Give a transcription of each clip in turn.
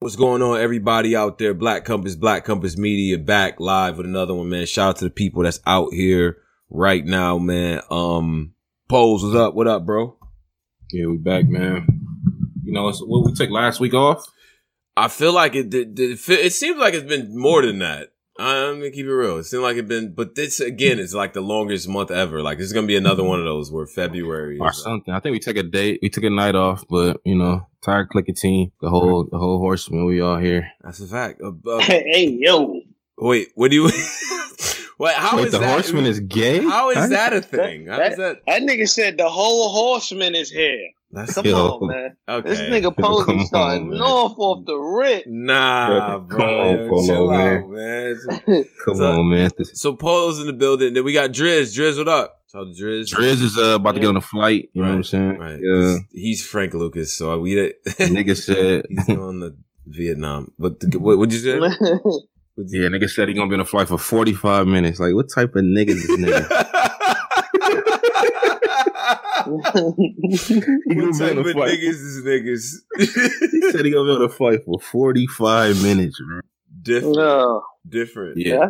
What's going on, everybody out there? Black Compass, Black Compass Media, back live with another one, man. Shout out to the people that's out here right now, man. Um, Pose, what's up? What up, bro? Yeah, we back, man. You know, it's what we took last week off. I feel like it. It, it, it seems like it's been more than that. I'm gonna keep it real. It seems like it's been, but this again is like the longest month ever. Like this is gonna be another one of those where February or something. I think we took a date. We took a night off, but you know, tired clicking team, the whole the whole horseman. We all here. That's a fact. Uh, uh, hey yo, wait, what do you? Wait, how Wait, is the that? horseman is gay? How is Huh? that a thing? How is that? that nigga said the whole horseman is here. That's Come Yo. on, man. okay. This nigga Come posing on, starting man. off off the rip. Nah, Come bro. on, Polo, chill man. out, man. Come So- on, man. So Polo's in the building. Then we got Driz. Driz, what up? So Driz. Driz is uh, about to get on a flight. You know what I'm saying? Right. Yeah. He's Frank Lucas. So we did. Nigga said. He's going to Vietnam. But the, what would you say? Yeah, nigga said he gonna be on a flight for 45 minutes. Like, what type of nigga is this nigga? He what gonna be type on of a flight. niggas is niggas? He said he gonna be on a flight for 45 minutes, bro. different. no, Different. Yeah.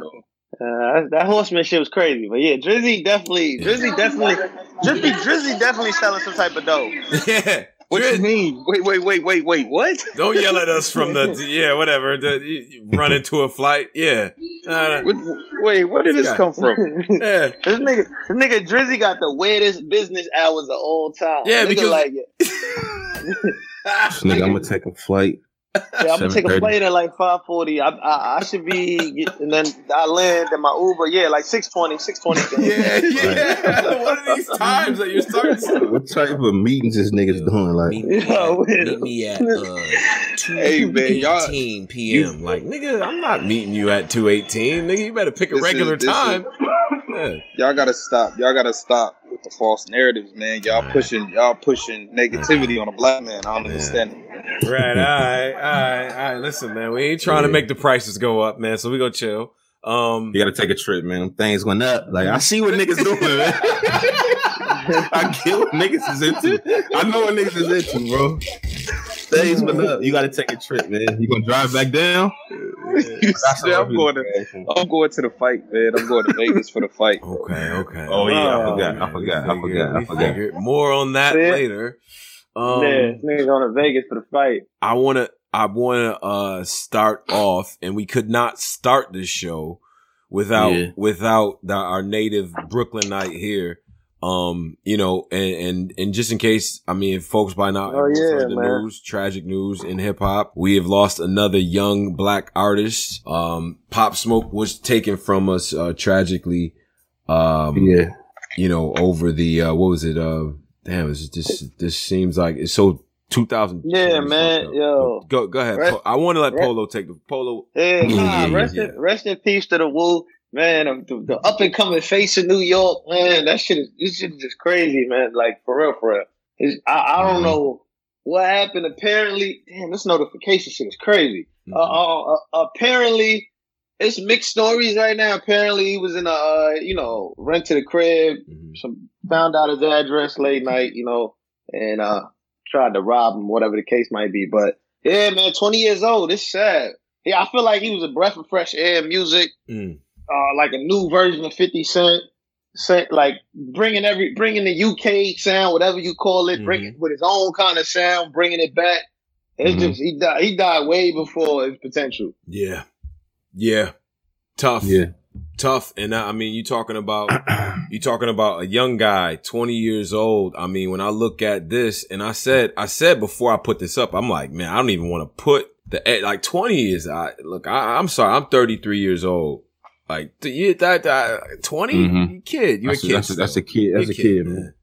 uh, that horsemanship was crazy. But yeah, Drizzy definitely, Drizzy definitely, Drizzy, Drizzy definitely selling some type of dope. Yeah. What Driz, you mean? Wait, wait, wait, wait, wait. What? Don't yell at us from the yeah, whatever. The, you- you run into a flight, yeah, Uh, What, wait, where did this Yeah. come from? yeah. This nigga, this nigga Drizzy got the weirdest business hours of all time. Yeah, nigga because- like it. Nigga, I'm gonna take a flight. Yeah, I'm gonna take a plane at like 5:40. I, I I should be, and then I land in my Uber. Yeah, like 6:20, 6:20. Yeah, yeah. What are these times that you're starting? To... What type of meetings is nigga's doing? Like, Meet me, at, meet me at uh, two Hey, man, y'all- eighteen p.m. like, nigga, I'm not meeting you at two eighteen. Nigga, you better pick a This is- regular is- time. Yeah. Y'all gotta stop. Y'all gotta stop with the false narratives, man. Y'all Right. pushing y'all pushing negativity on a black man. I don't Yeah. understand it. Right. All right. All right. All right. Listen, man, we ain't trying to make the prices go up, man. So we gonna chill. Um, you gotta take a trip, man. Things went up. Like, I see what niggas doing, man. I get what niggas is into. I know what niggas is into, bro. Things went up. You gotta take a trip, man. You gonna drive back down? That's Yeah, I'm going to I'm going to the fight, man. I'm going to Vegas for the fight. Okay. Okay. Oh, yeah, I Oh, forgot. I forgot. I forgot. I forgot. figured. More on that Yeah. later. Um, yeah, this nigga going to Vegas for the fight. I want to I want to uh start off and we could not start this show without Yeah. without the, our native Brooklynite here. Um, you know, and, and and just in case, I mean, folks by now Oh, yeah, the man. news, tragic news in hip hop. We have lost another young black artist. Um, Pop Smoke was taken from us uh, tragically. Um, Yeah. you know, over the uh, what was it? Uh, damn, this, just this seems like it's so 2000. Yeah, man, yo. Go go ahead. Po- I want to let Right. Polo take the Polo. Yeah, nah, rest, yeah. In, rest in peace to the Woo. Man, the, the up and coming face of New York, man, that shit is this shit is just crazy, man. Like for real, for real. It's, I, I don't Mhm. know what happened. Apparently, damn, this notification shit is crazy. Mm-hmm. Uh, uh, uh, apparently, it's mixed stories right now. Apparently, he was in a uh, you know rented a crib. Mhm. Some found out his address late night, you know, and uh tried to rob him, whatever the case might be. But yeah, man, twenty years old. It's sad. Yeah, I feel like he was a breath of fresh air. Music, Mm. Uh, like a new version of Fifty Cent. Cent, like bringing every bringing the UK sound, whatever you call it, bringing with his own kind of sound, bringing it back. It's Mhm. just he died. He died way before his potential. Yeah, yeah, tough. Yeah. tough. And I, I mean, you talking about you talking about a young guy, twenty years old. I mean, when I look at this, and I said, I said before I put this up, I'm like, man, I don't even want to put the like twenty is. I look, I, I'm sorry, I'm 33 years old. Like th- you, that, that 20, Mhm. you kid, you're That's a a, kid. that's, a, that's a kid. That's a kid, man.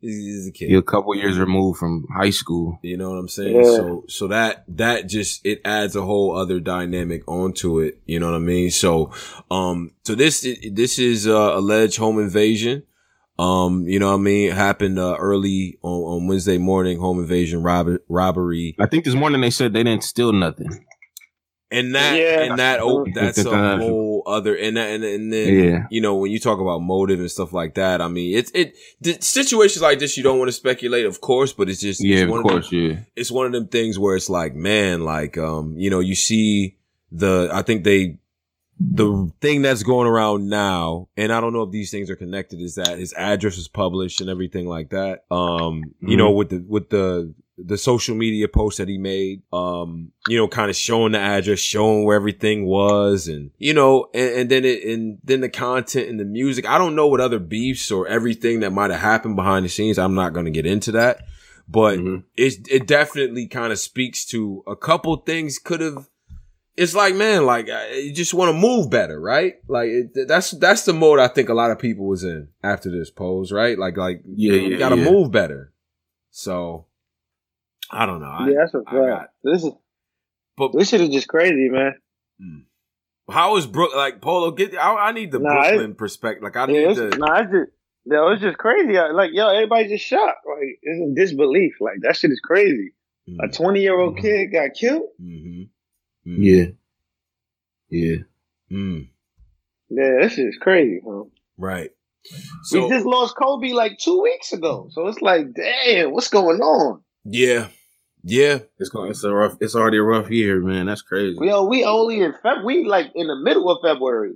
He's, he's a kid. You're a couple years removed from high school. You know what I'm saying? Yeah. So, so that, that just, it adds a whole other dynamic onto it. You know what I mean? So, um, so this, this is, uh, alleged home invasion. Um, you know what I mean? It happened, uh, early on, on Wednesday morning, home invasion, rob- robbery. I think this morning they said they didn't steal nothing. And that Yeah. and that oh, that's a whole other and that, and and then Yeah. you know when you talk about motive and stuff like that, I mean it's it the situations like this you don't want to speculate, of course, but it's just Yeah, it's one of course, them, yeah. it's one of them things where it's like man, like um you know you see the I think they the thing that's going around now, and I don't know if these things are connected, is that his address was published and everything like that. Um, you know, with the with the the social media post that he made, um, you know, kind of showing the address, showing where everything was, and you know, and, and then it and then the content and the music. I don't know what other beefs or everything that might have happened behind the scenes. I'm not going to get into that, but Mhm. it it definitely kind of speaks to a couple things could have. It's like man, like you just want to move better, right? Like it, that's that's the mode I think a lot of people was in after this pose, right? Like like Yeah, you yeah, got to yeah. move better. So I don't know. I, yeah, that's a I fact. got- This is but this shit is just crazy, man. how is Brook like Polo? Get I, I need the Nah, Brooklyn perspective. Like I Yeah, need it's, the nah, it's just yo, it's just crazy. Like yo, everybody just shocked. Like it's in disbelief. Like that shit is crazy. A twenty year old Mhm. kid got killed. Mm-hmm. Yeah. Yeah. Mm, Yeah, this shit is crazy. Huh? right. So we just lost Kobe like two weeks ago. So it's like, damn, what's going on? yeah, yeah. It's going it's a rough it's already a rough year, man. That's crazy. Yo, we only in Feb. We like in the middle of February.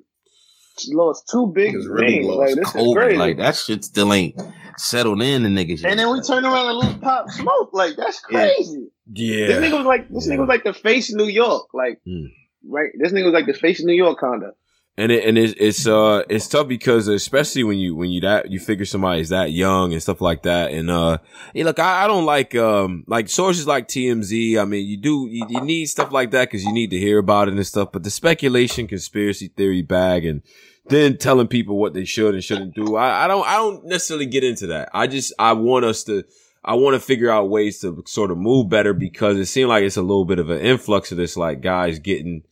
Lost two big Niggas really lost Like this is COVID. crazy. Like that shit still ain't settled in the niggas. yet. and then we turn around and lose Pop Smoke. Like that's crazy. Yeah. This nigga was like this Yeah. nigga was like the face of New York. Like Mm. right, this nigga was like the face of New York kinda. And it, and it's uh it's tough because especially when you when you that you figure somebody's that young and stuff like that. And uh yeah, look I, I don't like um like sources like TMZ I mean you do you, you need stuff like that because you need to hear about it and stuff. But the speculation conspiracy theory bag and then telling people what they should and shouldn't do I, I don't I don't necessarily get into that. I just I want us to I want to figure out ways to sort of move better because it seemed like it's a little bit of an influx of this like guys getting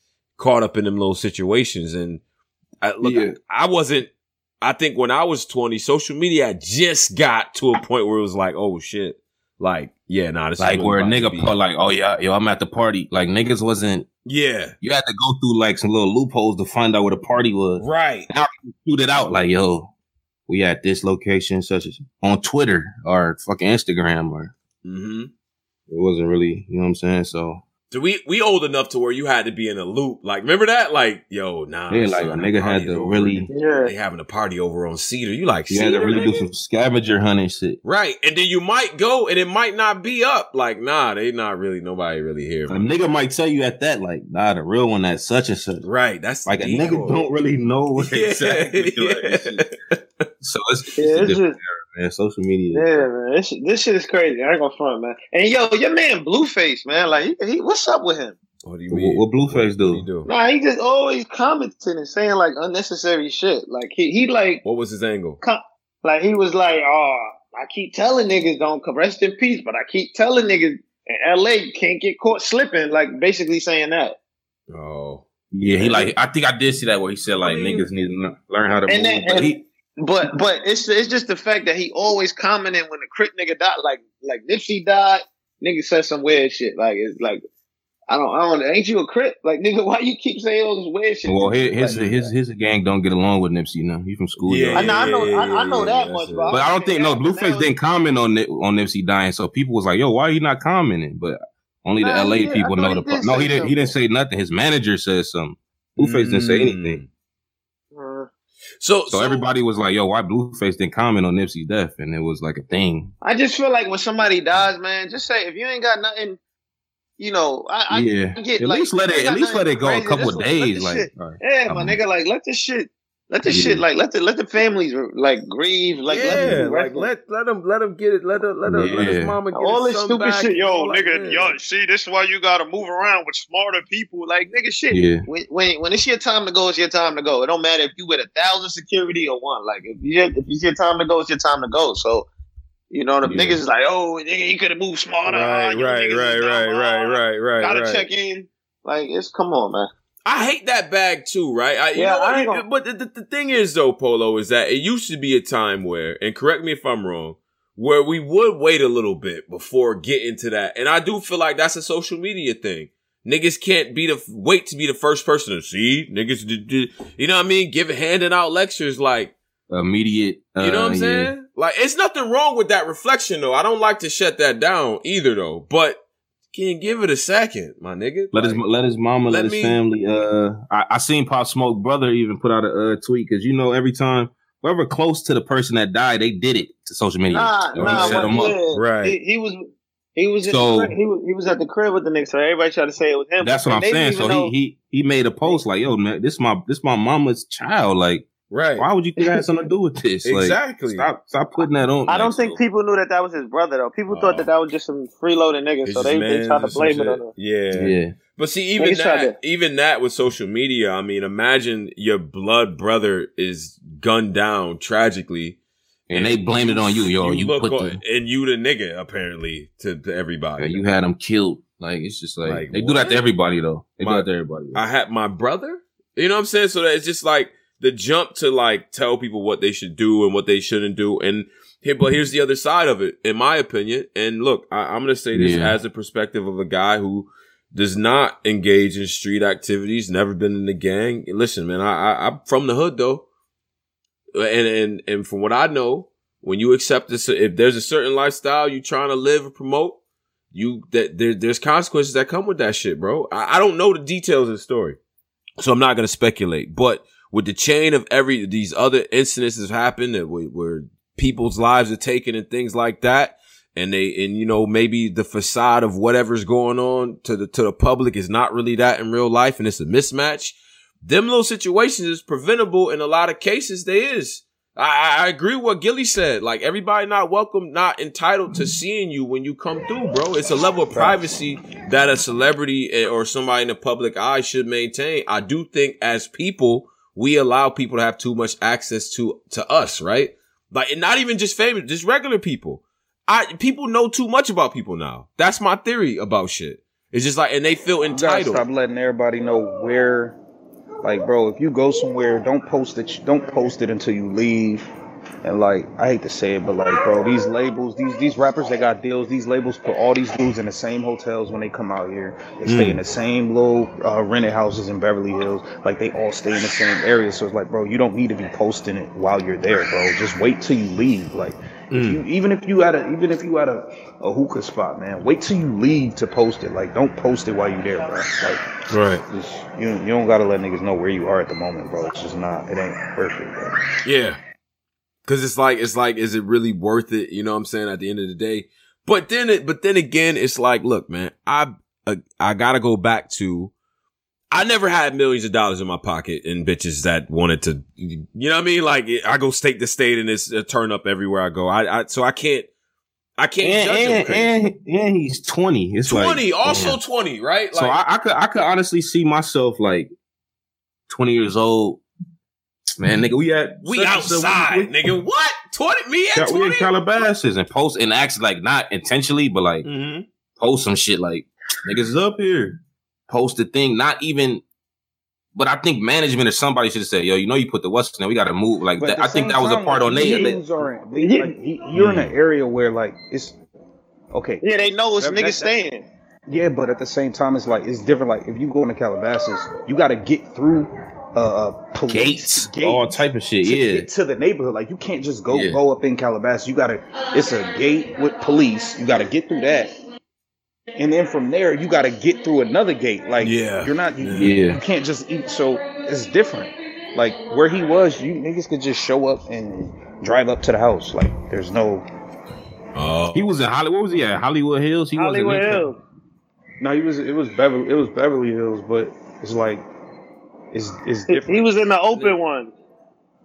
caught up in them little situations. And I, look, Yeah. I, I wasn't. I think when I was twenty, social media had just got to a point where it was like, oh shit, like yeah, nah, this is like really where a nigga be- put like, oh yeah, yo, I'm at the party. Like niggas wasn't yeah, you had to go through like some little loopholes to find out where the party was. right, Now Shoot it out like, yo, we at this location, such as on Twitter or fucking Instagram or hmm it wasn't really, you know what I'm saying? So So we we old enough to where you had to be in a loop. Like, remember that? Like, yo, nah, yeah, like a nigga had party's to over. really Yeah. They having a party over on Cedar. You like you had Cedar? to really do some scavenger hunting shit. Right, and then you might go, and it might not be up. Like, nah, they not really. Nobody really here. A nigga might tell you at that, like, nah, the real one that's such and such. Right, that's Like a decoy. nigga don't really know Yeah, exactly. like, yeah. so it's, it's Yeah, a it's different just era, man. Social media. yeah, man. This, this shit is crazy. I ain't gonna front, man. And yo, your man Blueface, man. Like, he, he, what's up with him? What do you What, mean? what Blueface What do you do? do? Nah, he just always commenting and saying like unnecessary shit. Like he, he like, What was his angle? com- like he was like, oh, I keep telling niggas don't come rest in peace, but I keep telling niggas in L.A. can't get caught slipping. Like basically saying that. Oh, Yeah, he like. I think I did see that where he said like I mean- niggas need to learn how to And move. then- but and- he, But but it's it's just the fact that he always commenting when the Crip nigga died, like like Nipsey died, nigga said some weird shit. Like it's like I don't I don't ain't you a Crip? Like nigga, why you keep saying all this weird shit? well, his his, Like, his his gang don't get along with Nipsey. You know, he from school. Yeah. I know I know I, I know yeah, that yeah, much, that's bro. it. But I don't think no Blueface didn't comment on Nip, on Nipsey dying, so people was like, "Yo, why he not commenting?" But only the LA people know the. he did no, he didn't. He didn't say nothing. His manager said something. Blueface didn't say Mm. anything. Uh, so So everybody was like, "Yo, why Blueface didn't comment on Nipsey's death?" And it was like a thing. I just feel like when somebody dies, man, just say if you ain't got nothing, you know, I, I yeah, get, at like, least let it. At least let it go a couple just of days. the Like, shit- all right. Yeah, my Um, nigga, like let this shit, let the Yeah. shit, like let the let the families like grieve, like let yeah, them like let let them let them get it. Let him let, him, let his mama get all his this son stupid back shit, yo, all like nigga, that. yo, see, this is why you gotta move around with smarter people, like nigga, shit. Yeah. When when when it's your time to go, it's your time to go. It don't matter if you with a thousand security or one. Like if you if it's your time to go, it's your time to go. So. You know, the Yeah. niggas is like, oh, nigga, he could have moved smarter. Right, oh, You right, right, right, right, right, right, Gotta right. check in. Like, it's come on, man. I hate that bag too, right? I, you Yeah, know? I ain't gonna- but the, the, the thing is, though, Polo, is that it used to be a time where, and correct me if I'm wrong, where we would wait a little bit before getting to that. And I do feel like that's a social media thing. Niggas can't be the wait to be the first person to see niggas. d- d- You know what I mean? Give handing out lectures like Immediate. Uh, you know what I'm yeah. saying? Like it's nothing wrong with that reflection though. I don't like to shut that down either though. But can give it a second, my nigga. Let his let his mama, let let, his me- family. Uh, I, I seen Pop Smoke brother even put out a uh, tweet because you know every time whoever close to the person that died, they did it to social media. Nah, Or nah, he set what- them up. yeah, Right. He, he was he was in So- the he was he was at the crib with the nigga, so everybody tried to say it was him. That's what I'm saying. So know- he he he made a post like, "Yo, man, this my this my mama's child. Like, right. why would you think I had something to do with this? Like, Exactly. stop stop putting that on. I don't like, think so- people knew that that was his brother though. People Oh. thought that that was just some freeloading nigga, It's so they, they tried to blame it shit. on him. Yeah. Yeah, But see, even Niggas tried that, even that with social media, I mean, imagine your blood brother is gunned down tragically. and they blame it on you, yo. You, look put on- the, and you the nigga apparently to, to everybody. yeah, you had them killed. Like it's just like, Like, they do that to everybody though. They My- do that to everybody. I had my brother. You know what I'm saying? So that it's just like the jump to like tell people what they should do and what they shouldn't do. And here, but here's the other side of it, in my opinion. And look, I, I'm going to say this Yeah. as a perspective of a guy who does not engage in street activities, never been in the gang. Listen, man, I, I I'm from the hood though, and and and from what I know, when you accept this, if there's a certain lifestyle you're trying to live or promote, you that there, there's consequences that come with that shit, bro. I, I don't know the details of the story, so I'm not gonna speculate. But with the chain of every these other incidences happen that where, where people's lives are taken and things like that, and they and you know maybe the facade of whatever's going on to the to the public is not really that in real life, and it's a mismatch. Them little situations is preventable in a lot of cases. There is. I, I agree with what Gilly said. Like everybody not welcome, not entitled to seeing you when you come through, bro. It's a level of privacy that a celebrity or somebody in the public eye should maintain. I do think as people, we allow people to have too much access to to us, right? Like and not even just famous, just regular people. I people know too much about people now. That's my theory about shit. It's just like and they feel entitled. stop letting everybody know where. Like, bro, if you go somewhere, don't post it. Don't post it until you leave. And like, I hate to say it, but like, bro, these labels, these these rappers, they got deals. These labels put all these dudes in the same hotels when they come out here. They stay Mm. in the same little uh, rented houses in Beverly Hills. Like, they all stay in the same area. So it's like, bro, you don't need to be posting it while you're there, bro. Just wait till you leave. Like, if Mm. you even if you at a even if you at a, a hookah spot, man, wait till you leave to post it. Like, don't post it while you're there, bro. Like. Right. Just, you you don't gotta let niggas know where you are at the moment, bro. It's just not. It ain't perfect, bro. Yeah. Cause it's like, it's like, is it really worth it? You know what I'm saying? At the end of the day. But then it, but then again, it's like, look, man, I, uh, I gotta go back to, I never had millions of dollars in my pocket and bitches that wanted to, you know what I mean? Like I go state to state and it's a turn up everywhere I go. I, I so I can't, I can't and, judge him and, crazy. and, and he's twenty. It's like 20, also yeah. 20, right? So I, I could I could honestly see myself like twenty years old. Man, nigga, we at we such and such- outside, we- nigga. What? 20? Me at we, we in Calabasas and post and act like not intentionally, but like Mm-hmm. post some shit like niggas is up here. Post the thing, not even. But I think management or somebody should have said, "Yo, you know, you put the what's now. We got to move." Like that. I think that was a part like, on they. these aren't- they- like, you're in an area where like it's okay. Yeah, they know it's That- niggas that- staying. Yeah, but at the same time, it's like it's different. Like if you go into Calabasas, you got to get through uh, uh police Gates, gates all type of shit. to Yeah, get to the neighborhood. Like you can't just go Yeah. go up in Calabasas. You gotta. It's a gate with police. You gotta get through that, and then from there you gotta get through another gate. Like Yeah. you're not. You, Yeah. you can't just eat. So it's different. Like where he was, you niggas could just show up and drive up to the house. Like there's no. Oh. he was in Hollywood. What was he at? Hollywood Hills. He Hollywood wasn't Hills. No, he was. It was Beverly. It was Beverly Hills, but it's like. It's it's He, different. he was in the open one.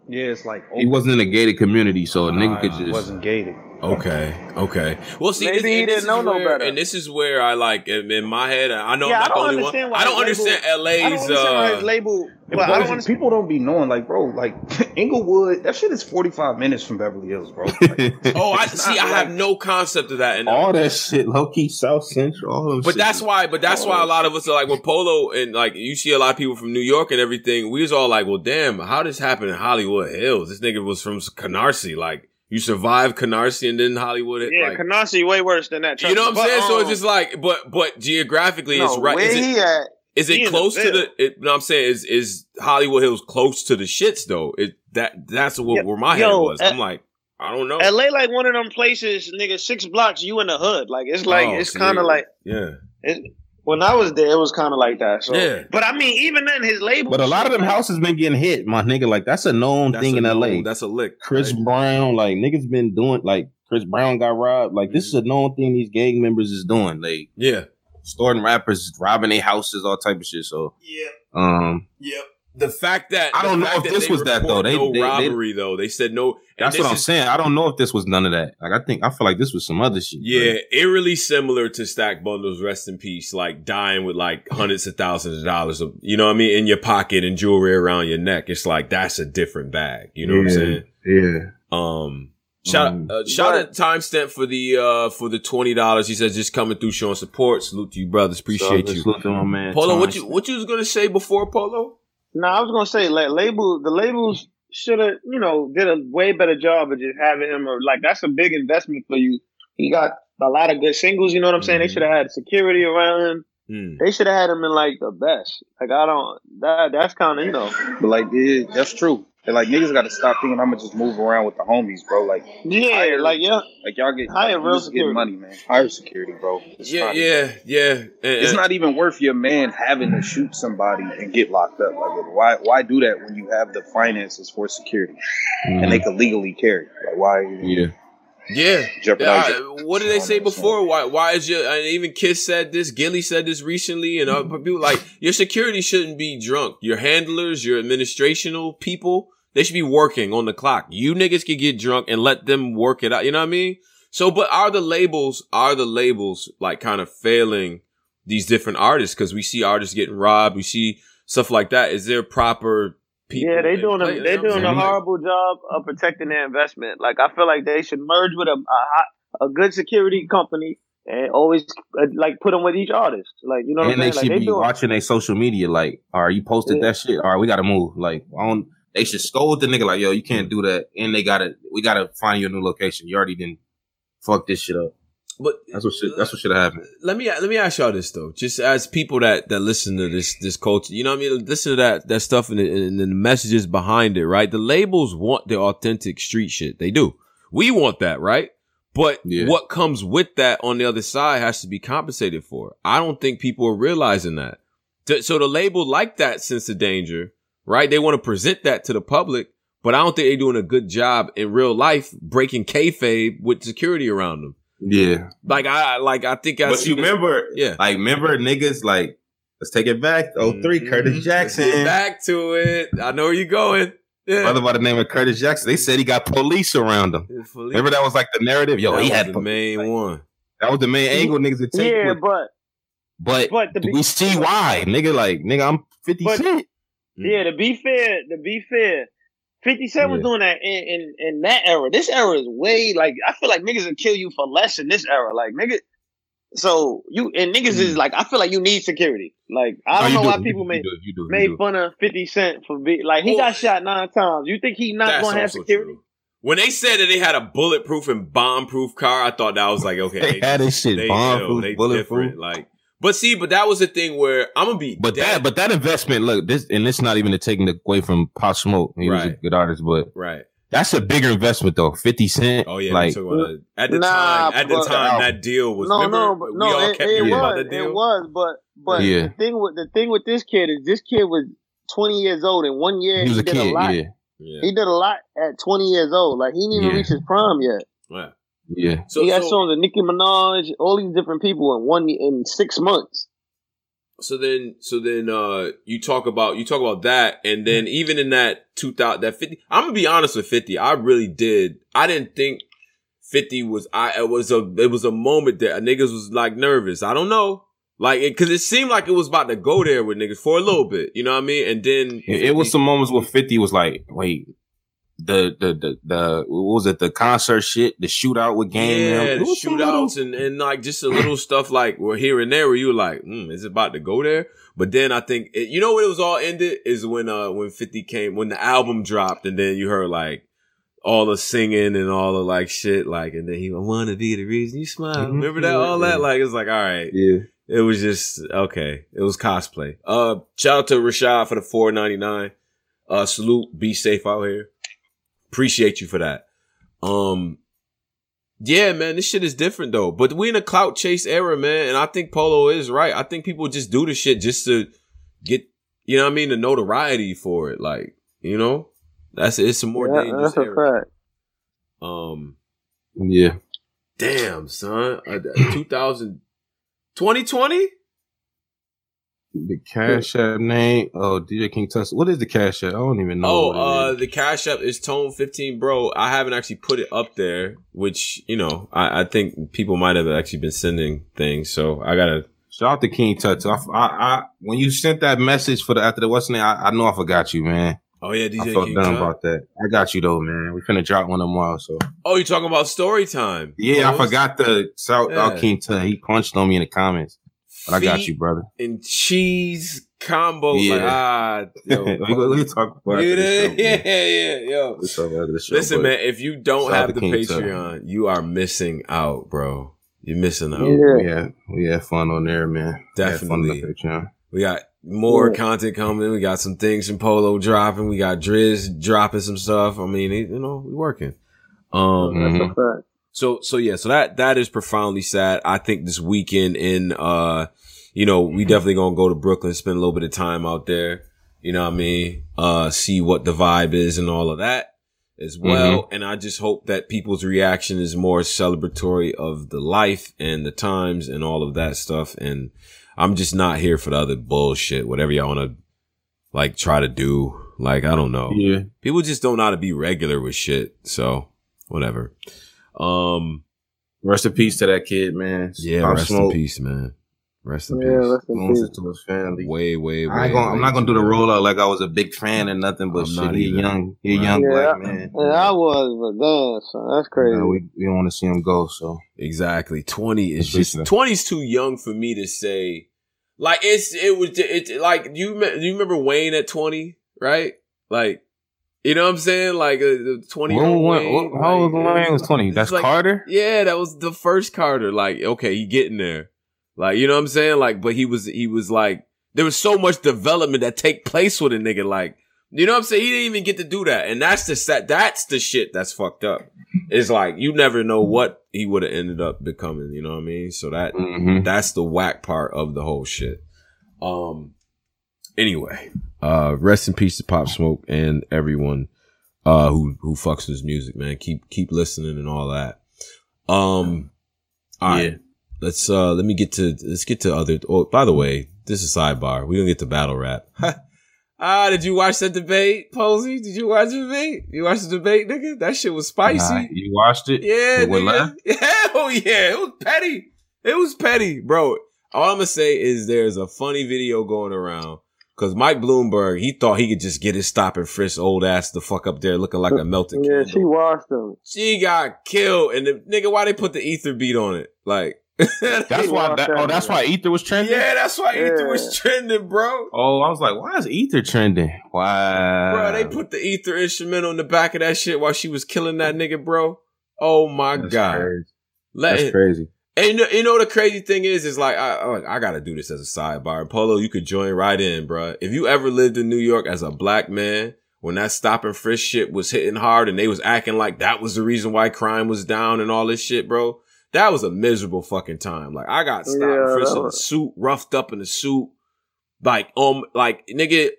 yeah, it's like He wasn't in a gated community, so a nigga Nah, could just. wasn't gated. Okay. Okay. Well, see, Maybe this, he didn't know is no where, better. And this is where I like in, in my head. I know Yeah, I'm not the don't only one. understand why I don't his understand I don't LA's. understand Uh, label. But But I don't people- understand. people don't be knowing, like, bro, like Inglewood, that shit is 45 minutes from Beverly Hills, bro. Like, oh, I see. not I have no concept of that. And all that shit, low key South Central, all them. But shit. that's why, but that's why a lot of us are like, when Polo and like, you see a lot of people from New York and everything, we was all like, well, damn, how this happened in Hollywood Hills? This nigga was from Canarsie. Like, you survive Canarsie and then Hollywood. it, Yeah, like, Canarsie way worse than that. you know what I'm But, saying? so it's um, just like, but but geographically, it's right. Where Is it, he at? is it in close the to Ville. the? It, no, I'm saying is is Hollywood Hills close to the shits though? It that that's what Yo- where my head was. uh, I'm like, I don't know. LA like one of them places, nigga. Six blocks, you in the hood. Like it's like Oh, it's kind of like yeah, it, when I was there, it was kind of like that. So, Yeah. but I mean, even then, his label. But a lot of them houses been getting hit, my nigga. Like that's a known that's thing a in known- LA. That's a lick. Chris right? Brown, like niggas been doing like Chris Brown got robbed. Like this is a known thing these gang members is doing. Like Yeah, starting rappers, robbing their houses, all type of shit. So yeah, um Yep. The fact that I don't know if this was that, though. They- no they- they- robbery though. They said no. that's what I'm is- saying. I don't know if this was none of that. Like I think I feel like this was some other shit. Yeah, eerily similar to Stack Bundles, rest in peace, like dying with like hundreds of thousands of dollars of, you know what I mean, in your pocket and jewelry around your neck. It's like, that's a different bag. You know what I'm saying? yeah. Um, shout, Um, uh, shout but- out timestamp for the, uh, for the $20. He says just coming through showing support. Salute to you brothers. Appreciate So, you. Salute to my man. Polo, what you, what you was going to say before Polo? No, I was gonna say like label the labels should have you know did a way better job of just having him or like that's a big investment for you. He got a lot of good singles. You know what I'm saying? They Mhm. should have had security around him. Hmm. They should have had him in like the best. Like I don't that that's kind of you know But like, yeah, that's true. And like niggas got to stop thinking I'm gonna just move around with the homies, bro. Like, yeah Hire- like yeah like y'all get Hire you real security. money, man. Hire security, bro. It's Yeah, not- yeah, yeah. And- It's and- not even worth your man having to shoot somebody and get locked up. Like, why? Why do that when you have the finances for security and mm. they could legally carry? Like, why Yeah. Yeah. jeopardize Yeah, it? what did they say before? Why? Why is your? And even Kiss said this. Gilly said this recently, and other people like your security shouldn't be drunk. Your handlers, your administrational people, they should be working on the clock. You niggas can get drunk and let them work it out. You know what I mean? So, but are the labels? Are the labels like kind of failing these different artists? Because we see artists getting robbed. We see stuff like that. Is there proper people? yeah they in doing play? a they You know what doing I'm a horrible job of protecting their investment. Like I feel like they should merge with a a, hot- a good security company and always uh, like put them with each artist. Like you know what and I'm they saying? should Like they be doing watching their social media. Like, all right, you posted Yeah. that shit. All right, we got to move. Like, I don't. They should scold the nigga like, yo, you can't do that. And they gotta, we gotta find you a new location. You already didn't fuck this shit up. But That's what should. That's what should have happened. let me let me ask y'all this though, just as people that that listen to this this culture, you know what I mean? Listen to that that stuff and the, and the messages behind it, right? The labels want the authentic street shit. They do. We want that, right? But Yeah. what comes with that on the other side has to be compensated for. I don't think people are realizing that. So the label like that sense of danger, right? They want to present that to the public, but I don't think they're doing a good job in real life breaking kayfabe with security around them. Yeah, Like I like I think I but see you this- remember, yeah. like remember niggas like. Let's take it back. Oh three, 3 Mhm. Curtis Let's Jackson. get back to it. I know where you're going. Yeah. Brother by the name of Curtis Jackson. They said he got police around him. Remember that was like the narrative. Yo, that he was had the po- main one. that was the main angle niggas would take. yeah, with- but but but to be, we see why, nigga. Like, nigga, I'm 50 But- Cent. Yeah, to be fair, to be fair, Fifty Cent was doing that in, in in that era. This era is way like I feel like niggas will kill you for less in this era. Like nigga, so you and niggas is like I feel like you need security. Like I Mm. Don't you know do, why you people do, made you do, you do, you made fun of Fifty Cent for being like he Well, got shot nine times. You think he not gonna have security? true. When they said that they had a bulletproof and bomb-proof car, I thought that was like okay. They had this shit they, bomb-proof, they bulletproof. different. Like, but see, but that was the thing where I'm gonna be. But dead- that, but that investment, look, this, and it's not even to taking away from Pop Smoke. He was a good artist, but right. that's a bigger investment though. Fifty Cent, Oh yeah, like we about at the Nah, time. At the time, that deal was. No, remember, no, but we no, all it, kept it hearing was, about deal. it was, but but Yeah. the thing with the thing with this kid is this kid was twenty years old, and one year he was a did kid. a lot. Yeah, Yeah, He did a lot at twenty years old. Like he didn't even Yeah. reach his prime yet. yeah. Yeah. So, he got so, songs with Nicki Minaj, all these different people in one in six months. so then, so then, uh, you talk about you talk about that, and then even in that two thousand, that fifty. I'm gonna be honest with fifty. I really did. I didn't think fifty was. I it was a it was a moment that niggas was like nervous. I don't know. Like, it, cause it seemed like it was about to go there with niggas for a little bit, you know what I mean? And then It, it was some moments where Fifty was like, wait. The, the the the what was it the concert shit the shootout with game yeah, the was some little- shootouts and, and like just a little stuff like we're here and there where you were like, mm, is it about to go there? But then I think it, you know when it was all ended is when uh when Fifty came when the album dropped and then you heard like all the singing and all the like shit, like, and then he I want to be the reason you smile. Mhm. Remember that? All that, like, it's like, all right, Yeah. it was just okay. It was cosplay. Uh, shout out to Rashad for the four ninety nine. Uh, salute. Be safe out here. Appreciate you for that. Um, yeah, man, this shit is different though. But we in a clout chase era, man, and I think Polo is right. I think people just do the shit just to get, you know what I mean, the notoriety for it. Like, you know, that's it's a more Yeah, dangerous that's a era. fact. Um, Yeah. damn, son, uh, 2000, 2020? The Cash App name. Oh, DJ King Tut. What is the Cash App? I don't even know. Oh, uh, the Cash App is Tone 15 Bro. I haven't actually put it up there, which, you know, I, I think people might have actually been sending things. So I gotta, Shout out to King Tuts. I, I, I, when you sent that message for the after the what's the name, I, I know I forgot you, man. oh yeah, DJ I felt King dumb John. about that. I got you though, man. We finna drop one tomorrow, so Oh, you're talking about story time. yeah. I forgot the South Yeah. out King Tut. He punched on me in the comments, but I got you, brother. And cheese combo. Yeah. Like, ah, yo, we, we, we talk about you this. did- yeah, yeah, yo. Let's talk about this show, Listen, man, if you don't have the King Tut. Patreon, you are missing out, bro. You're missing out. Yeah. We had we had fun on there, man. We had fun on the Definitely. Patreon. We got more Yeah. content coming. We got some things from Polo dropping. We got Driz dropping some stuff. I mean, you know, we working. Um, That's a Mhm. fact. So, so yeah, so that, that is profoundly sad. I think this weekend in, uh, you know, we definitely gonna go to Brooklyn, spend a little bit of time out there. You know what I mean? Uh, see what the vibe is and all of that as well. And I just hope that people's reaction is more celebratory of the life and the times and all of that stuff. And I'm just not here for the other bullshit, whatever y'all want to like try to do. Like, I don't know Yeah, people just don't know how to be regular with shit. So whatever. Um, rest in peace to that kid, man. yeah, Pop rest Smoke. in peace, man. Rest in Yeah, peace. rest in peace. to his family. Way, way, way. I ain't gonna, I'm not gonna do the rollout like I was a big fan or nothing, but I'm shit, not he young, he a Right. young Yeah, black man. Yeah, I was, but damn, son, that's crazy. You know, we, we don't want to see him go, so Exactly. 20 is Appreciate just, that. 20 is too young for me to say. Like, it's, it was, it, like, you, you remember Wayne at 20, right? Like, you know what I'm saying? Like, uh, 20 year old Wayne. what- how old was like, Wayne? Was 20. That's like- Carter? Yeah, that was the first Carter. Like, okay, he getting there. Like, you know what I'm saying? Like, but he was, he was like, there was so much development that take place with a nigga. Like, you know what I'm saying? He didn't even get to do that. And that's the set. That's the shit that's fucked up. It's like, you never know what he would have ended up becoming. You know what I mean? So that, Mm-hmm. that's the whack part of the whole shit. Um, anyway, uh, rest in peace to Pop Smoke and everyone, uh, who, who fucks with his music, man. Keep, keep listening and all that. Um, all right. Yeah. Let's, uh, let me get to, let's get to other, oh, by the way, this is sidebar. We're gonna get to battle rap. ah, did you watch that debate, Posey? Did you watch the debate? You watched the debate, nigga? That shit was spicy. Nah, you watched it? Yeah, nigga. Hell yeah. It was petty. It was petty, bro. All I'm gonna say is there's a funny video going around because Mike Bloomberg, he thought he could just get his stop and frisk old ass the fuck up there looking like a melted Yeah, candle. she washed him. She got killed, and the nigga, why they put the ether beat on it? Like, That's why. That, oh, that's why Ether was trending. yeah, that's why ether was trending, bro. Oh, I was like, why is Ether trending? Wow, Bro, they put the ether instrumental in the back of that shit while she was killing that nigga, bro. Oh my That's god, crazy. let That's it, crazy. And you know, the crazy thing is, is like I, I I gotta do this as a sidebar. Polo, you could join right in, bro. If you ever lived in New York as a black man, when that stop and frisk shit was hitting hard, and they was acting like that was the reason why crime was down and all this shit, bro. That was a miserable fucking time. Like I got stopped Yeah, and frisked in a suit, roughed up in a suit, like um, like nigga,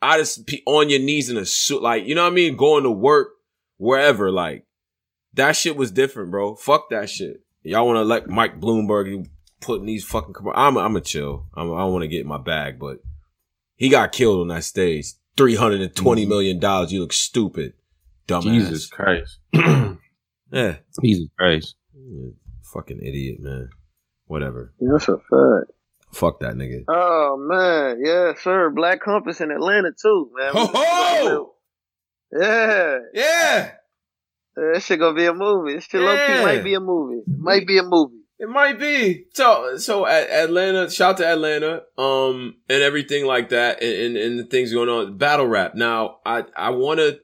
I just be on your knees in a suit, like you know what I mean, going to work wherever, like that shit was different, bro. Fuck that shit. Y'all want to let Mike Bloomberg you putting these fucking. Com- I'm I'm a chill. I'm, I don't want to get in my bag, but he got killed on that stage. Three hundred and twenty mm-hmm. million dollars. You look stupid, dumbass. Jesus Christ. Yeah. Jesus Christ. Yeah, Fucking idiot, man. Whatever. That's a fact. Fuck that nigga. Oh man, yeah, sir. Black Compass in Atlanta too, man. Ho ho! Yeah, Yeah, that shit gonna be a movie. This shit low Yeah. key might be a movie. It might be a movie. it might be. So, so Atlanta, shout to Atlanta, um, and everything like that, and, and, and the things going on. Battle rap. Now, I, I want to,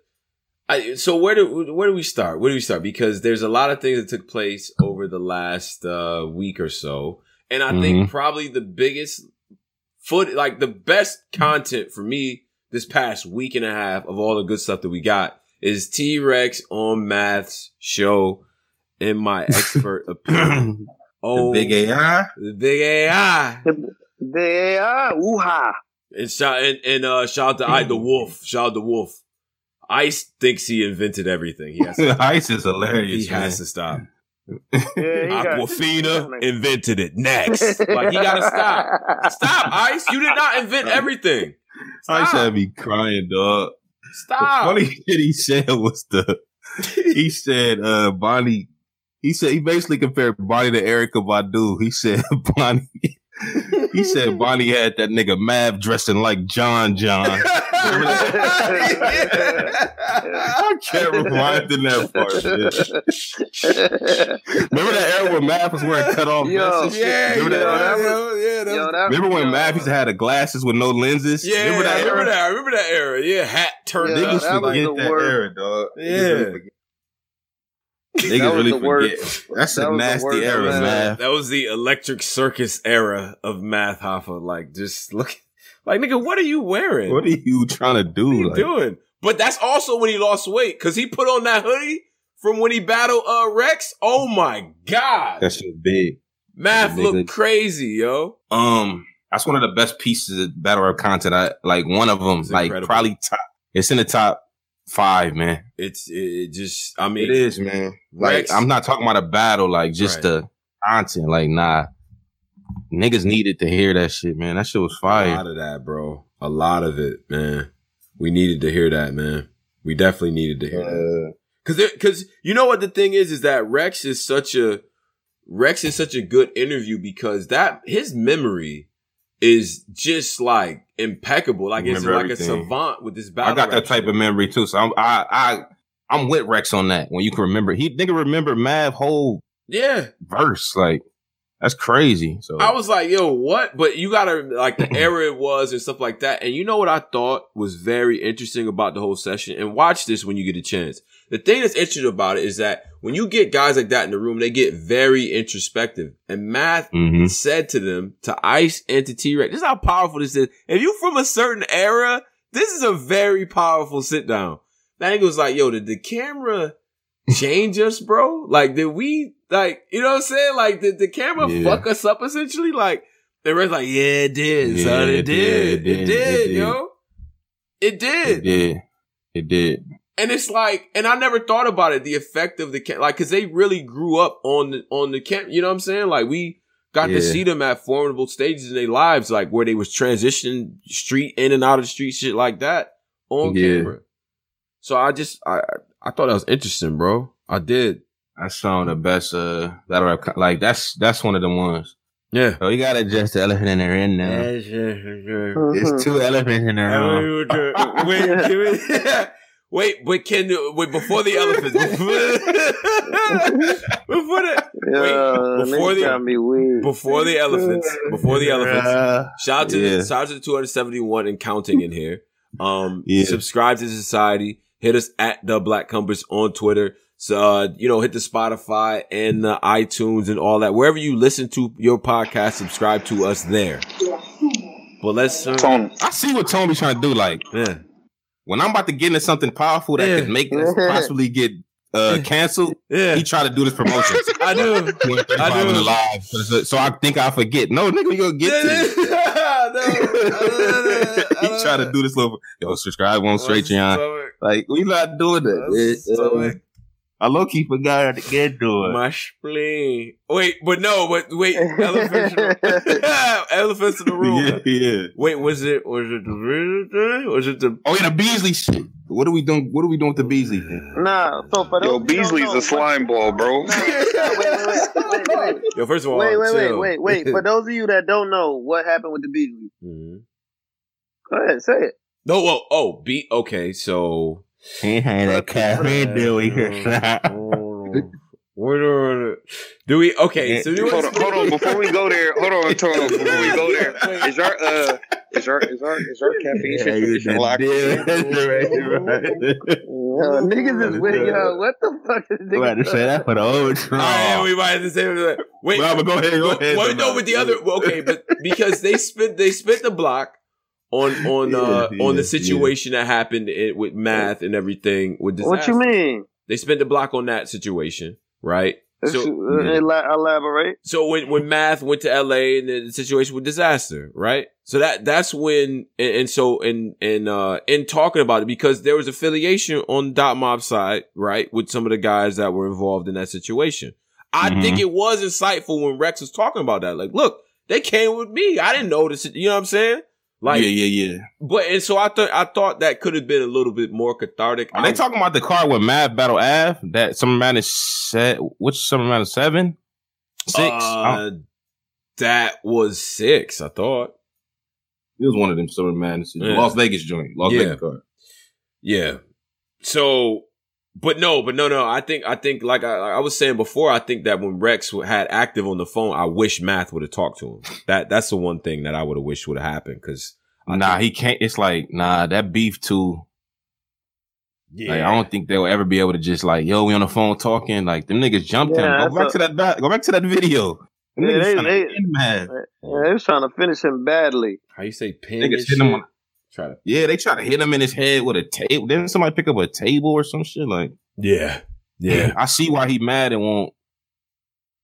I, so where do where do we start? Where do we start? Because there's a lot of things that took place over the last uh, week or so, and I think probably the biggest foot, like the best content for me this past week and a half of all the good stuff that we got is T Rex on Math's show. In my expert opinion, oh, The big AI. the big AI, They are woo-ha. and shout and, and uh, shout out to I the Wolf, shout out to Wolf. Ice thinks he invented everything. He has to, Ice is hilarious. he man. has to stop. Yeah, Aquafina invented it next. Like he gotta stop. Stop, Ice. You did not invent everything. Ice had me crying, dog. The Stop. funny shit he said was the he said uh Bonnie he said he basically compared Bonnie to Erykah Badu. He said Bonnie he said Bonnie had that nigga Mav dressing like John John. I can't rewind in that part. man. Remember that era when Mav was wearing cut off Yo, vests and shit? yeah, Remember yeah, that yeah, era? yeah, that Yo, was- Remember when yo, Mav used to have the glasses with no lenses? yeah, remember that I remember era? that. I remember that era. Yeah, hat turned Yeah, up. Niggas that was forget the that era, dog. Yeah. Niggas really That really forget. worst. That's That a was the nasty era, era. man. That was the electric circus era of Math Hoffa. Like, just look, like, nigga, what are you wearing? What are you trying to do? What are you Like, doing? But that's also when he lost weight because he put on that hoodie from when he battled uh, Rex. Oh my god, That shit big. Math big looked hoodie. crazy, yo. Um, that's one of the best pieces of battle rap content. I like one of them, It's like incredible. probably top. It's in the top five, man. It's it, just. I mean, It is, man. Like Rex- I'm not talking about a battle, like just Right. the content. Like nah, niggas needed to hear that shit, man. That shit was fire. a lot of that, bro. A lot of it, man. We needed to hear that, man. We definitely needed to hear that. Cause, there, cause you know what the thing is, is that Rex is such a, Rex is such a good interview because that, his memory is just like impeccable. Like it's like a savant with this battle. I got that type shit. of memory too. So I'm I I I'm with Rex on that. When you can remember, he nigga remember Mav whole Yeah. verse. Like that's crazy. So I was like, yo, what? But you gotta, like the era it was and stuff like that. And you know what I thought was very interesting about the whole session? And watch this when you get a chance. The thing that's interesting about it is that when you get guys like that in the room, they get very introspective. And Math Mhm. said to them, to Ice and to T-Rex, this is how powerful this is. If you from a certain era, this is a very powerful sit down. That nigga was like, yo, did the camera change us, bro? Like, did we, like, you know what I'm saying? Like, did the camera Yeah. fuck us up essentially? Like, the rest like, yeah, it did, Yeah, son. It, it did. did, It did, yo. It did. it did. It did. And it's like, and I never thought about it, the effect of the camp, like, cause they really grew up on the, on the camp, you know what I'm saying? Like, we got to see them at formidable stages in their lives, like where they was transitioning street in and out of the street, shit like that on Yeah. camera. So I just, I, I thought that was interesting, bro. I did. That's some of the best uh battle rap. co- Like that's that's one of the ones. Yeah. Oh, you gotta adjust the elephant in the room now. It's two elephants in the room. wait, can we- wait, but can wait before the elephants? before the Yo, before niggas the- got me weird. before the elephants, before the elephants. Shout out to Yeah. the shout out to the 271 and counting in here. Um Yeah. subscribe to the society. Hit us at the Black Compass on Twitter. So uh, you know, hit the Spotify and the iTunes and all that. Wherever you listen to your podcast, subscribe to us there. But let's uh, Tony. I see what Tony trying to do. Like yeah. when I'm about to get into something powerful that Yeah. could make us possibly get uh canceled, Yeah. he try to do this promotion. I do. I do. live. So, so I think I forget. No, nigga, we gonna get it. he try to do this little yo subscribe on straight Patreon. Like we not doing that. Man. I low key forgot to get to it. My spleen. Wait, but no, but wait, elephants, in the, elephants in the room. yeah, yeah. Wait, was it was it the was it the Oh yeah, the Beasley shit. What are we doing? What are we doing with the Beasley thing? Nah, so for those Yo, Beasley's know, a slime ball, bro. Wait, wait, wait, wait, wait, wait. Yo, first of all, Wait, wait, wait, wait, wait. For those of you that don't know what happened with the Beasley, Mhm. go ahead, say it. No, oh, oh, be okay. So He had a cafe Where do do we? Okay, so do hold on, hold on. Before we go there, hold on, Tony. Before we go there, is our uh, is our is our is our caffeine situation locked? in? Yo, niggas is with yo. What the fuck is We had to say that for the old Oh, yeah, we might have to say that. Wait, Well, but go ahead, go Well, ahead. well, no, but the other okay, but because they spent they spent the block on on Yeah, uh yeah, on the yeah. situation that happened i- with math and everything with disaster. What you mean? They spent the block on that situation, right? Let's, So uh, elaborate. so when when math went to LA and the situation with disaster, right? So that that's when and, and so in in uh in talking about it because there was affiliation on Dot Mob side, right, with some of the guys that were involved in that situation. I Mhm. think it was insightful when Rex was talking about that. Like, look, they came with me. I didn't know this. You know what I'm saying? Like, yeah, yeah, yeah. but and so I thought I thought that could have been a little bit more cathartic. Are they talking about the car with Mav Battle Ave? That Summer Madness set which Summer Madness seven? Six? Uh, that was six. I thought. it was one of them Summer Madness. Yeah. Las Vegas joint. Las Yeah. Vegas car. Yeah. So, but no, but no, no. I think, I think, like I, I was saying before, I think that when Rex had active on the phone, I wish Math would have talked to him. That that's the one thing that I would have wished would have happened because. Nah, he can't. It's like nah, that beef too. Like I don't think they'll ever be able to just like, yo, we on the phone talking. Like them niggas jumped Yeah, him. Go back that's to that back. Go back to that video. Them Yeah, niggas they- tryna they- Yeah, they was trying to finish him badly. How you say pin? Niggas hit him shit? on- Try to. Yeah, they try to hit him in his head with a table. Didn't somebody pick up a table or some shit? Like, Yeah. Yeah. I see why he mad and won't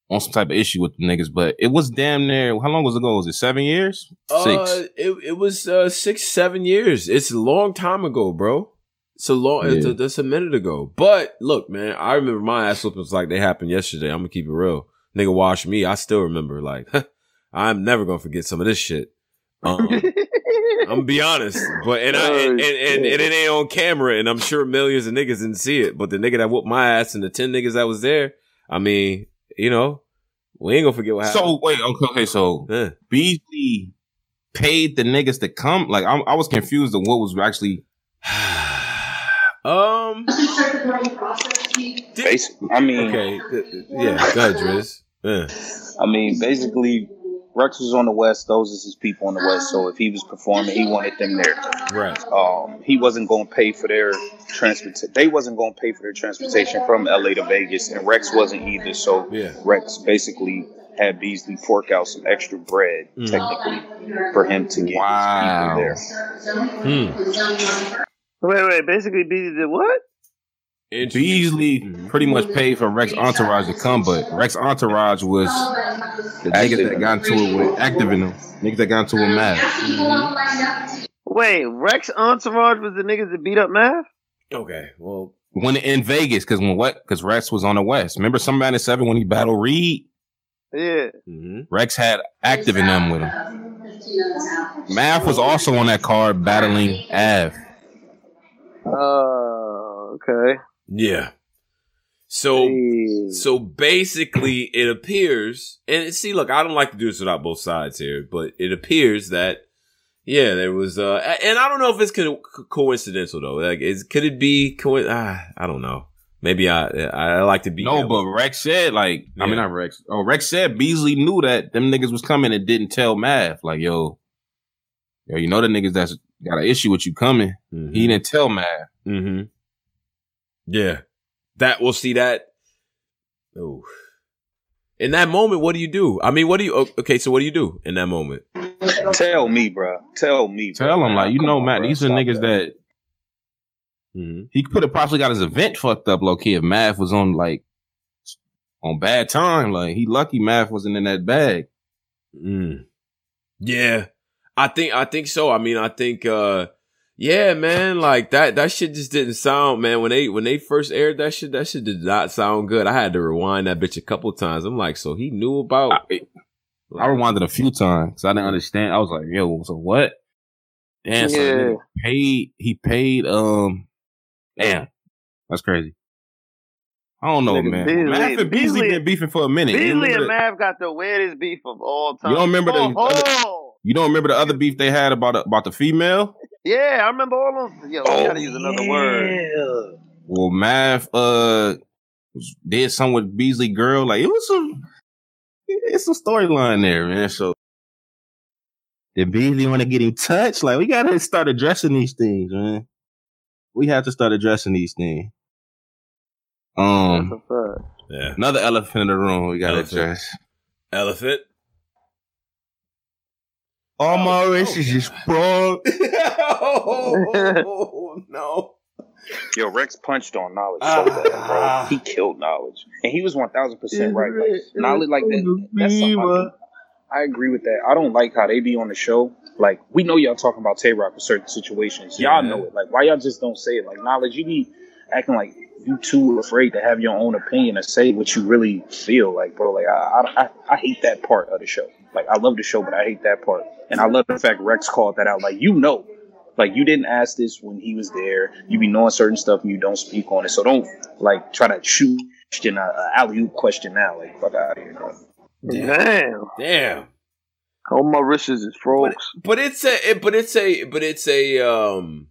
want some type of issue with the niggas, but it was damn near. How long was it ago? Was it seven years? Six. Uh, it it was uh, six seven years. It's a long time ago, bro. It's a long. It's a, that's a minute ago. But look, man, I remember my ass whoopings like they happened yesterday. I'm gonna keep it real. Nigga, wash me. I still remember. Like, I'm never gonna forget some of this shit. Um, I'm gonna be honest, but and I and, and, and, and it ain't on camera, and I'm sure millions of niggas didn't see it. But the nigga that whooped my ass and the ten niggas that was there, I mean, you know, we ain't gonna forget what happened. so wait, okay, okay, so Yeah. Beasley paid the niggas to come. Like, I'm, I was confused on what was actually. um. Basically, I mean, Okay. th- th- Yeah. Go ahead, Driz. Yeah. I mean, basically, Rex was on the West. Those is his people on the West. So if he was performing, he wanted them there. Right. Um, he wasn't going to pay for their transport. They wasn't going to pay for their transportation from LA to Vegas, and Rex wasn't either. So Yeah. Rex basically had Beasley fork out some extra bread, Mhm. technically, for him to get Wow. his people there. Hmm. Wait, wait. Basically, Beasley did what? Beasley pretty much paid for Rex Entourage to come, but Rex Entourage was the niggas that got into it with active in them. Niggas that got into it with Mav. Wait, Rex Entourage was the niggas that beat up Mav? Okay. Well. When in Vegas, because when what? Because Rex was on the West. Remember somebody at seven when he battled Reed? Yeah. hmm Rex had active in them with him. Mav was also on that card battling Av. Oh, okay. Yeah. So. Hey. So basically, it appears, and see, look, I don't like to do this without both sides here, but it appears that, yeah, there was, uh, and I don't know if it's co- co- coincidental though. Like, is could it be? Co- ah, I don't know. Maybe I, I like to be. No, but Rex said like I mean Yeah. not Rex. Oh, Rex said Beasley knew that them niggas was coming and didn't tell Math Like yo, yo, you know the niggas that's got an issue with you coming. Mhm. He didn't tell Math Mm-hmm. Yeah. That we'll see that. Oh. In that moment, what do you do? I mean, what do you? Okay, so what do you do in that moment? Tell me, bro. Tell me. bro. Tell him like you Come know, on, Matt. bro. These are Stop niggas that Mm-hmm. he could have possibly got his event fucked up low key if Mav was on like on bad time. Like he lucky Math wasn't in that bag. Mm. Yeah. I think I think so. I mean, I think uh yeah, man, like that that shit just didn't sound, man, when they when they first aired that shit, that shit did not sound good. I had to rewind that bitch a couple times. I'm like, so he knew about I, I rewinded a few times because I didn't understand. I was like, yo, so what? Damn, so the Yeah. paid he paid um damn. That's crazy. I don't know, Nigga, man. Beasley- Mav and Beasley, Beasley- been beefing for a minute. You Beasley and the- Mav got the weirdest beef of all time. You don't remember the oh, other- oh. You don't remember the other beef they had about about the female? Yeah, I remember all of them. Yo, we Oh, gotta use another word. Well, math uh did something with Beasley girl. Like it was some it's some storyline there, man. So did Beasley want to get in touch? Like we gotta start addressing these things, man. we have to start addressing these things. That's Um. Yeah. another elephant in the room we gotta Elephant. address. Elephant. All my races is sprung. oh, no. Yo, Rex punched on knowledge Ah. so bad, bro. He killed knowledge, and he was one thousand percent right. Like, knowledge like that. That's something I, do. I agree with that. I don't like how they be on the show. Like we know y'all talking about Tay Roc for certain situations. Y'all Yeah. know it. Like why y'all just don't say it? Like knowledge, you be acting like you too afraid to have your own opinion and say what you really feel. Like bro, like I, I I I hate that part of the show. Like I love the show, but I hate that part. And I love the fact Rex called that out. Like you know, like you didn't ask this when he was there. You be knowing certain stuff and you don't speak on it. So don't like try to shoot question a, a alley oop question now. Like fuck out of here, bro. Damn. Damn. All my wrists is frogs. But it's a, it, but it's a, but it's a, um,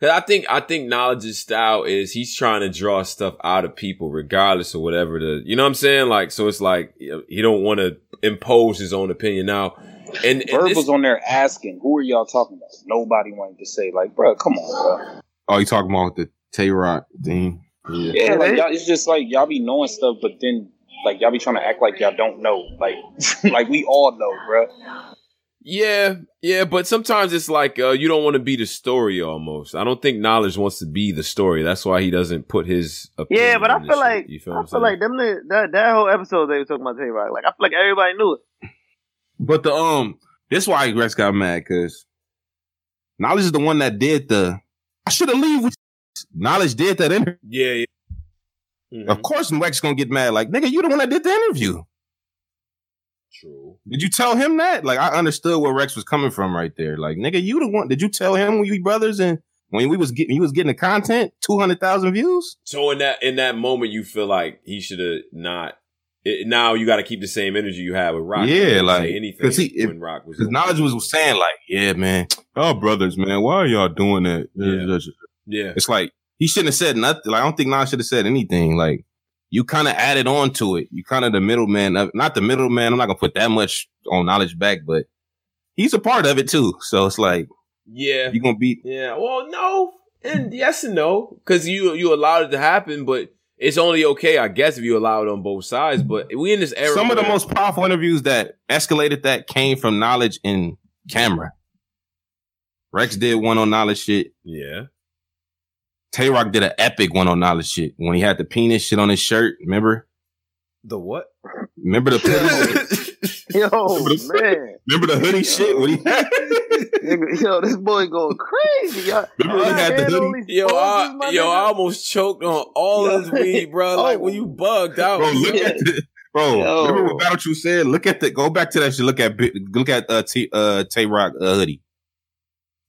'cause I think, I think knowledge's style is he's trying to draw stuff out of people regardless of whatever the, you know what I'm saying? Like, so it's like, you he don't want to impose his own opinion now. And, and Verb this- was on there asking, "Who are y'all talking about?" Nobody wanted to say, like, bro, come on, bro. Oh, you talking about the Tay Roc thing? Yeah. Yeah, like y'all, it's just like y'all be knowing stuff, but then like y'all be trying to act like y'all don't know, like like we all know, bro. Yeah, yeah, but sometimes it's like uh, you don't want to be the story almost. I don't think knowledge wants to be the story. That's why he doesn't put his opinion Yeah, but I on feel shit. like you feel I feel saying? like them that that whole episode they were talking about Tay Roc. Like I feel like everybody knew it. But the um, this why Rex got mad because Knowledge is the one that did the. I should have leave with Knowledge did that interview. yeah, yeah. Mhm. Of course, Rex gonna get mad. Like nigga, you the one that did the interview. True. Did you tell him that? Like I understood where Rex was coming from right there. Like nigga, you the one. Did you tell him when we brothers and when we was getting you was getting the content two hundred thousand views? So in that in that moment, you feel like he should have not. It, now you got to keep the same energy you had with Roc. Yeah, like, anything 'cause he- when Roc was Because Knowledge was saying like, yeah, man, y'all brothers, man, why are y'all doing that? Yeah. yeah, It's like he shouldn't have said nothing. Like I don't think Nas should have said anything. Like you kind of added on to it. You kind of the middleman. Of, not the middleman. I'm not gonna put that much on knowledge back, but he's a part of it too. So it's like yeah, you gonna be. yeah. Well, no, and yes and no, because you you allowed it to happen, but it's only okay, I guess, if you allow it on both sides. But we in this era. Some of the most powerful interviews that escalated that came from knowledge in camera. Rex did one on knowledge shit. yeah, Tay Roc did an epic one on knowledge shit when he had the penis shit on his shirt. Remember? the what? Remember the Yo, man. remember the hoodie shit when he had Yo, this boy going crazy. Y'all, Remember when he had the hoodie? Yo, I, yo, nigga? I almost choked on all Yo. this weed, bro. Like Oh. when you bugged out. Bro, look Yeah. at the bro. Yo. Remember what Battle True said? Look at the go back to that shit. Look at look at uh T uh Tay Roc uh, hoodie.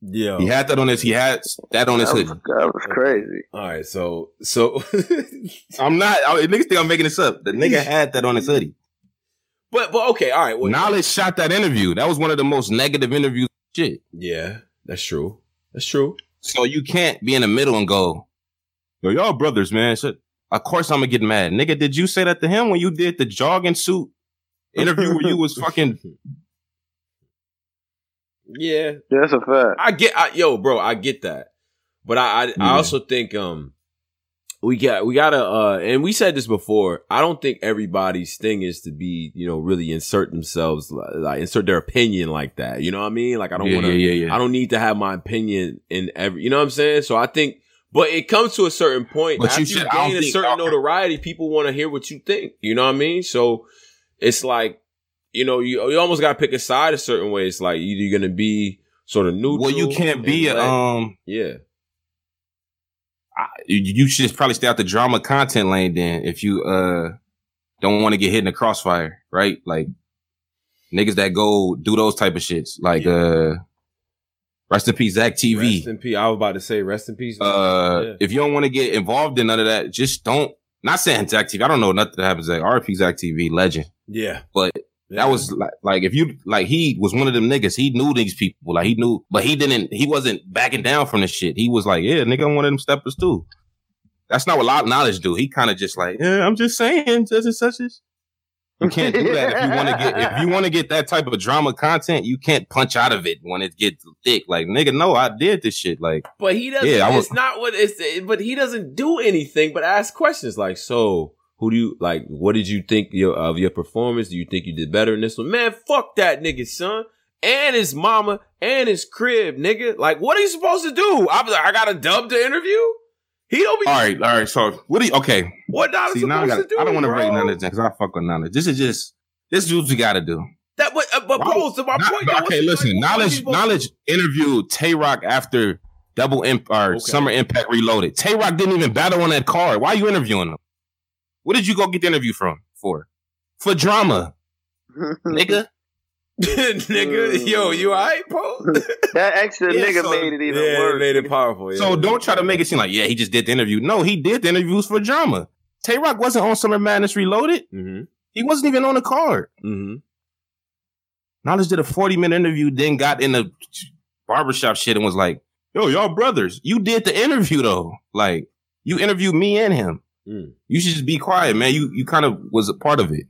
Yeah. He had that on his he had that on his that was, hoodie. that was crazy. All right, so so, I'm not. I, niggas think I'm making this up. The nigga had that on his hoodie. but but okay, all right. Well, Knowledge shot that interview. That was one of the most negative interviews. Shit. yeah, that's true. That's true. So you can't be in the middle and go, yo, y'all brothers, man. So, of course I'm gonna get mad. Nigga, did you say that to him when you did the jogging suit interview where you was fucking Yeah, Yeah, that's a fact. I get, I, yo, bro, I get that, but I, I, Yeah. I also think, um, we got, we gotta, uh, and we said this before. I don't think everybody's thing is to be, you know, really insert themselves, like, like insert their opinion like that. You know what I mean? Like I don't yeah, want to, yeah, yeah, yeah. I don't need to have my opinion in every, you know what I'm saying? So I think, but it comes to a certain point. But after you you, should- I don't gain a think- certain notoriety, people want to hear what you think. You know what I mean? So it's like, you know, you, you almost got to pick a side a certain way. It's like either you're going to be sort of neutral. Well, you can't be a um. yeah. I, you, you should just probably stay out the drama content lane then if you uh don't want to get hit in the crossfire, right? Like niggas that go do those type of shits. Like uh rest in peace, Zach TV. Rest in peace. I was about to say rest in peace. uh Yeah. if you don't want to get involved in none of that, just don't not saying Zach TV. I don't know nothing that happens at RP Zach TV, legend. yeah. But Yeah. That was like, like if you like he was one of them niggas. He knew these people. Like he knew, but he didn't. He wasn't backing down from the shit. He was like, yeah, nigga, I'm one of them steppers too. That's not what a lot of knowledge do. He kind of just like, yeah, I'm just saying such and such. As. You can't do that if you want to get if you want to get that type of drama content. You can't punch out of it when it gets thick. Like nigga, no, I did this shit. Like, but he doesn't. Yeah, I was- it's not what it's. But he doesn't do anything but ask questions like, "So, who do you like? What did you think your, of your performance? Do you think you did better in this one?" Man, fuck that nigga, son, and his mama and his crib, nigga. Like, what are you supposed to do? I was like, I got a dub to interview. He don't be. all right, all right. So what do you? Okay, What not see supposed now I, got, to do? I don't want to break none of this because I fuck with knowledge. This is just this is what you got to do. That, but, uh, but bro, so my Not- point. though, okay, listen. like, what- what knowledge, to knowledge interviewed Tay Roc after Double Imp or Okay. Summer Impact Reloaded. Tay Roc didn't even battle on that card. Why are you interviewing him? What did you go get the interview from for? For drama, nigga. nigga, yo, you alright, bro? that extra Yeah, nigga so- made it even yeah, worse. it made it powerful. So don't try to make it seem like yeah he just did the interview. No, he did the interviews for drama. Tay Roc wasn't on Summer Madness Reloaded. Mm-hmm. He wasn't even on the card. Mm-hmm. Knowledge did a 40 minute interview, then got in the barbershop shit and was like, yo, y'all brothers. You did the interview though. Like, you interviewed me and him. Mm. You should just be quiet, man. You you kind of was a part of it.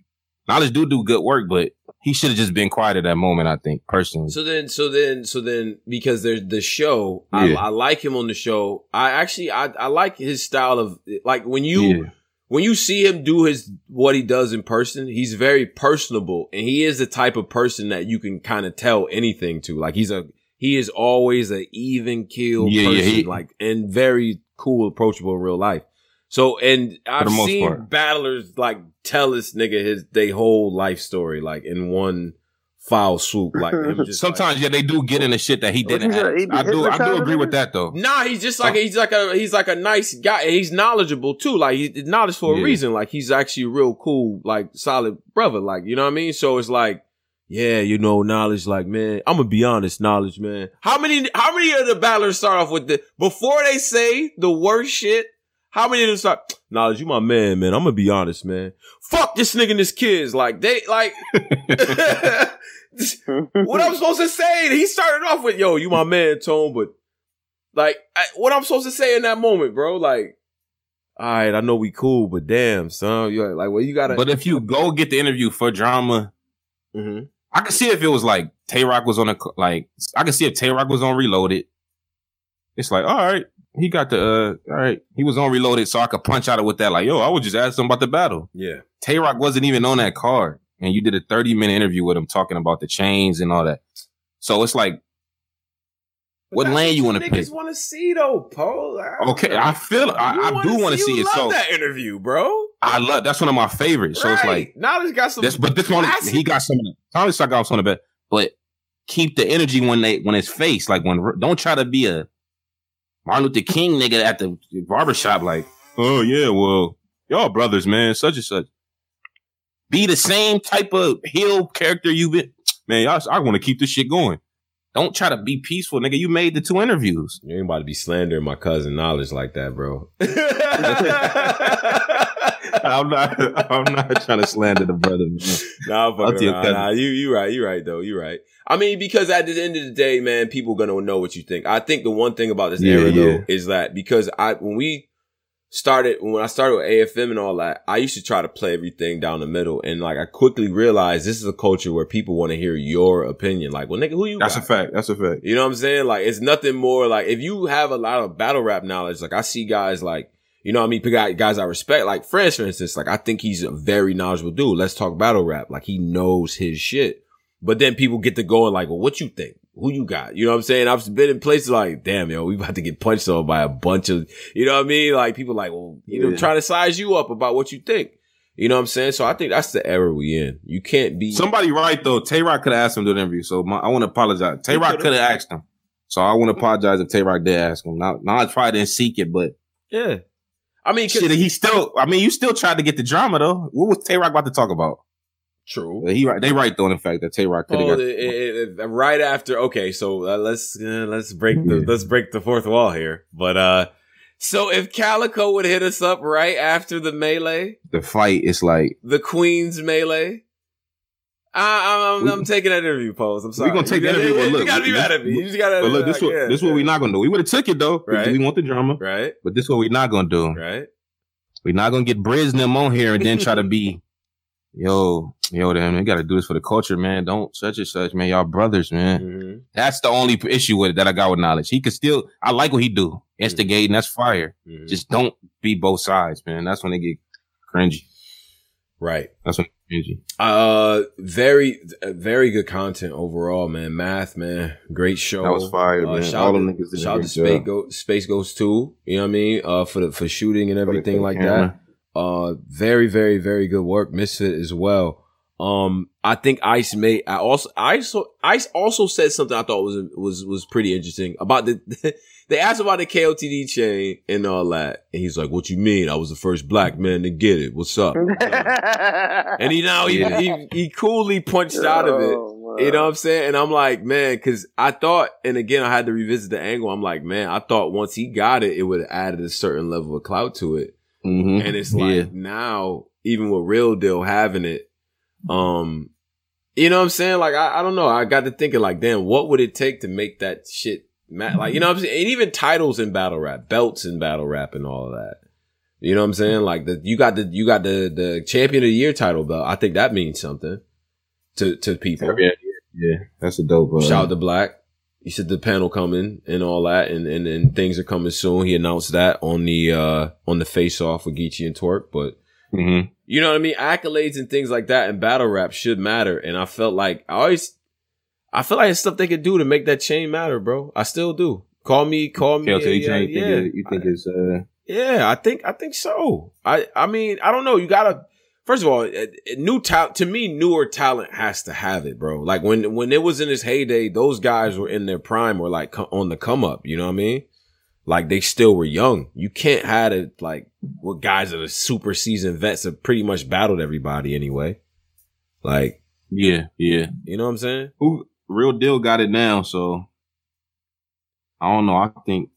Knowledge do do good work, but he should have just been quiet at that moment, I think, personally. So then, so then, so then, because there's the show, I, Yeah. I like him on the show. I actually, I, I like his style of like when you yeah. when you see him do his what he does in person, he's very personable, and he is the type of person that you can kind of tell anything to. Like he's a he is always a even keel Yeah, yeah, he- like and very cool, approachable in real life. So, and I've seen part. battlers like tell this nigga his they whole life story like in one foul swoop. Like him just like- Sometimes, yeah, they do get in the shit that he didn't he said? ask. He I do, I do agree with that though. Nah, he's just like he's like a he's like a nice guy. He's knowledgeable too. Like he's knowledge for a Yeah. reason. Like he's actually a real cool, like solid brother. Like you know what I mean. So it's like, yeah, you know, knowledge. Like man, I'm gonna be honest, knowledge, man. How many how many of the battlers start off with the before they say the worst shit? How many of them start knowledge? You my man, man. I'm gonna be honest, man. Fuck this nigga and his kids. Like they like. what I'm supposed to say? He started off with, "Yo, you my man, Tone," but like, I, what I'm supposed to say in that moment, bro? Like, all right, I know we cool, but damn, son, you like, well, you gotta. But if you go get the interview for drama, Mhm. I can see if it was like Tay Roc was on a like I can see if Tay Roc was on Reloaded. It's like, all right, he got the uh all right, he was on Reloaded, so I could punch out it with that. Like, yo, I would just ask him about the battle. yeah, Tay Roc wasn't even on that card, and you did a thirty minute interview with him talking about the chains and all that. So it's like, what That's lane you want to pick? want to see though, Paul. Okay, I feel I, I do want to see you it. love So that interview, bro. I love that's one of my favorites. So it's like now he's got some. this, but this one he got some Tommy Stock got some of the best. But keep the energy when they when it's faced. Like when don't try to be a Martin Luther King nigga at the barbershop. Like, oh yeah, well y'all brothers, man, such and such. Be the same type of heel character you've been. Man, y'all, I want to keep this shit going. Don't try to be peaceful, nigga. You made the two interviews. You ain't about to be slandering my cousin knowledge like that, bro. I'm not. I'm not trying to slander the brother. Man. Nah, I'll fuck take nah, nah, you you right, you right though, you right. I mean, because at the end of the day, man, people gonna know what you think. I think the one thing about this Yeah, era yeah. though is that because I when we started when I started with AFM and all that, I used to try to play everything down the middle, and like I quickly realized this is a culture where people want to hear your opinion. Like, well, nigga, who you? That's got? a fact. That's a fact. You know what I'm saying? Like, it's nothing more like if you have a lot of battle rap knowledge, like I see guys like, you know what I mean? Guy- Guys I respect, like France, for instance, like I think he's a very knowledgeable dude. Let's talk battle rap. Like he knows his shit. But then people get to going like, well, what you think? Who you got? You know what I'm saying? I've been in places like, damn, yo, we about to get punched on by a bunch of, you know what I mean? Like people like, well, you know, Yeah. trying to size you up about what you think. You know what I'm saying? So I think that's the era we in. You can't be Somebody right though. Tay Roc could have asked him to do the interview, so my, I want to apologize. Tay He Roc coulda. asked him, so I want to apologize if Tay Roc did ask him. Now, now I probably didn't seek it, but yeah. I mean, shit, he still. I mean, you still tried to get the drama though. What was Tay Roc about to talk about? true. He right. They right though. In the fact that Tay Roc could have Oh, got. right after. Okay, so uh, let's uh, let's break the Yeah. let's break the fourth wall here. But uh, so if Calicoe would hit us up right after the melee, the fight is like the Queen's melee. I, I'm, I'm, I'm taking that interview pose. I'm sorry. We're gonna take you gotta- interview, but You gotta be mad at me. You just gotta. But look, this what yeah, this what we yeah. not gonna do. We would have took it though. Right. We want the drama, Right, but this what we're not gonna do. right. We're not gonna get Briz them on here and then try to be, yo, Yo, damn, you got to do this for the culture, man. Don't such and such, man. Y'all brothers, man. Mhm. That's the only issue with it that I got with knowledge. He could still. I like what he do, instigating. That's fire. Mhm. Just don't be both sides, man. That's when they get cringy. right. That's when they get cringy. Uh, very, uh, very good content overall, man. Math, man, great show. That was fire, Uh, man. shout All out them to- niggas did Shout out to Space. Go, Space Ghost too. You know what I mean? Uh, for the for shooting and everything like camera. that. Uh, very, very, very good work. Misfit as well. Um, I think Ice made. I also Ice Ice also said something I thought was was was pretty interesting about the. they asked about the KOTD chain and all that, and he's like, "What you mean? I was the first black man to get it. What's up?" and he now he, Yeah. he he coolly punched out of it. Oh, You know what I'm saying? And I'm like, man, cause I thought, and again, I had to revisit the angle. I'm like, man, I thought once he got it, it would have added a certain level of clout to it. Mhm. And it's like Yeah. now, even with Real Deal having it, um, you know what I'm saying? Like, I, I don't know. I got to thinking like, damn, what would it take to make that shit ma- like, you know what I'm saying? And even titles in battle rap, belts in battle rap and all of that. You know what I'm saying? Like the, you got the, you got the, the champion of the year title belt. I think that means something to, to people. Yeah, yeah, that's a dope. Uh, Shout out to Black. He said the panel coming and all that, and, and and things are coming soon. He announced that on the uh on the face off with Geechi and Torque, but Mhm. you know what I mean. Accolades and things like that in battle rap should matter, and I felt like I always, I feel like it's stuff they could do to make that chain matter, bro. I still do. Call me, call me. KLT, you yeah, think, yeah. you think it's uh, Yeah, I think I think so. I I mean, I don't know. You gotta first of all, uh, new talent to me, newer talent has to have it, bro. Like when when it was in its heyday, those guys were in their prime, or like on the come up. You know what I mean? Like they still were young. You can't have it like what guys that are super seasoned vets have pretty much battled everybody anyway. Like yeah, yeah. you know what I'm saying? Who real deal got it now? So I don't know. I think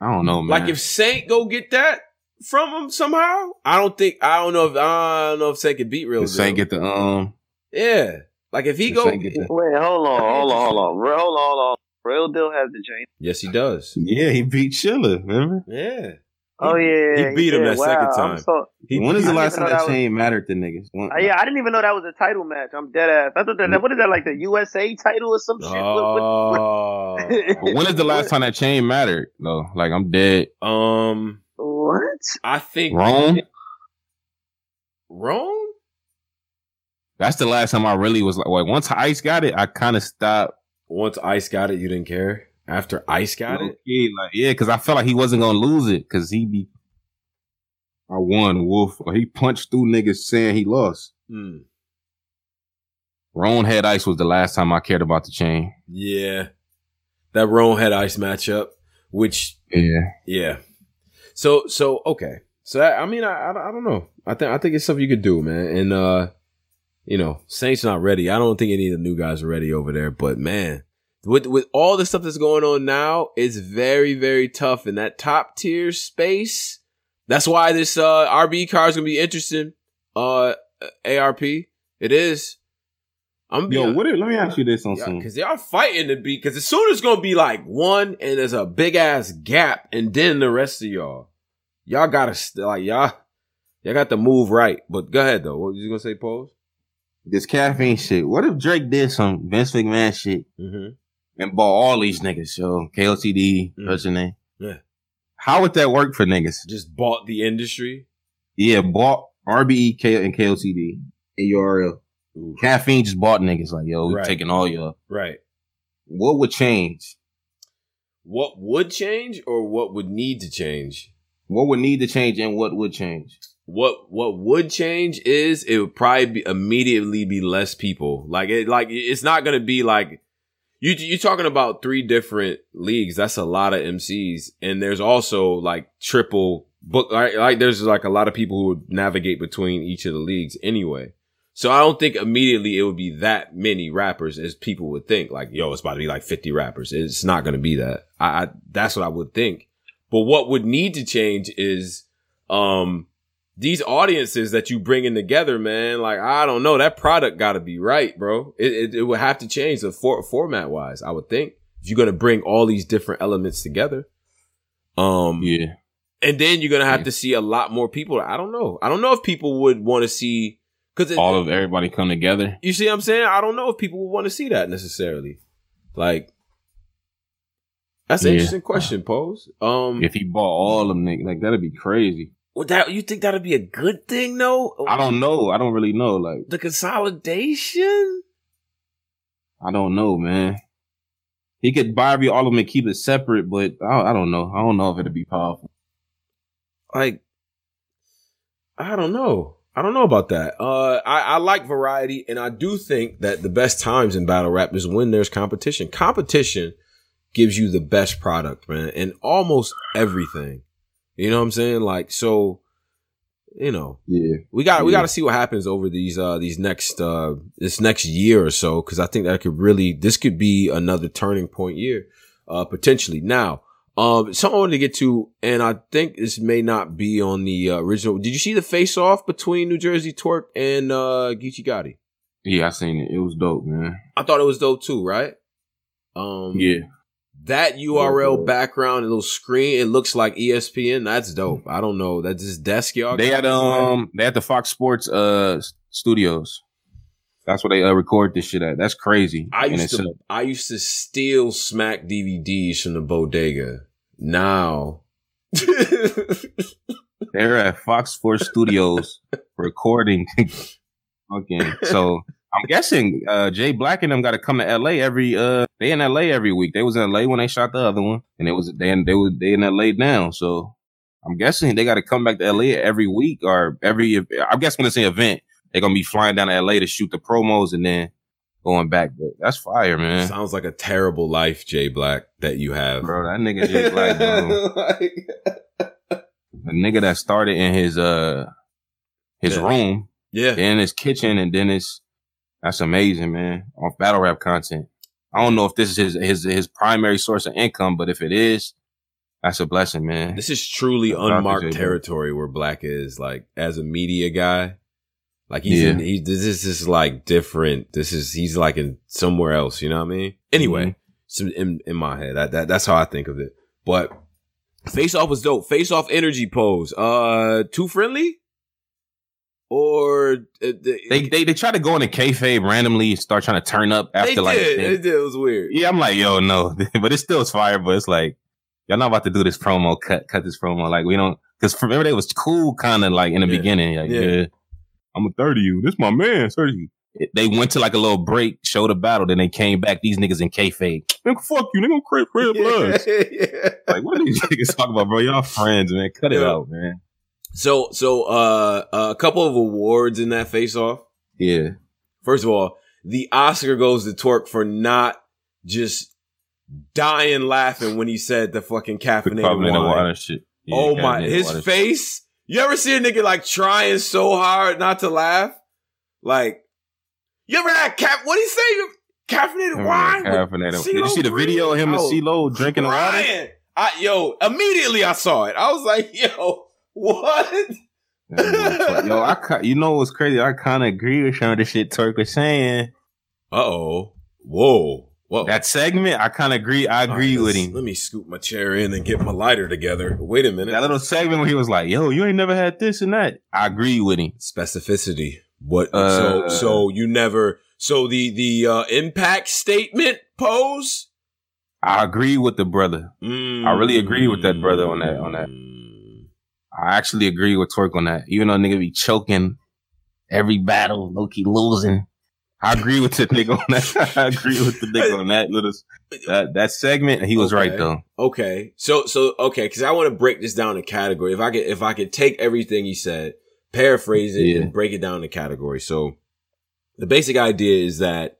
I don't know, man. Like if Saint go get that from him somehow, I don't think I don't know if I don't know if Saint could beat real. if Saint get the um, Yeah. Like if he if go Saint get the- Wait, hold on, hold on, hold on, Re- hold on, hold on. Real deal has the chain. Yes, he does. yeah, he beat Schiller. Remember? Yeah. Oh yeah, he beat him did. that second time. I'm so- He, when is the last time know that that was- chain mattered to niggas? When, Uh, yeah, I didn't even know that was a title match. I'm dead ass. I thought that, that what is that like the USA title or some shit? What- what- Oh. But when is the last time that chain mattered? though? like I'm dead. um, What? I think Wrong. Wrong? That's the last time I really was like, like once Ice got it, I kind of stopped. Once Ice got it, you didn't care. After Ice got it, Yeah, like yeah, because I felt like he wasn't gonna lose it because he be. I won, Wolf. Or he punched through niggas saying he lost. Hmm. Ron Head Ice was the last time I cared about the chain. yeah, that Rome had Ice matchup, which Yeah. yeah. So so okay. So I, I mean I, I I don't know. I think I think it's something you could do, man. And uh, you know, Saints not ready. I don't think any of the new guys are ready over there. But man, with with all the stuff that's going on now, it's very very tough in that top tier space. That's why this uh RB card is gonna be interesting. Uh, ARP, it is. I'm Yo, being- what? If, let me ask you this on some. because they are fighting to be. Because as soon as it's gonna be like one, and there's a big ass gap, and then the rest of y'all, y'all gotta st- like y'all, y'all got to move right. But go ahead though. What was you gonna say, pose? This caffeine shit. What if Drake did some Vince McMahon shit Mm-hmm. And bought all these niggas? Yo, KOTD, Mm. what's your name? Yeah. How would that work for niggas? Just bought the industry. Yeah, bought RBE K- and KOTD and URL. Ooh, Caffeine just bought niggas like, yo, we Right. taking all your. right. What would change? What would change, or what would need to change? What would need to change and what would change? What what would change is it would probably be immediately be less people. Like it like it's not gonna be like you you're talking about three different leagues. That's a lot of MCs, and there's also like triple book. Like, like there's like a lot of people who would navigate between each of the leagues anyway. So I don't think immediately it would be that many rappers as people would think. Like yo, it's about to be like 50 rappers. It's not gonna be that. I, I that's what I would think. But what would need to change is um these audiences that you bringing together, man, like I don't know, that product got to be right, bro. It, it it would have to change the for, format wise. I would think if you're gonna bring all these different elements together, um, Yeah. and then you're gonna have Yeah. to see a lot more people. I don't know. I don't know if people would want to see Because all of everybody come together. You see what I'm saying? I don't know if people would want to see that necessarily. Like, that's an Yeah. interesting question, pose. Um, If he bought all of them, like that'd be crazy. Would that you think that'd be a good thing though? I don't know. I don't really know. Like The consolidation. I don't know, man. He could buy every all of them and keep it separate, but I, I don't know. I don't know if it'd be powerful. like I don't know. I don't know about that. Uh, I, I like variety, and I do think that the best times in battle rap is when there's competition. Competition gives you the best product, man, and almost everything. You know what I'm saying? Like, so, you know, Yeah. we got we got to see what happens over these uh these next uh this next year or so because I think that could really this could be another turning point year uh potentially. Now, um something I wanted to get to and I think this may not be on the uh, original. Did you see the face off between New Jersey Twerk and uh Geechi Gotti? Yeah, I seen it. It was dope, man. I thought it was dope too, right? Um Yeah. That URL Yeah. background, a little screen, it looks like ESPN. That's dope. I don't know. That's this desk y'all. They got? had um they had the Fox Sports uh studios. That's where they uh, record this shit at. That's crazy. I used to I used to steal smack DVDs from the bodega. Now they're at Fox Sports Studios recording. okay, so I'm guessing uh Jay Black and them got to come to LA every uh they in LA every week. They was in LA when they shot the other one, and it was they in- they was they in LA now. So I'm guessing they got to come back to LA every week or every. I guess when it's an event, they're gonna be flying down to LA to shoot the promos and then going back. But that's fire, man. sounds like a terrible life, Jay Black, that you have. Bro, that nigga Jay Black, bro. the nigga that started in his uh his Yeah. room, yeah. in his kitchen, and then his that's amazing, man. On battle rap content. I don't know if this is his his his primary source of income, but if it is, that's a blessing, man. This is truly to unmarked territory where Black is like as a media guy. Like he's Yeah. in, he, this is just like different. This is he's like in somewhere else. You know what I mean? Anyway, Mhm. it's in in my head. That, that that's how I think of it. But face off was dope. Face off energy pose. Uh, too friendly. Or uh, They they they try to go into kayfabe randomly, start trying to turn up after they like. did. they- They did. It was weird. yeah, I'm like, yo, no, but it still is fire. But it's like, y'all not about to do this promo. Cut cut this promo. Like we don't because remember they was cool, kind of like in the Yeah. beginning. Like, Yeah. yeah. I'm a thirty you. This my man. Thirty you. They went to like a little break, showed a battle, then they came back. These niggas in kayfabe. Nigga, fuck you. Nigga, I'm crib red blood. yeah. Like, what are these niggas talking about, bro? Y'all friends, man. Cut it out, man. So so uh a couple of awards in that face off. Yeah. First of all, the Oscar goes to Torque for not just dying laughing when he said the fucking caffeinated Carbonated wine. water shit. Yeah, oh my, his water shit. face. You ever see a nigga like trying so hard not to laugh? Like, you ever had cap? What did he say? Caffeinated wine? Caffeinated. Did you see the video of him and? CeeLo drinking the water? I, yo, immediately I saw it. I was like, yo, what? Yo, I you know what's crazy? I kind of agree with some of the shit Turk was saying. Uh oh. Whoa. Whoa. That segment, I kind of agree. I agree right, with him. Let me scoop my chair in and get my lighter together. Wait a minute. That little segment where he was like, "Yo, you ain't never had this and that." I agree with him. Specificity. What? so Uh, so you never. So the the uh, impact statement pose. I agree with the brother. I really agree with that brother on that- on that. I actually agree with Twerk on that. Even though nigga be choking every battle, Loki losing. I agree with the nigga on that. I agree with the nigga on that little that, that segment. He was right though. Okay. So so okay, because I want to break this down in category. If I could if I could take everything he said, paraphrase it, Yeah. and break it down in category. So the basic idea is that.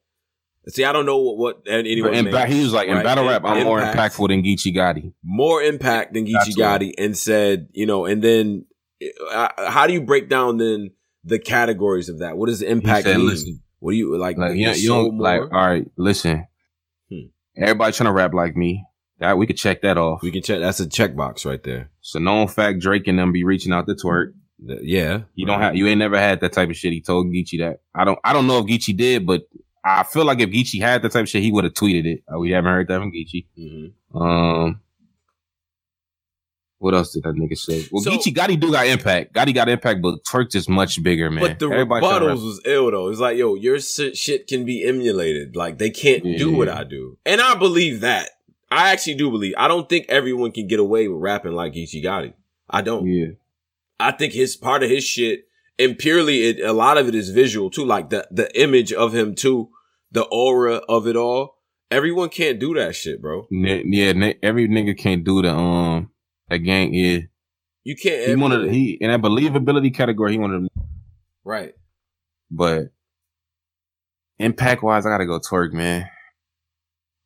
See, I don't know what, what anyone. in made. ba- he was like, in battle rap, I'm more impactful than Geechi Gotti. more impact than Geechi. Gotti and said, you know, and then uh, how do you break down then the categories of that? What does the impact said, mean? listen, what do you like? like, you, you you don't, more? like, all right, listen. Hmm. Everybody trying to rap like me. That we could check that off. we can check. That's a checkbox right there. So known fact, Drake and them be reaching out to twerk. The- yeah, You don't have, you ain't never had that type of shit. He told Geechi that. I don't, I don't know if Geechi did, but I feel like if Geechi had that type of shit, he would have tweeted it. Uh, we haven't heard that from Geechi. hmm Um, What else did that nigga say? Well, So- Geechi Gotti do got impact. Gotti got impact, but Twerk is much bigger, man. But the Everybody rebuttals was ill though. It's like, yo, your shit can be emulated. Like they can't do what I do, and I believe that. I actually do believe. I don't think everyone can get away with rapping like Geechi Gotti. I don't. Yeah. I think his part of his shit, and purely it, a lot of it is visual too, like the the image of him too, the aura of it all. Everyone can't do that shit, bro. Yeah, every nigga can't do the um that gang. Yeah, You can't. he wanted he in that believability category. He wanted, right. but impact wise, I gotta go Twerk, man.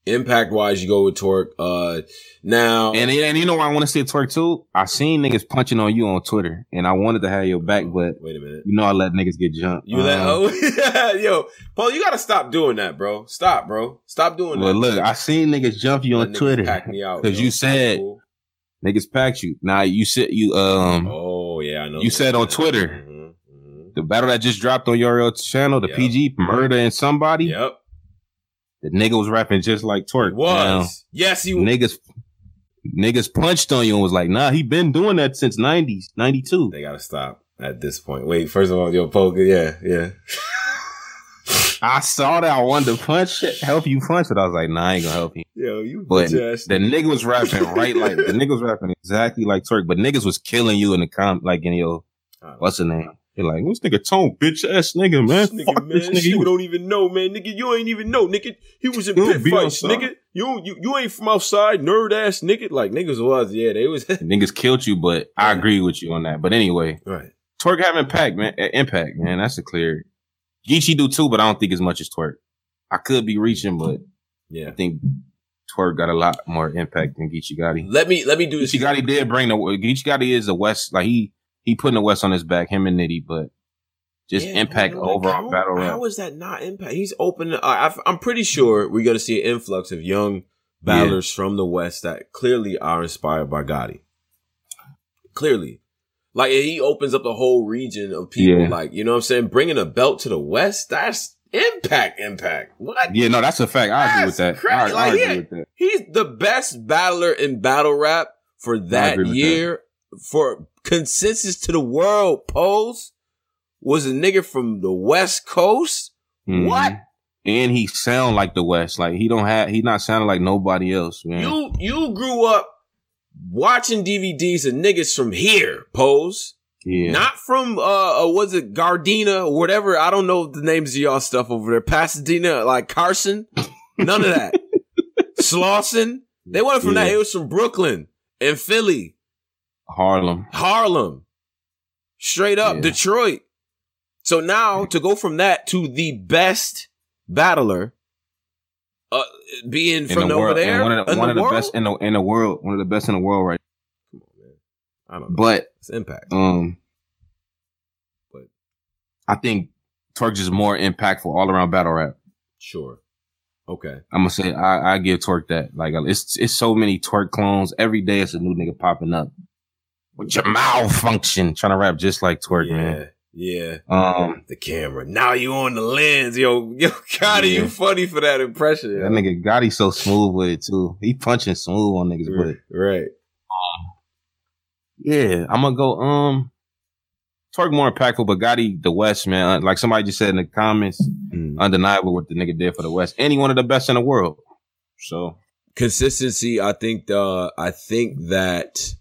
Impact wise, you go with Torque. Uh, now And and you know why I want to see Torque too? I seen niggas punching on you on Twitter, and I wanted to have your back, but wait a minute. you know I let niggas get jumped. You let Um, oh yo, Paul, you gotta stop doing that, bro. Stop, bro. Stop doing Well, that. look, I seen niggas jump you on Twitter pack me out, because yo. you said Cool. niggas packed you. Now you said you um Oh yeah, I know. You said on Twitter. Mhm, mhm. the battle that just dropped on your channel, the Yep. PG murder and somebody. Yep, The nigga was rapping just like Twerk. was. yes, he was. niggas niggas punched on you and was like, nah, he been doing that since 90s, 92. They gotta stop at this point. Wait, first of all, yo, Poker, yeah, yeah. I saw that. I wanted to punch it, help you punch it. I was like, nah, I ain't gonna help you. Yo, you But the nigga was rapping right like the nigga was rapping exactly like Twerk, but niggas was killing you in the com like in your what's the name? You're like, this nigga tone bitch ass nigga, man. This nigga, Fuck man, this nigga. You- don't even know, man. Nigga, you ain't even know, nigga. He was in You pit fights, outside. nigga. You, you you ain't from outside, nerd ass nigga. Like niggas was, yeah, they was Niggas killed you, but I agree with you on that. But anyway, right. Twerk have impact, man. Impact, man. That's a clear. Geechi do too, but I don't think as much as Twerk. I could be reaching, but yeah, I think Twerk got a lot more impact than Geechi Gotti. Let me let me do this. Geechi Gotti did bring the Geechi Gotti is the West, like he he putting the West on his back, him and Nitty, but just Yeah, impact like, overall how- battle rap. How is that not impact? He's open. I, I, I'm pretty sure we're gonna see an influx of young battlers from the West that clearly are inspired by Gotti. Clearly, like he opens up the whole region of people. Yeah. Like you know what I'm saying, bringing a belt to the West. That's impact. Impact. What? Yeah, no, that's a fact. I agree with that. Crazy. I, I Like, agree yeah. with that. He's the best battler in battle rap for that year. For consensus to the world, pose was a nigga from the West Coast. Mhm. What? And he sound like the West. Like he don't have he not sounding like nobody else, man. You you grew up watching DVDs of niggas from here, pose. yeah. Not from uh, uh was it Gardena or whatever? I don't know the names of y'all stuff over there. Pasadena, like Carson. None of that. Slauson. They weren't from that. It was from Brooklyn and Philly, Harlem. Harlem. Straight up, Yeah. Detroit. So now to go from that to the best battler uh being In from the over world. there one of the, one the of the best in the in the world. One of the best in the world right. Come on, man. I don't know. But It's impact. um But- I think Twerk is more impactful all around battle rap. Sure. Okay. I'm gonna say I, I give Twerk that. Like it's it's so many Twerk clones. Every day it's a new nigga popping up. With your malfunction, trying to rap just like Twerk, yeah. man. Yeah. Um the camera. Now you on the lens, yo, yo, Gotti, Yeah. you funny for that impression. that nigga Gotti so smooth with it too. He punching smooth on niggas, but Right. Yeah, I'm gonna go. Um, Twerk more impactful, but Gotti the West man. uh, Like somebody just said in the comments, Mm. undeniable what the nigga did for the West. And he one of the best in the world. So Consistency. I think. Uh, I think that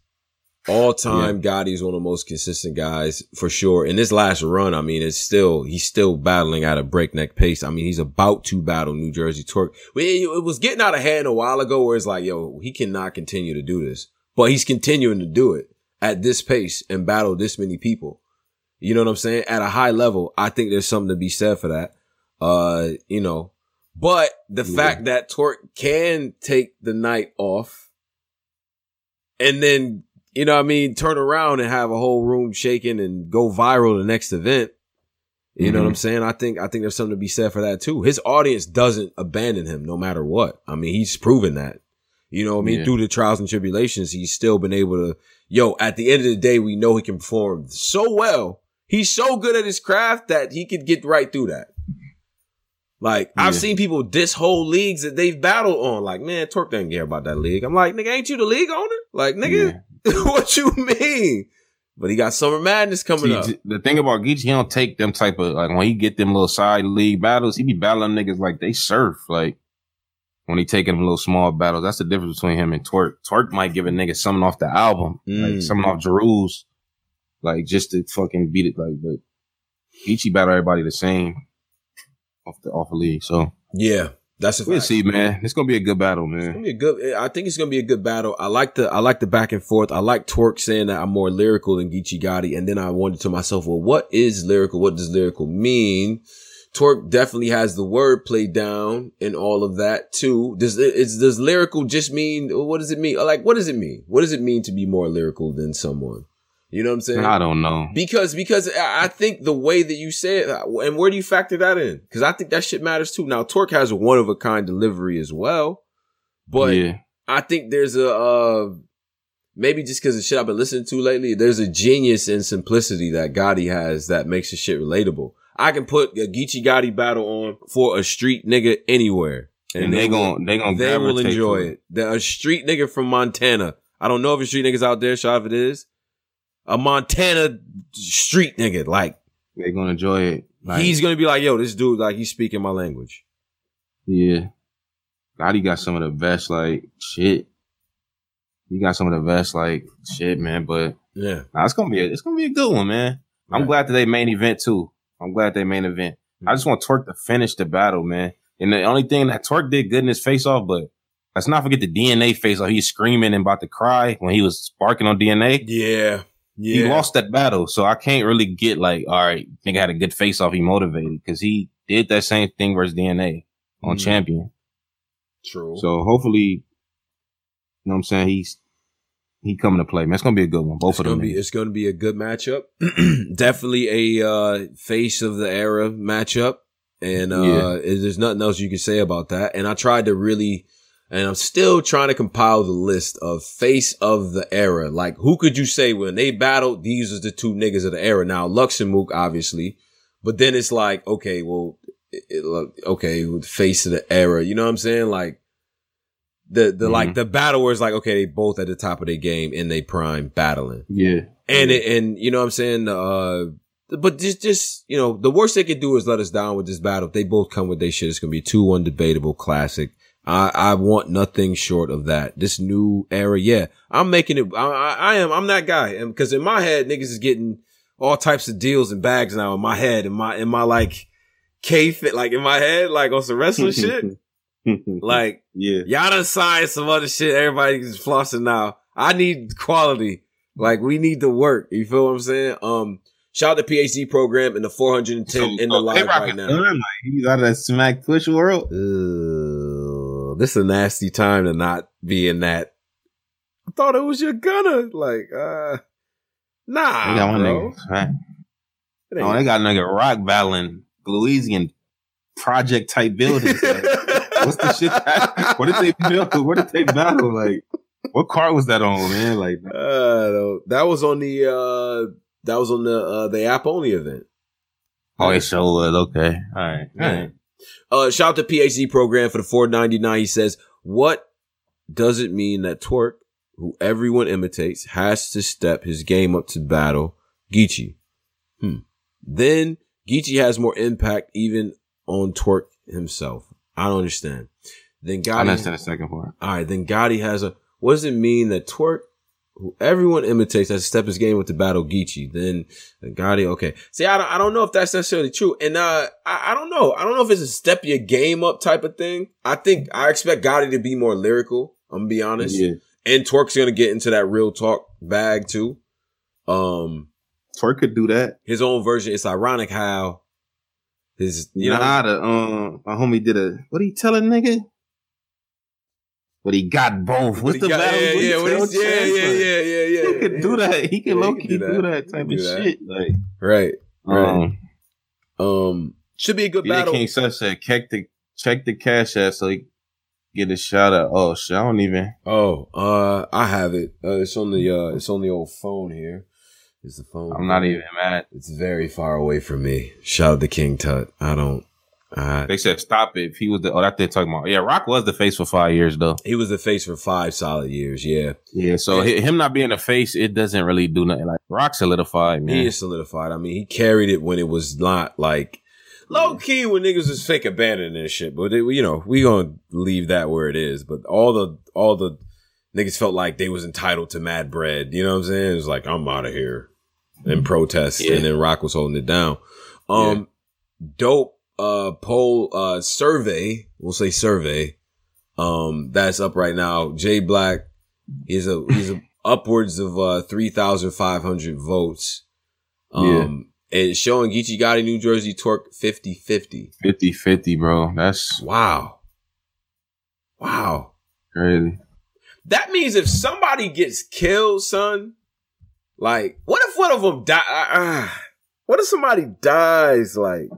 all time Gotti is one of the most consistent guys for sure. In this last run, I mean, it's still he's still battling at a breakneck pace. I mean, he's about to battle New Jersey Torque. It, it was getting out of hand a while ago, where it's like, yo, he cannot continue to do this, but he's continuing to do it at this pace and battle this many people. You know what I'm saying? At a high level, I think there's something to be said for that. Uh, you know, but the Yeah. fact that Torque can take the night off and then, you know what I mean, turn around and have a whole room shaking and go viral the next event. You know what. I'm mm-hmm. saying? I think I think there's something to be said for that too. His audience doesn't abandon him no matter what. I mean, he's proven that. You know what I mean? Yeah. Through the trials and tribulations, he's still been able to, yo, at the end of the day, we know he can perform so well. He's so good at his craft that he could get right through that. Like, I've seen people diss whole leagues that they've battled on. Like, man, Torque doesn't care about that league. I'm like, nigga, ain't you the league owner? Like, nigga, yeah. what you mean? But he got Summer Madness coming See, up. the thing about Geechi, he don't take them type of like when he get them little side league battles, he be battling niggas like they surf. Like when he taking them little small battles, that's the difference between him and Twerk. Twerk might give a nigga something off the album, Mm. like something off Jeru's, like just to fucking beat it. Like, but Geechi battle everybody the same off the off the league. So Yeah, that's a we'll fact. see, man. It's gonna be a good battle, man. It's gonna be a good. I think it's gonna be a good battle. I like the I like the back and forth. I like Twerk saying that I'm more lyrical than Geechi Gotti, and then I wondered to myself, well, what is lyrical? What does lyrical mean? Twerk definitely has the word played down and all of that too. Does it's does lyrical just mean what does it mean? Like what does it mean? What does it mean to be more lyrical than someone? You know what I'm saying? I don't know. Because because I think the way that you say it, and where do you factor that in? Because I think that shit matters too. Now, Tay Roc has a one of a kind delivery as well, but yeah, I think there's a uh, maybe just because of shit I've been listening to lately, there's a genius and simplicity that Gotti has that makes the shit relatable. I can put a Geechi Gotti battle on for a street nigga anywhere, and, they will- gon' they gonna they will enjoy to it. The, a street nigga from Montana. I don't know if a street nigga's out there. Shot if it is. A Montana street nigga. Like, they're gonna enjoy it. Like, he's gonna be like, yo, this dude, like, he's speaking my language. Yeah. God, he got some of the best, like, shit. He got some of the best, like, shit, man. But Yeah. nah, it's gonna be a, it's gonna be a good one, man. I'm glad that they main event too. I'm glad they main event. I mm-hmm. just want Tay Roc to finish the battle, man. And the only thing that Tay Roc did good in his face off, but let's not forget the DNA face off. He's screaming and about to cry when he was sparking on DNA. Yeah. Yeah. He lost that battle, so I can't really get like, all right, think I had a good face off. He motivated because he did that same thing versus DNA on Mhm. champion. True. So hopefully, you know what I'm saying? He's he coming to play, man. It's gonna be a good one. Both it's of them. be it's gonna be a good matchup. Definitely a uh, face of the era matchup, and uh, Yeah. there's nothing else you can say about that. And I tried to really, and I'm still trying to compile the list of face of the era. Like who could you say when they battled? These are the two niggas of the era. Now Lux and Mook, obviously, but then it's like okay, well, it, it, okay, face of the era. You know what I'm saying? Like. The, the like Mhm. the battle where it's like okay they both at the top of their game in their prime battling yeah, and it, and you know what I'm saying uh but just just you know the worst they could do is let us down with this battle if they both come with their shit it's gonna be two one debatable classic I I want nothing short of that this new era yeah I'm making it I I, I am I'm that guy and because in my head niggas is getting all types of deals and bags now in my head in my in my like K fit like in my head like on some wrestling shit like yeah, Y'all done signed some other shit. Everybody's flossing now. I need quality. Like we need to work. You feel what I'm saying? Um, shout out to PhD program and the 410 in the live right now. Like, he's out of that smack push world. Ugh, this is a nasty time to not be in that. I thought it was your gunner. Like, uh, nah, They got one bro. nigga. Right? Oh, they got a nigga rock battling Louisian project type buildings. like, what's the shit? That, what did they build? What did they battle? Like, what car was that on, man? Like, Uh, that was on the uh, that was on the uh, the app only event. oh, it was. Okay, all right, all right. Uh, shout out to PhD program for the 499. He says, what does it mean that Tay Roc, who everyone imitates, has to step his game up to battle Geechi? Hmm. Then Geechi has more impact even on Tay Roc himself. I don't understand. Then Gotti. I understand the second part. all right, then Gotti has a, what does it mean that Tay Roc, who everyone imitates, has to step his game with the battle Geechi? Then Gotti, okay. See, I don't, I don't know if that's necessarily true. And, uh, I, I don't know. I don't know if it's a step your game up type of thing. I think I expect Gotti to be more lyrical. I'm gonna be honest. Yeah, And Tay Roc's gonna get into that real talk bag too. Um, Tay Roc could do that. his own version. It's ironic how his, you know, nah, the um, my homie did a what he tell a nigga? But he got both. What's the got- battle? Yeah, yeah, what tell he's- yeah, Chance, yeah, yeah, yeah, yeah. He could do that. He can Yeah, low key can do that, type He of that. shit. Like, Right. Right. um, Um, should be a good yeah, battle. King said, check the check the cash app so he get a shout out. Oh shit, I don't even. Oh, uh, I have it. Uh, it's on the uh, it's on the old phone here. Is the phone? I'm not even mad. It's very far away from me. Shout out to King Tut. I don't. Uh, They said stop it. If he was the oh that they're talking about. Yeah, Roc was the face for five years though. he was the face for five solid years. Yeah, Yeah, so hi- him not being the face, it doesn't really do nothing. Like Roc solidified, man. he is solidified. I mean, he carried it when it was not like low key when niggas was fake abandoning this shit. But they, you know, we gonna leave that where it is. But all the all the niggas felt like they was entitled to mad bread. You know what I'm saying? It was like I'm out of here and protest, Yeah. and then Roc was holding it down. Um, dope uh poll uh survey. We'll say survey. Um, that's up right now. Jay Black is a he's a upwards of uh three thousand five hundred votes. Um, and showing Geechi Gotti, New Jersey, Torque 50-50. 50-50, bro. That's Wow. Wow. crazy. That means if somebody gets killed, son, like, what if one of them die? Uh, what if somebody dies? Like,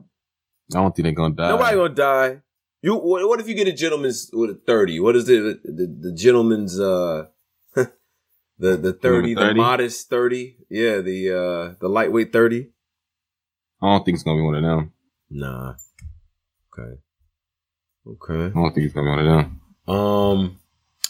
I don't think they're gonna die. nobody gonna die. You, what, if you get a gentleman's with a 30? What is the, the, the gentleman's, uh, the, the 30, the modest 30? Yeah, the, uh, the lightweight 30? I don't think it's gonna be one of them. Nah. Okay. Okay. I don't think it's gonna be one of them. Um.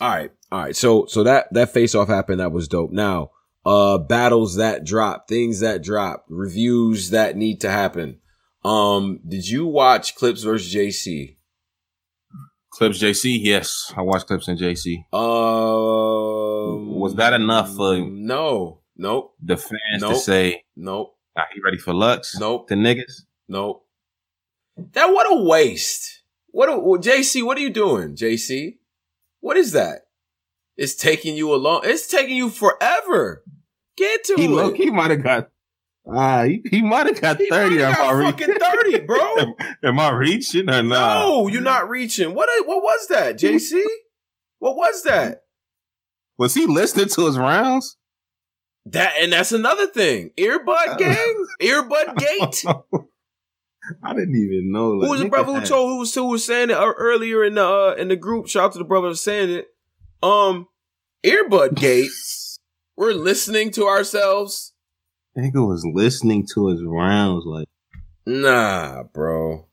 All right. All right. So so that that face off happened. That was dope. Now, uh, battles that drop, things that drop, reviews that need to happen. Um, did you watch Clips versus JC? Clips JC, yes. I watched clips and JC. Um, Was that enough for- No. Nope. The fans Nope. to say, Nope. "Are you ready for Lux?" Nope. The niggas. Nope. That what a waste. What a well, JC, what are you doing, JC? What is that? It's taking you along. It's taking you forever. Get to He it. he might have got. Ah, he, he might have got He thirty. might have Am I fucking 30, bro. am, am I reaching or not? No, you're not reaching. What what was that, JC? What was that? Was he listening to his rounds? That and that's another thing. Earbud gang? Earbud gate? I didn't even know. Who was the brother who told who was who was saying it earlier in the uh, in the group? Shout out to the brother saying it. Um, earbud gate. We're listening to ourselves. Nigga was listening to his rounds, like, Nah, bro.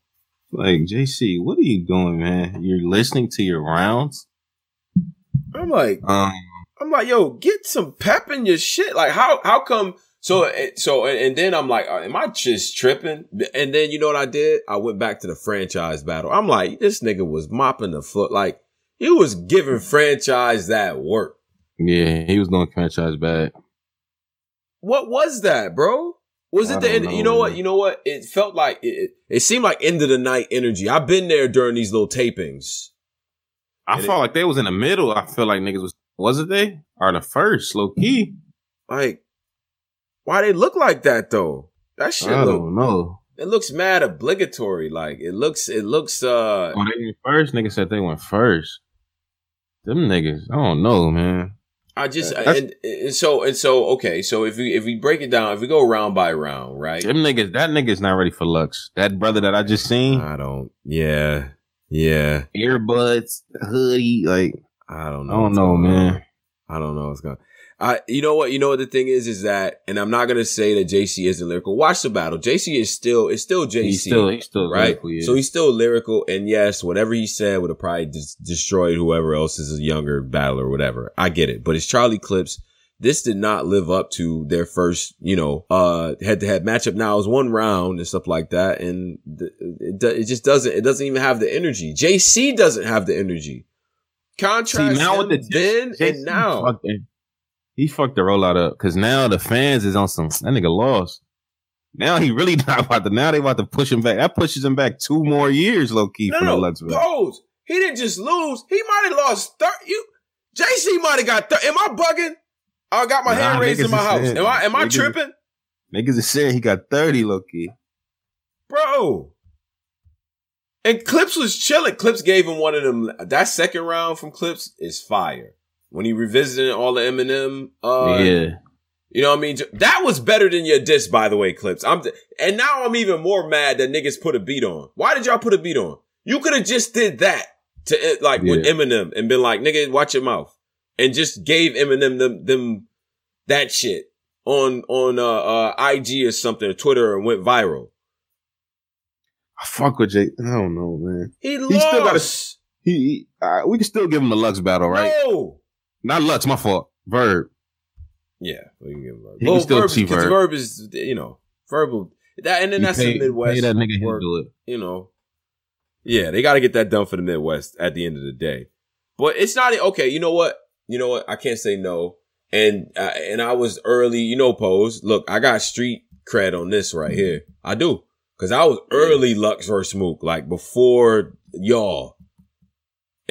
like JC, what are you doing, man? You're listening to your rounds. I'm like, Um, I'm like, yo, get some pep in your shit. Like, how how come? So so and, and then I'm like, uh, am I just tripping? And then you know what I did? I went back to the franchise battle. I'm like, this nigga was mopping the foot. Like he was giving franchise that work. yeah, he was doing franchise bad. What was that, bro? Was it the end? You know, know what? You know what? It felt like it, it, it seemed like end of the night energy. I've been there during these little tapings. I And it- felt like they was in the middle. I feel like niggas was wasn't they? Or the first, low key. Like, why they look like that though? That shit I look don't know. it looks mad obligatory. Like it looks it looks uh Oh, they went first. niggas said they went first. Them niggas, I don't know, man. I just uh, That's- and, and so and so okay, so if we if we break it down, if we go round by round, right? Them niggas, that nigga's not ready for Lux. That brother that I just seen, I don't yeah. Yeah. earbuds, hoodie, like I don't know. I don't know, on. man. I don't know what's going. I you know what you know what the thing is is that and I'm not gonna say that JC isn't lyrical. Watch the battle. JC is still it's still JC. He's still, he's still right? lyrical, yeah. So he's still lyrical, and yes, whatever he said would have probably dis- destroyed whoever else is a younger battler or whatever. I get it, but it's Charlie Clips. This did not live up to their first, you know, uh, head to head matchup. Now it was one round and stuff like that, and th- it, do- it just doesn't. It doesn't even have the energy. JC doesn't have the energy. Contrast now with the- then JC and now. fucked it. He fucked the rollout up because now the fans is on some that nigga lost. Now he really not about to. Now they about to push him back. That pushes him back two more years, low key No, from no, Lux. pose. He didn't just lose. He might have lost thirty. You, JC might have got thirty. Am I bugging? I got my Nah, hand raised in my house. saying- Am I? Am I tripping, Niggas is saying he got thirty, low key. bro? And Clips was chilling. Clips gave him one of them. That second round from Clips is fire. When he revisited all the Eminem, uh, yeah, You know what I mean? That was better than your diss, by the way, clips. I'm and now I'm even more mad that niggas put a beat on. Why did y'all put a beat on? You could have just did that to it, like with Eminem and been like, nigga, watch your mouth, and just gave Eminem them them that shit on on uh, uh IG or something, or Twitter, and went viral. I fuck with Jay. I don't know, man. He, He still gotta- He, he uh, we can still give him a Lux battle, right? No. Not Lux, my fault. Verb. Yeah, we can give him. He can still Verb, Verb. Verb is you know verbal that, and then You that's pay- the Midwest. Pay that nigga work, it. you know. Yeah, they got to get that done for the Midwest at the end of the day. But it's not okay. You know what? You know what? I can't say no. And uh, and I was early. You know, pose. Look, I got street cred on this right here. I do because I was early Lux versus Mook, like before y'all.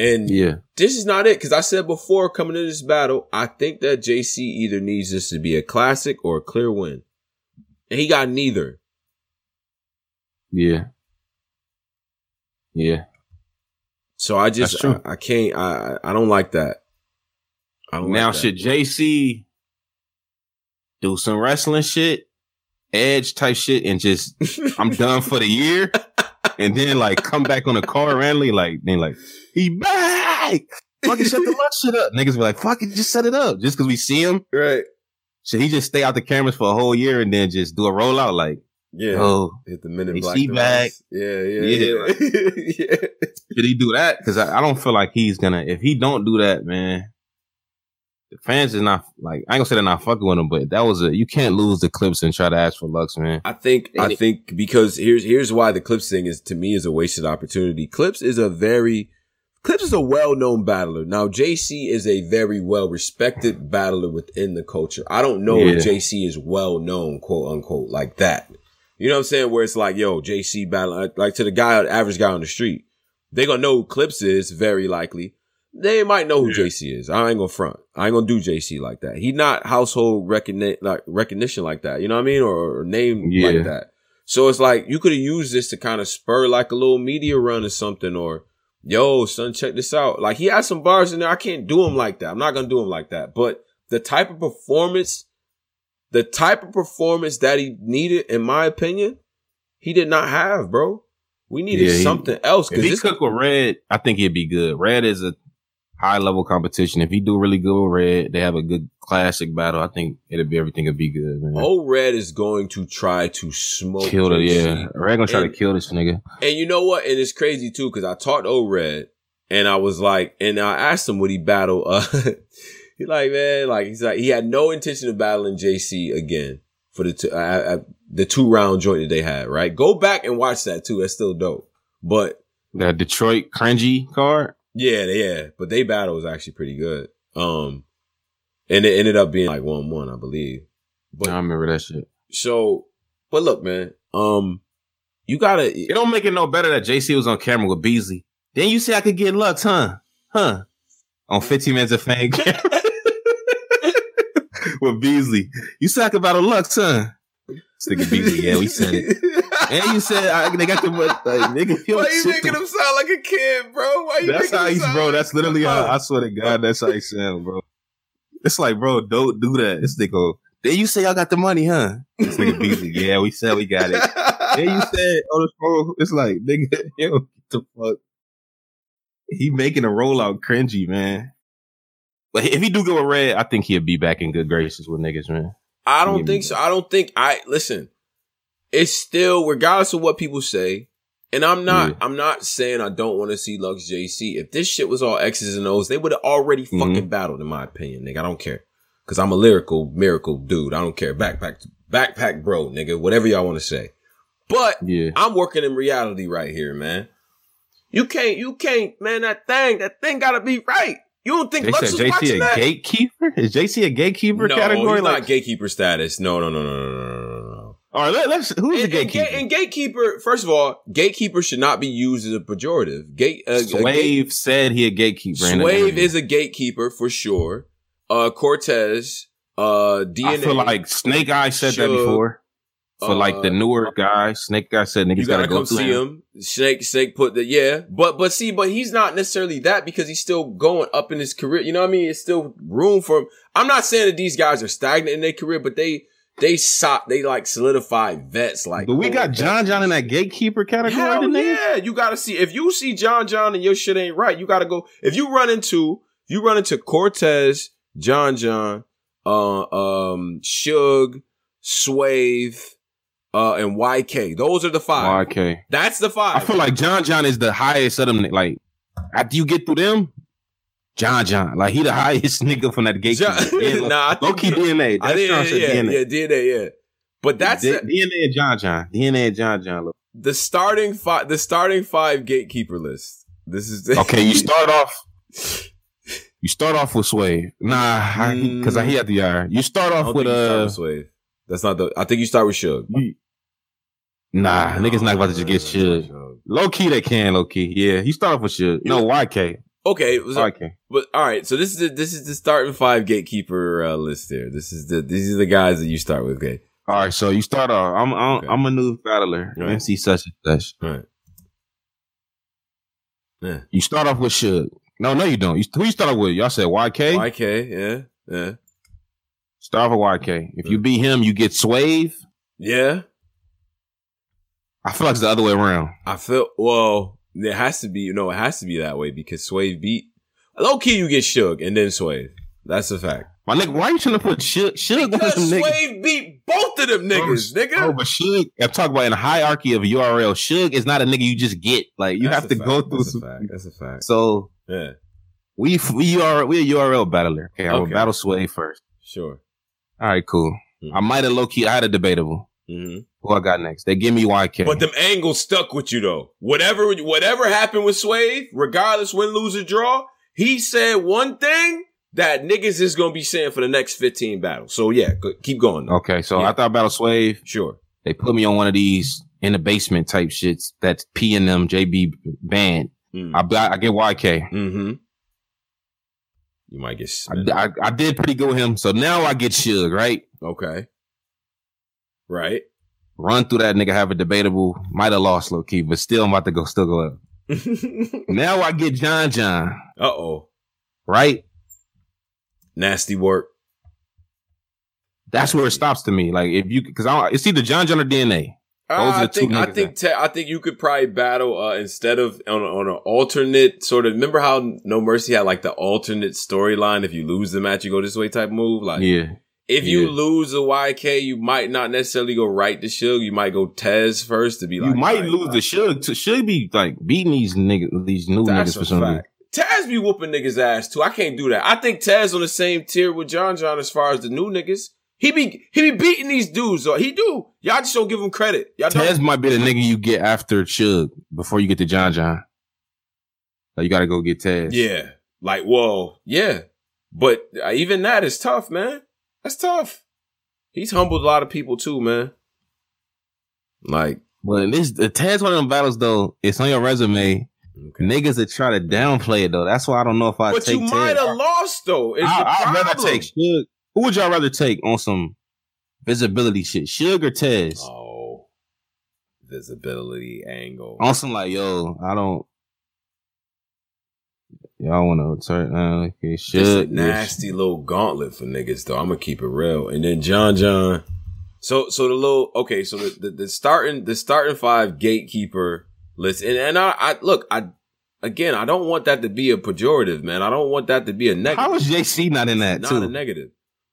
And Yeah. this is not it because I said before coming into this battle, I think that JC either needs this to be a classic or a clear win, and he got neither. Yeah. Yeah. So I just. I, I can't I I don't like that. I don't Now like that. should JC do some wrestling shit, edge type shit, and just I'm done for the year, and then like come back on the car randomly, like then like he back. Fucking shut the luck shit up. Niggas be like, fuck it, just set it up. Just cause we see him. right? Should he just stay out the cameras for a whole year and then just do a rollout like, Yeah, oh, hit the They black. see device. Yeah, yeah, yeah. yeah. should he do that? Cause I, I don't feel like he's gonna, if he don't do that, man, the fans is not like, I ain't gonna say they're not fucking with him, but that was a, you can't lose the clips and try to ask for Lux, man. I think I think because here's here's why the Clips thing is to me is a wasted opportunity. Clips is a very Clips is a well known battler. Now JC is a very well respected battler within the culture. I don't know if JC is well known, quote unquote, like that. You know what I'm saying? Where it's like, yo, JC battle like, like to the guy, average guy on the street. They gonna know who Clips is very likely. They might know who JC is. I ain't gonna front. I ain't gonna do JC like that. He not household recogni- like recognition like that. You know what I mean? Or, or name Yeah. like that. So it's like you could have used this to kind of spur like a little media run or something. Or yo, son, check this out. Like he has some bars in there. I can't do him like that. I'm not gonna do him like that. But the type of performance, the type of performance that he needed, in my opinion, he did not have, bro. We needed Yeah, he- something else If he this cook with Red, I think he'd be good. Red is a high level competition. If he do really good with Red, they have a good classic battle. I think it'll be everything will be good, man. old Red is going to try to smoke. kill the yeah. Red gonna try And- to kill this nigga. And you know what? And it's crazy too because I talked to Red and I was like, and I asked him would he battle. Uh, he like man, like he's like he had no intention of battling JC again for the two, uh, uh, the two round joint that they had. Right, go back and watch that too. That's still dope. But The Detroit cringy card. Yeah, yeah, but they battle was actually pretty good. Um, and it ended up being like one one, I believe. But I remember that shit. so, but look, man, um, you gotta. It don't make it no better that JC was on camera with Beasley. Then you say I could get Lux, huh? Huh? On 15 minutes of fame with Beasley. You say about a Lux, huh? Nigga Beasley, yeah, we said it. And you said I, they got the like, nigga. Why you making the- him sound like a kid, bro? Why you That's making how he's, bro. like- That's literally how I swear to God. That's how he sound, bro. It's like, bro, don't do that. This nigga. Then you say I got the money, huh? This nigga Beasley, yeah, we said we got it. Then you said on the phone, it's like, nigga, yo, what the fuck? He making a rollout cringy, man. But if he do go with red, I think he'll be back in good graces with niggas, man. I don't me think so. I don't think I listen. It's still regardless of what people say, and I'm not. I'm not saying I don't want to see Lux JC. If this shit was all X's and O's, they would have already Mhm. fucking battled. In my opinion, nigga, I don't care because I'm a lyrical miracle dude. I don't care. Backpack, backpack, bro, nigga. Whatever y'all want to say, but Yeah. I'm working in reality right here, man. You can't. You can't, man. That thing. That thing gotta be right. You don't think They Lux said was JC watching a that? gatekeeper? Is JC a gatekeeper no, category? he's Like, not gatekeeper status. No, no, no, no, no, no. All right, let, let's, who's And, the and, gatekeeper? ga- and gatekeeper, first of all, gatekeeper should not be used as a pejorative. Gate, uh, a gate, said he a gatekeeper. in the Swave is a gatekeeper for sure. Uh, Cortez, uh, DNA. I feel like Snake Eye said that before. For like the uh, newer guy, Snake Guy said niggas you gotta, gotta go come through see him. Snake, Snake put the yeah, but but see, but he's not necessarily that because he's still going up in his career. You know what I mean? It's still room for him. I'm not saying that these guys are stagnant in their career, but they they sop they like solidified vets. Like, But we oh, got John John in that gatekeeper category. Hell yeah, you gotta see if you see John John and your shit ain't right. You gotta go. If you run into you run into Cortez, John John, uh, um, Suge, Swave, uh, and YK. Those are the five. YK. That's the five. I feel like John John is the highest of them. Like after you get through them, John John, like he the highest nigga from that gate. John- Yeah, nah, I low key DNA. I That's think, John yeah, DNA. yeah, DNA, yeah. But that's D- the, DNA and John John. DNA and John John. look. the starting five. The starting five gatekeeper list. This is the, Okay, you start off. You start off with Sway. Nah, because I, he had the yard. You start off with think you start uh. with Swave. That's not the. I think you start with Suge. you- Nah, niggas not about to just get Suge. Low key, they can. Low key, yeah. You start off with Suge. No, YK. Okay, so, YK. but all right. So this is the this is the starting five gatekeeper uh, list here. This is the these are the guys that you start with. Okay, All right, so you start off. I'm I'm, Okay. I'm a new battler. Right. MC such and such. all right. Yeah. You start off with Suge. No, no, you don't. You, who you start off with? Y'all said YK. YK, yeah, yeah, Start off with YK. If you Mm. beat him, you get Swave. yeah. I feel like it's the other way around. I feel well. It has to be. You know, it has to be that way because Swave beat low key. You get Suge and then Swave. That's a fact. My nigga, why you trying to put Suge? Suge Because them niggas. Beat both of them niggas, Oh, nigga. but Suge, I'm talking about in a hierarchy of URL. Suge is not a nigga you just get. Like you That's have to fact. go through That's some. a fact. That's a fact. So Yeah, we we are we a URL battler. Okay, I will battle Sway first. sure. All right, cool. Mhm. I might have low key. I had a debatable. Hmm Who I got next? They give me YK. But them angles stuck with you though. Whatever, whatever happened with Swave, regardless win, lose or draw, he said one thing that niggas is gonna be saying for the next fifteen battles. So yeah, keep going. Though. okay, so Yeah. I thought battle Swave. Sure. They put me on one of these in the basement type shits. That's P and M JB band. Mm. I I, I get YK. hmm You might get I. I, I did pretty good with him. So now I get Suge, right? okay. Right. Run through that nigga, have a debatable. Might have lost low key, but still I'm about to go still go up. Now I get John John, Uh oh. right? Nasty work. That's where it stops to me. Like if you, because I don't, it's either John John or DNA. Those Uh, are I the two think I think te- I think you could probably battle uh, instead of on, on an alternate sort of. Remember how No Mercy had like the alternate storyline? If you lose the match, you go this way type move. Like Yeah, if you yeah. lose the YK, you might not necessarily go right to Suge. You might go Tez first to be like. you might alright, lose the Suge. To, should be like beating these niggas, these new That's niggas for some reason. Taz be whooping niggas ass too. I can't do that. I think Taz on the same tier with John John as far as the new niggas. He be he be beating these dudes. Or he do. Y'all just don't give him credit. Y'all don't. Might be the nigga you get after Suge before you get to John John. So you got to go get Tez. Yeah. Like, whoa. Yeah. But uh, even that is tough, man. That's tough. He's humbled a lot of people too, man. Like, But this the Tez one of them battles though. It's on your resume. okay. Niggas that try to downplay it though. That's why I don't know if I take. but take you might have lost though. I, I'd rather take Suge. Who would y'all rather take on some visibility shit? Suge or Tez? Oh, visibility angle. On some like, yo, I don't. Y'all want to return? Uh, okay, It's a Suge. yeah, nasty little gauntlet for niggas though. I'm gonna keep it real. And then John John. So so the little okay, so the, the, the starting the starting five gatekeeper list and, and I, I look, I again I don't want that to be a pejorative, man. I don't want that to be a negative. How is JC not in that not too? a negative.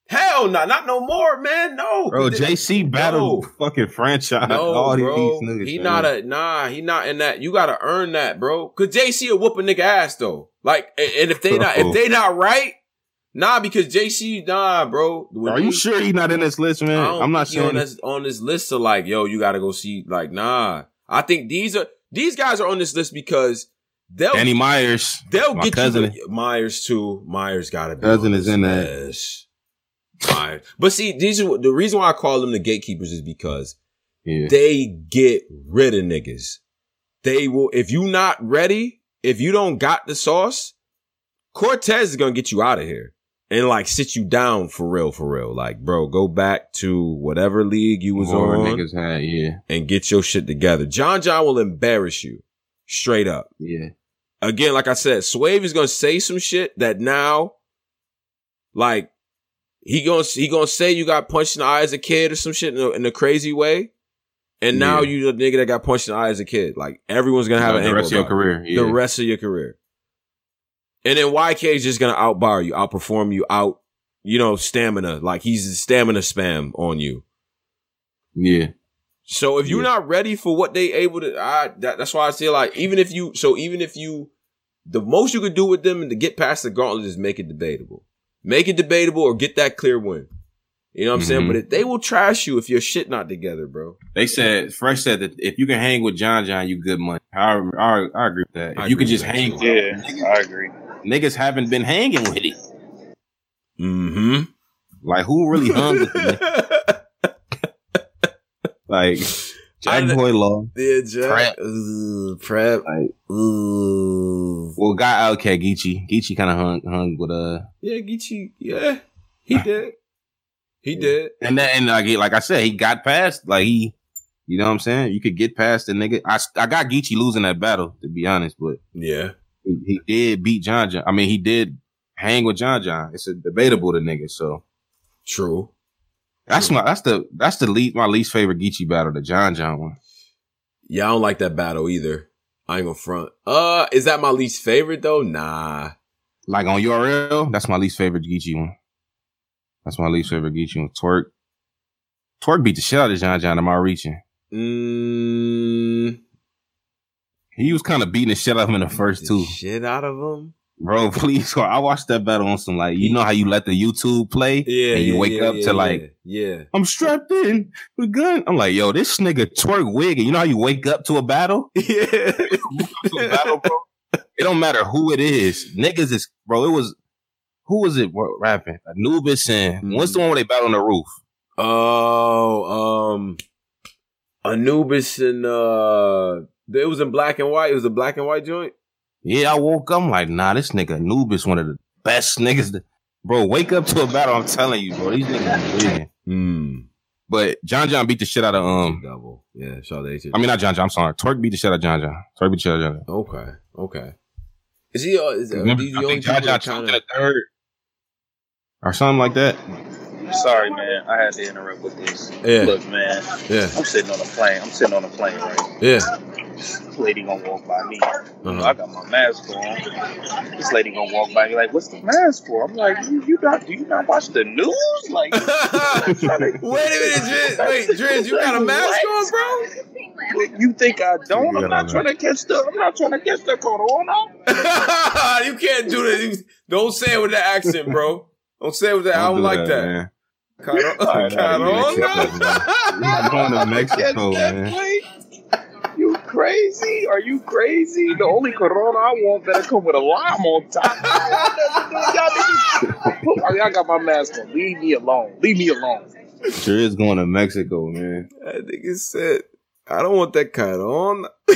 Hell no, not no more, man. No. Bro, JC battled fucking franchise. No, all these bro. niggas. he man. not a nah. He not in that. You gotta earn that, bro. Cause JC will whoop a nigga ass though. Like, and if they not if they not right, nah. Because JC, nah, bro. When Are you sure he not in this list, man? I'm not he on this on this list of like, yo, you gotta go see. Like, nah. I think these are these guys are on this list because they'll Danny Myers. they'll my get cousin. you Myers too. Myers gotta be Cousin is in that. But see, these are the reason why I call them the gatekeepers is because Yeah. they get rid of niggas. They will, if you not ready, if you don't got the sauce, Cortez is gonna get you out of here and like sit you down for real, for real. Like, bro, go back to whatever league you was More on niggas had, yeah, and get your shit together. John John will embarrass you straight up. yeah. Again, like I said, Swave is gonna say some shit that now, like, he gonna he gonna say you got punched in the eye as a kid or some shit in a, in a crazy way, and now Yeah. you the nigga that got punched in the eye as a kid. Like everyone's gonna have Like an the rest of your career. Yeah. the rest of your career. And then YK is just gonna outbar you, outperform you, out, you know, stamina. Like he's stamina spam on you. yeah. So if you're Yeah. not ready for what they able to, I that, that's why I say like even if you so even if you the most you could do with them and to get past the gauntlet is make it debatable, make it debatable or get that clear win. You know what I'm saying? Mhm. But if they will trash you if your shit not together, bro. They said Fresh said that if you can hang with John John, you good money. I I, I agree with that. If I you can just that, hang, too. with Yeah, I agree. niggas haven't been hanging with it. Mm-hmm. Like who really hung with it? Like Jack I- Boy Law. yeah, Jack. Prep. Ugh, prep. Like Ooh. well, guy okay, Geechi. Geechi kind of hung hung with uh, Yeah, Geechi. Yeah, he did. He did. and then and like he- like I said, he got past. Like he, you know what I'm saying? You could get past the nigga. I I got Geechi losing that battle to be honest, but Yeah. he, he did beat John John. I mean, he did hang with John John. It's a debatable to niggas. So True. That's my that's the that's the least my least favorite Geechi battle, the John John one. Yeah, I don't like that battle either. I ain't gonna front. Uh, is that my least favorite though? Nah. Like on URL, that's my least favorite Geechi one. That's my least favorite Geechee one. Tay Roc. Twerk beat the shit out of John John. Am I reaching? Mm, He was kind of beating the shit out of him in the first two. Shit out of him. Bro, please. I watched that battle on some like you know how you let the YouTube play Yeah. and you yeah, wake yeah, up yeah, to like yeah. I'm strapped in with gun. I'm like, yo, this nigga twerk wig. And you know how you wake up to a battle? Yeah. A battle, bro. It don't matter who it is. Niggas is bro. It was who was it rapping? Anubis and what's the one where they battle on the roof? oh, um, Anubis and uh, it was in black and white. It was a black and white joint. Yeah, I woke up. I'm like, nah, this nigga Anubis one of the best niggas. that- bro, wake up to a battle. I'm telling you, bro. These niggas is wigging. Hmm. But John John beat the shit out of um. Double. Yeah. Shout out to I mean, not John John. I'm sorry. Tay Roc beat the shit out of John John. Tay Roc beat the shit out of John John. Okay. Okay. Is he? Uh, is, are Remember, these the I only think John John that choked kind the third or something like that. Sorry, man. I had to interrupt with this. Yeah. Look, man. Yeah. I'm sitting on a plane. I'm sitting on a plane, right? Yeah. This lady gonna walk by me. You know, Uh-huh. I got my mask on. This lady gonna walk by me like, "What's the mask for?" I'm like, "You, you not? Do you not watch the news?" Like, Wait a minute, Driz. Wait, Driz, you got a mask on, bro? you think I don't? I'm not trying to catch the. I'm not trying to catch the corona. you can't do that. Don't say it with that accent, bro. Don't say it with that. I don't do like that. man. Caro- All right, all right, Carona? We're not going to Mexico, Catch that man. Plane? You crazy? Are you crazy? The only corona I want better come with a lime on top. y'all, niggas, I, mean, I got my mask on. Leave me alone. Leave me alone. Sure is going to Mexico, man. That nigga said, I don't want that kind on.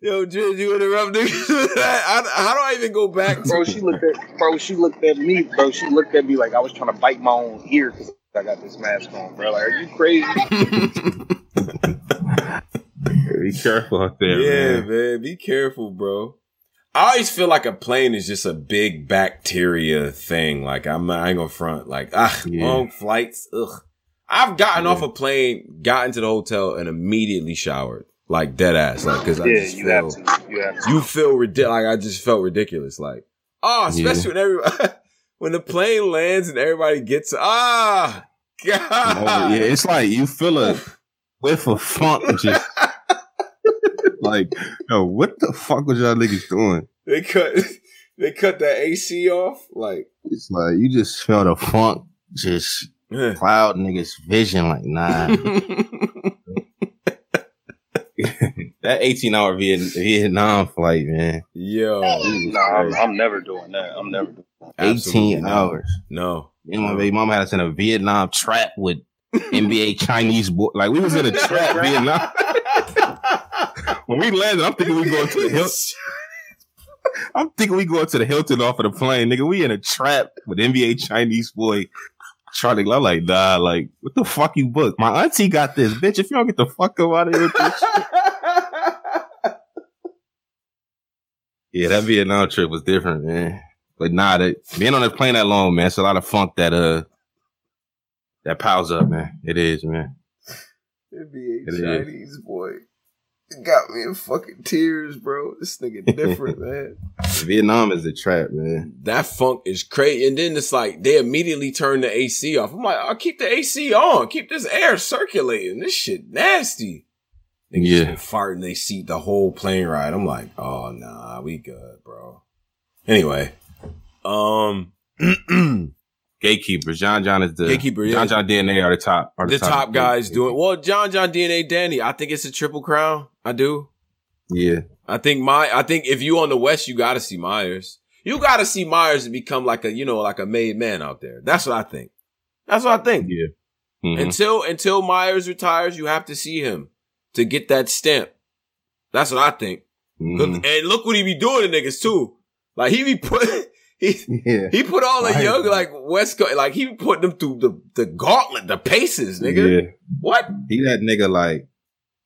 Yo, Driz, you interrupt niggas with that? I, how do I even go back to Bro, she looked at bro. She looked at me, bro. She looked at me like I was trying to bite my own ear because I got this mask on, bro. Like, are you crazy? Be careful out there, yeah, man. man. Be careful, bro. I always feel like a plane is just a big bacteria thing. Like I'm not, I ain't gonna front. Like ah, Yeah. long flights. Ugh. I've gotten Yeah. off a plane, got into the hotel, and immediately showered. Like dead ass. Like because I just you feel have to. You have to. you feel ridiculous. Like I just felt ridiculous. Like oh, especially when everybody when the plane lands and everybody gets ah. God. Oh, yeah, it's like you feel a whiff of funk. Just like, yo, what the fuck was y'all niggas doing? They cut they cut that AC off. Like It's like you just felt a funk just eh. cloud niggas' vision. Like, nah, that 18 hour Vietnam flight, man, Yo, No, I'm, I'm never doing that. I'm never doing that. 18 absolutely hours. No. Me and my baby mama had us in a Vietnam trap with NBA Chinese boy. Like we was in a trap Vietnam. When we landed, I'm thinking we going to the Hilton. I'm thinking we going to the Hilton off of the plane, nigga. We in a trap with NBA Chinese boy. Charlie, I'm like, nah, like, what the fuck you booked? My auntie got this, bitch. If you don't get the fuck up out of here with. Yeah, that Vietnam trip was different, man. But nah, that being on the plane that long, man, it's a lot of funk that uh that piles up, man. It is, man. NBA It is. Chinese boy. Got me in fucking tears, bro. This nigga different, man. Vietnam is a trap, man. That funk is crazy. And then it's like they immediately turn the AC off. I'm like, I'll keep the AC on. Keep this air circulating. This shit nasty. Niggas Yeah. yeah. farting they seat the whole plane ride. I'm like, oh nah, we good, bro. Anyway. Um Gatekeepers. John John is the Gatekeeper, yeah. John John DNA are the top. Are the top guys doing well, John John DNA Danny. I think it's a triple crown. I do. Yeah. I think my I think if you on the West, you gotta see Myers. You gotta see Myers to become like a, you know, like a made man out there. That's what I think. That's what I think. Yeah. Mhm. Until until Myers retires, you have to see him to get that stamp. That's what I think. Mhm. And look what he be doing to niggas too. Like he be put he Yeah. he put all the young like West Coast like he be putting them through the the gauntlet, the paces, nigga. Yeah. What? He that nigga like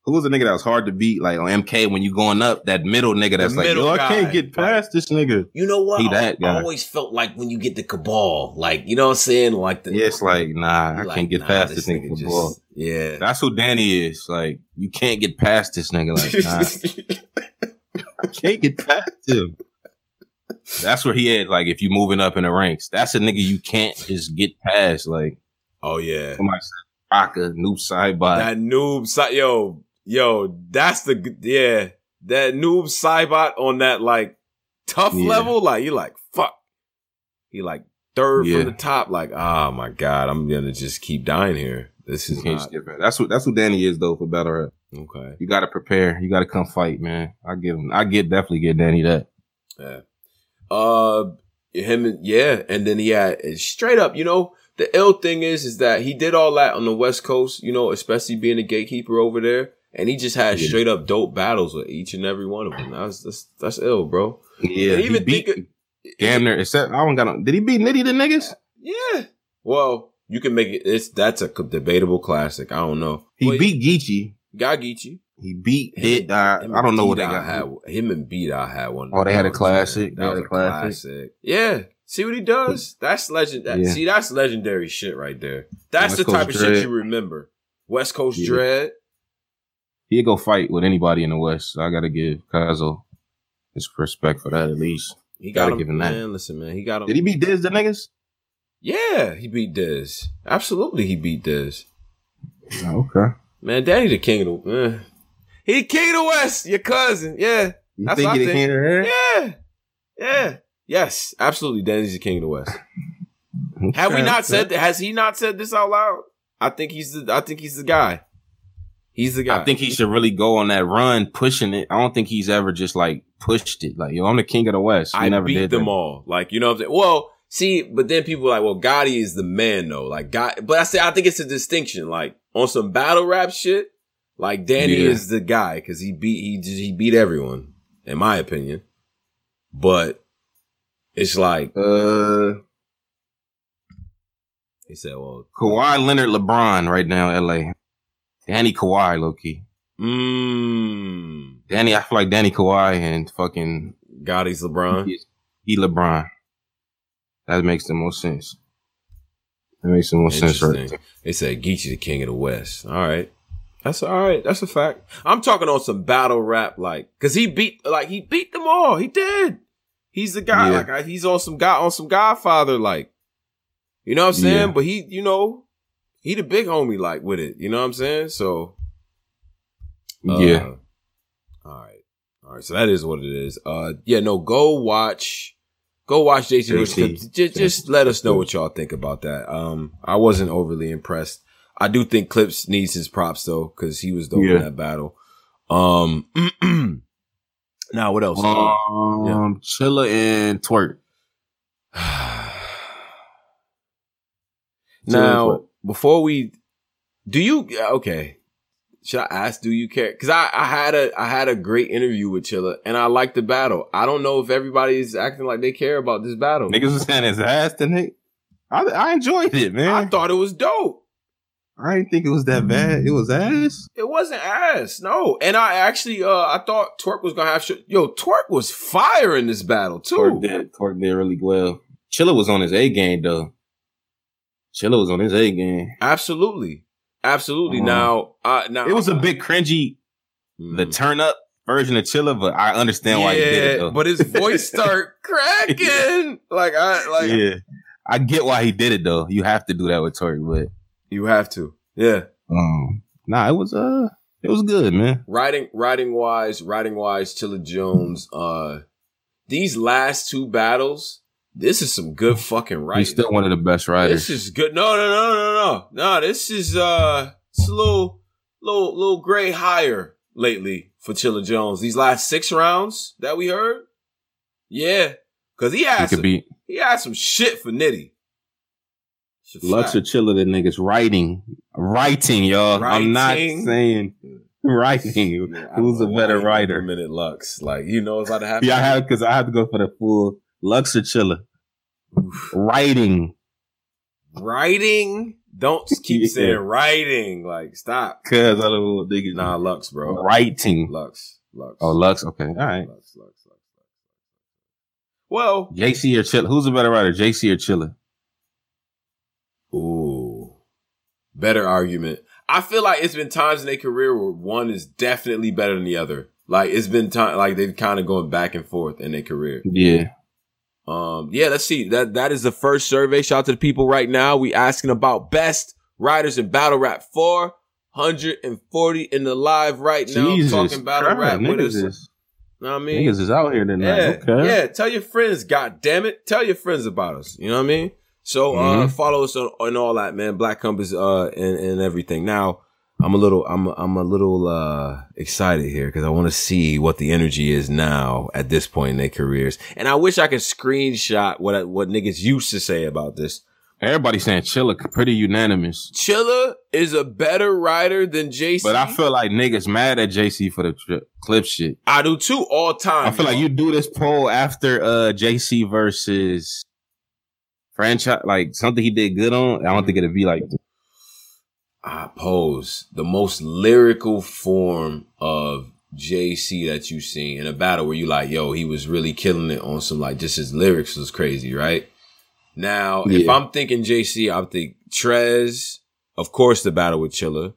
who was the nigga that was hard to beat like on MK when you going up that middle nigga that's like yo I can't get past this nigga. You know what? He I- that I, guy. always felt like when you get the cabal, like you know what I'm saying, like the Yeah, it's like nah I like, can't get nah, past this, nigga. just- Yeah. That's who Danny is. Like you can't get past this nigga. Like nah, I can't get past him. That's where he had like if you moving up in the ranks. That's a nigga you can't just get past. Like oh yeah. somebody said, Rocka, Noob Saibot. That noob si- yo, yo, that's the yeah. That Noob Saibot on that like tough Yeah. level, like you like fuck. He like third Yeah. from the top, like, oh my god, I'm gonna just keep dying here. This is not past. That's what that's what Danny is though for better. okay. You got to prepare. You got to come fight, man. I give him. I get definitely get Danny that. Yeah. Uh, him, and- yeah, and then he had straight up. You know, the ill thing is, is that he did all that on the West Coast. You know, especially being a gatekeeper over there, and he just had Yeah. straight up dope battles with each and every one of them. That's that's that's ill, bro. Yeah, And he even beat think damn near. Except I don't got. No, did he beat Nitty the niggas? Yeah. Well, you can make it. It's that's a debatable classic. I don't know. He But beat Geechi. got Geechi. He beat Him Hit. and- Uh, I don't know what they D-Dot got. Had, him and B I had one. Oh, they had a That was- classic. That They was had a a classic. classic. Yeah. See what he does? That's legend. That, Yeah. See, that's legendary shit right there. That's West the type Coast of shit you remember. West Coast Yeah. Dread. He'd go fight with anybody in the West. So I got to give Kazo his respect for that at least. He got Gotta him. give him that. man, listen, man. He got him. Did he beat Diz the niggas? Yeah, he beat Diz. Absolutely, he beat Diz. Oh, okay. Man, Danny the king of the. Uh, he king of the West. Your cousin. Yeah. You That's think what I the think. king of her? Yeah. Yeah. Yes, absolutely. Danny's the king of the West. Have we not said that? Has he not said this out loud? I think he's the. I think he's the guy. He's the guy. I think he should really go on that run, pushing it. I don't think he's ever just like pushed it. Like, yo, I'm the king of the West. He I never beat did them that. all. Like you know what I'm saying. Well, see, but then people are like, well, Gotti is the man though. Like God, but I say I think it's a distinction. Like on some battle rap shit, like Danny Yeah. is the guy because he beat he just he beat everyone in my opinion. But it's like Uh, he said, well, Kawhi Leonard, LeBron right now, LA. Danny Kawhi, low key. mmm, Danny, I feel like Danny Kawhi and fucking Gotti's LeBron. he, he LeBron. That makes the most sense. That makes the most sense, right? Interesting. They said Geechi the king of the West. All right. That's all right. That's a fact. I'm talking on some battle rap, like, cause he beat, like, he beat them all. He did. He's the guy, Yeah. like, he's on some guy, on some Godfather, like, you know what I'm saying? Yeah. But he, you know, he the big homie, like, with it. You know what I'm saying? So, uh, yeah. All right. All right. So that is what it is. Uh, yeah, no, go watch, go watch. Rich Just, just let us know what y'all think about that. Um, I wasn't overly impressed. I do think Clips needs his props though, cause he was dope in that battle. Um, now what else? Um, Chilla and Tay Roc. now, before we, do you, okay. Should I ask, do you care? Cause I, I had a, I had a great interview with Chilla and I liked the battle. I don't know if everybody's acting like they care about this battle. Niggas was saying his ass, didn't they? I, I enjoyed it, man. I I, thought it was dope. I didn't think it was that bad. It was ass. It wasn't ass, no. And I actually, uh, I thought Tay Roc was gonna have shit. Yo, Tay Roc was fire in this battle too. Tay Roc did, Tay Roc did really well. Chilla was on his A game though. Chilla was on his A game. Absolutely, absolutely. Uh-huh. Now, uh, now It was a bit cringy the Mhm. turn up version of Chilla, but I understand why he did it though. but his voice start cracking. Like I like yeah, I get why he did it though. You have to do that with Tory, but you have to. Yeah. um, nah, it was uh, it was good, man. Writing writing wise, writing wise, Chilla Jones, uh these last two battles, this is some good fucking writing. He's still one of the best writers. This is good. No, no, no, no, no. No, this is uh it's a little little little gray higher lately for Chilla Jones. These last six rounds that we heard. Yeah. Cause he he had could some, be he had some shit for Nitty. Lux or. Chilla. The niggas writing, writing, y'all. I'm not saying writing. Yeah, Who's a better writer? A minute Lux. Like, you know it's about to happen. Yeah, I have because I have to go for the full Lux or Chilla. Writing, Writing. Don't keep Yeah. saying writing. Like, stop. cause I don't know what. Nah, Lux, bro. writing. Lux. Lux. Oh, Lux. Okay, all right. Lux, Lux, Lux, Lux. Well, JC or Chilla? Who's a better writer, JC or Chilla? ooh, better argument. I feel like it's been times in their career where one is definitely better than the other. Like it's been time, like they've kind of going back and forth in their career. Yeah, Um, yeah, let's see. That that is the first survey. Shout out to the people right now. We asking about best riders in battle rap. Four hundred and forty in the live right now. Jesus talking battle Christ, rap with us. know what I mean? niggas is out here tonight. Yeah, okay. yeah. Tell your friends, God damn it. Tell your friends about us. You know what I mean? So uh Mhm. follow us on, on all that, man. Black Compass uh and, and everything. Now, I'm a little I'm I'm a little uh excited here because I want to see what the energy is now at this point in their careers. And I wish I could screenshot what I- what niggas used to say about this. Everybody saying Chilla, pretty unanimous. Chilla is a better writer than JC. But I feel like niggas mad at JC for the tri- clip shit. I do too all time. I feel like y'all. you do this poll after uh JC versus franchise, like something he did good on. I don't think it'd be like I pose the most lyrical form of JC that you've seen in a battle where you like, yo, he was really killing it on some like just his lyrics was crazy, right? Now, if I'm thinking JC, I'm think Trez, of course, the battle with Chilla,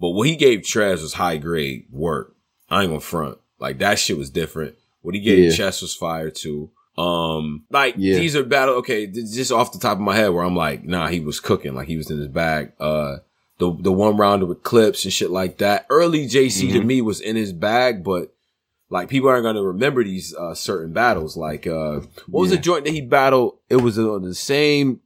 but what he gave Trez was high grade work. I ain't gonna front. Like that shit was different. What he gave Yeah. Chess was fire too. Um, like Yeah. these are battle. Okay, just off the top of my head, where I'm like, nah, he was cooking. Like he was in his bag. Uh, the the one rounder with clips and shit like that. Early JC to Mhm. me was in his bag, but like people aren't gonna remember these uh certain battles. Like uh, what was the joint that he battled? It was on the same.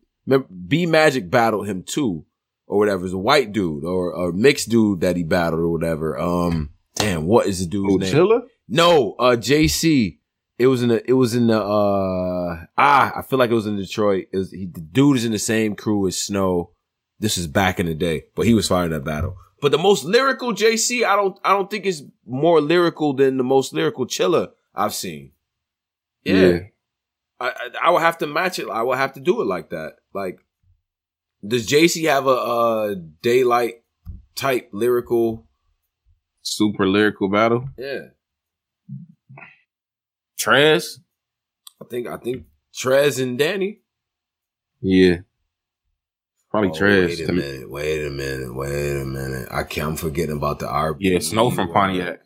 B Magic battled him too, or whatever. It was a white dude or a mixed dude that he battled or whatever. Um, damn, what is the dude's oh, name? Chilla. No, uh, JC. It was in the. It was in the. Uh, ah, I feel like it was in Detroit. It was, he, the dude is in the same crew as Snow. This is back in the day, but he was fighting that battle. But the most lyrical JC, I don't. I don't think is more lyrical than the most lyrical Chilla I've seen. Yeah, I, I I would have to match it. I would have to do it like that. Like, does JC have a, uh daylight type lyrical? super lyrical battle. Yeah. Trez. I think I think Trez and Danny. Yeah, probably Oh, Trez. Wait a to me. minute. Wait a minute. Wait a minute. I can't. I'm forgetting about the RP. Yeah, Snow from Pontiac.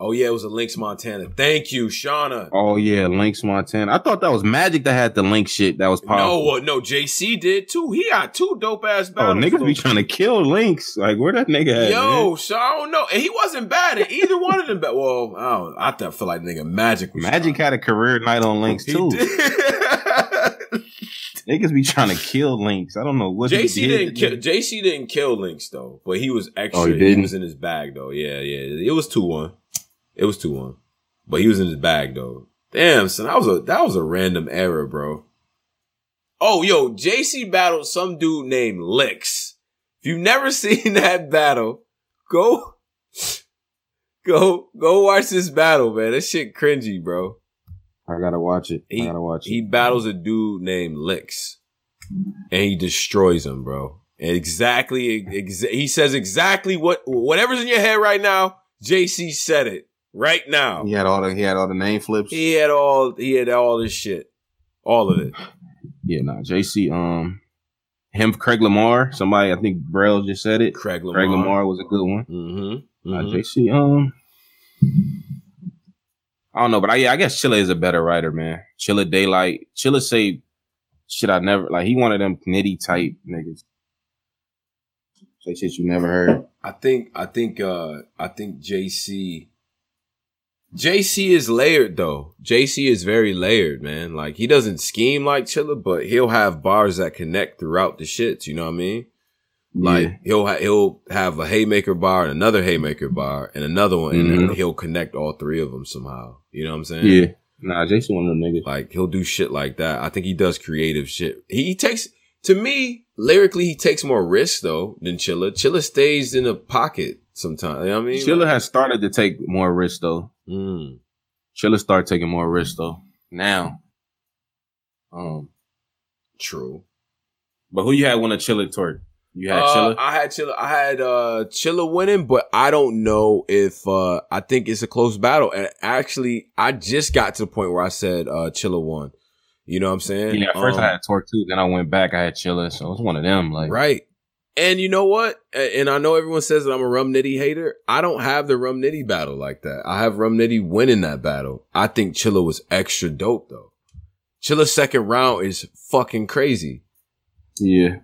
Oh yeah, it was a Lynx Montana. Thank you, Shauna. Oh yeah, Links Montana. I thought that was Magic that had the link shit that was no, powerful. uh, no, JC did too. He got two dope ass battles. oh, niggas be trying to kill Links. Like where that nigga at? Yo, man? so I don't know, and he wasn't bad in either one of them. But well, I don't. I thought feel like nigga Magic. Was Magic had a career night on He too. did. Niggas be trying to kill Links. I don't know what JC did. didn't kill. JC didn't kill Lynx though, but he was extra. Oh, he he, didn't? was in his bag though. Yeah, yeah. It was two one. It was two one, but he was in his bag though. Damn, son, that was a that was a random error, bro. Oh, yo, JC battled some dude named Licks. If you've never seen that battle, go, go, go watch this battle, man. That shit cringy, bro. I gotta watch it. He- I gotta watch it. He battles a dude named Licks, and he destroys him, bro. Exactly, exa- he says exactly what whatever's in your head right now. JC said it right now. He had all the he had all the name flips. He had all he had all this shit, all of it. Yeah, nah. JC, um, him, Craig Lamar. Somebody, I think Braille just said it. Craig Lamar. Craig Lamar was a good one. Mm-hmm. Uh, Mhm. JC, um, I don't know, but I, yeah, I guess Chilla is a better writer, man. Chilla Daylight, Chilla say shit I never like. He one of them nitty type niggas. Say shit you never heard. I think I think uh I think JC JC is layered though. JC is very layered, man. Like he doesn't scheme like Chilla, but he'll have bars that connect throughout the shits. You know what I mean? Like yeah. he'll ha- he'll have a haymaker bar and another haymaker bar and another one, and Mhm. he'll connect all three of them somehow. You know what I'm saying? yeah, nah, Jason one of them niggas. Like he'll do shit like that. I think he does creative shit. He, he takes to me lyrically he takes more risks though than Chilla. Chilla stays in a pocket sometimes. You know what I mean? Chilla has started to take more risks though. Mm. Chilla started taking more risks though. Now, um, True. but who you had win a Chilla tour? You had Uh, Chilla. I had Chilla. I had uh Chilla winning, but I don't know if uh I think it's a close battle. And actually, I just got to the point where I said uh Chilla won. You know what I'm saying? Yeah, at first Um, I had Torque too. Then I went back. I had Chilla, so it was one of them. Like, Right. And you know what? And I know everyone says that I'm a Rum Nitty hater. I don't have the Rum Nitty battle like that. I have Rum Nitty winning that battle. I think Chilla was extra dope though. Chilla's second round is fucking crazy. yeah,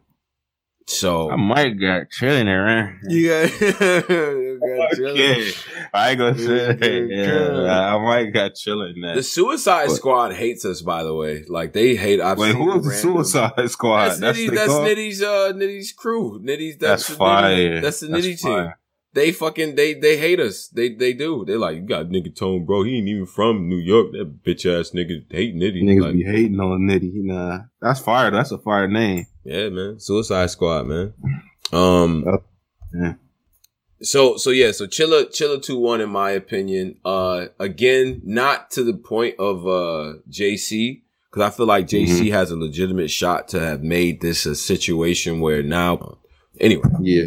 So I might got chilling man. you got, you got. Okay. I ain't gonna say Yeah, yeah, I might got chilling. in The. Suicide But- Squad hates us, by the way. Like they hate. I've Wait, who was the Suicide Squad? That's, Nitty, that's? Nitty's uh Nitty's crew. Nitty's That's, that's, the fire. Nitty, that's the That's Nitty team. They fucking they they hate us. They they do. They like you got nigga tone, bro. He ain't even from New York. That bitch ass nigga hate Nitty. Niggas Like, be hating on Nitty. Nah, that's fire. That's a fire name. Yeah, man. Suicide Squad, man. Um. Uh, yeah. So so yeah. So Chilla Chilla two one in my opinion. Uh, again, not to the point of uh JC because I feel like JC has a legitimate shot to have made this a situation where now. Anyway. Yeah.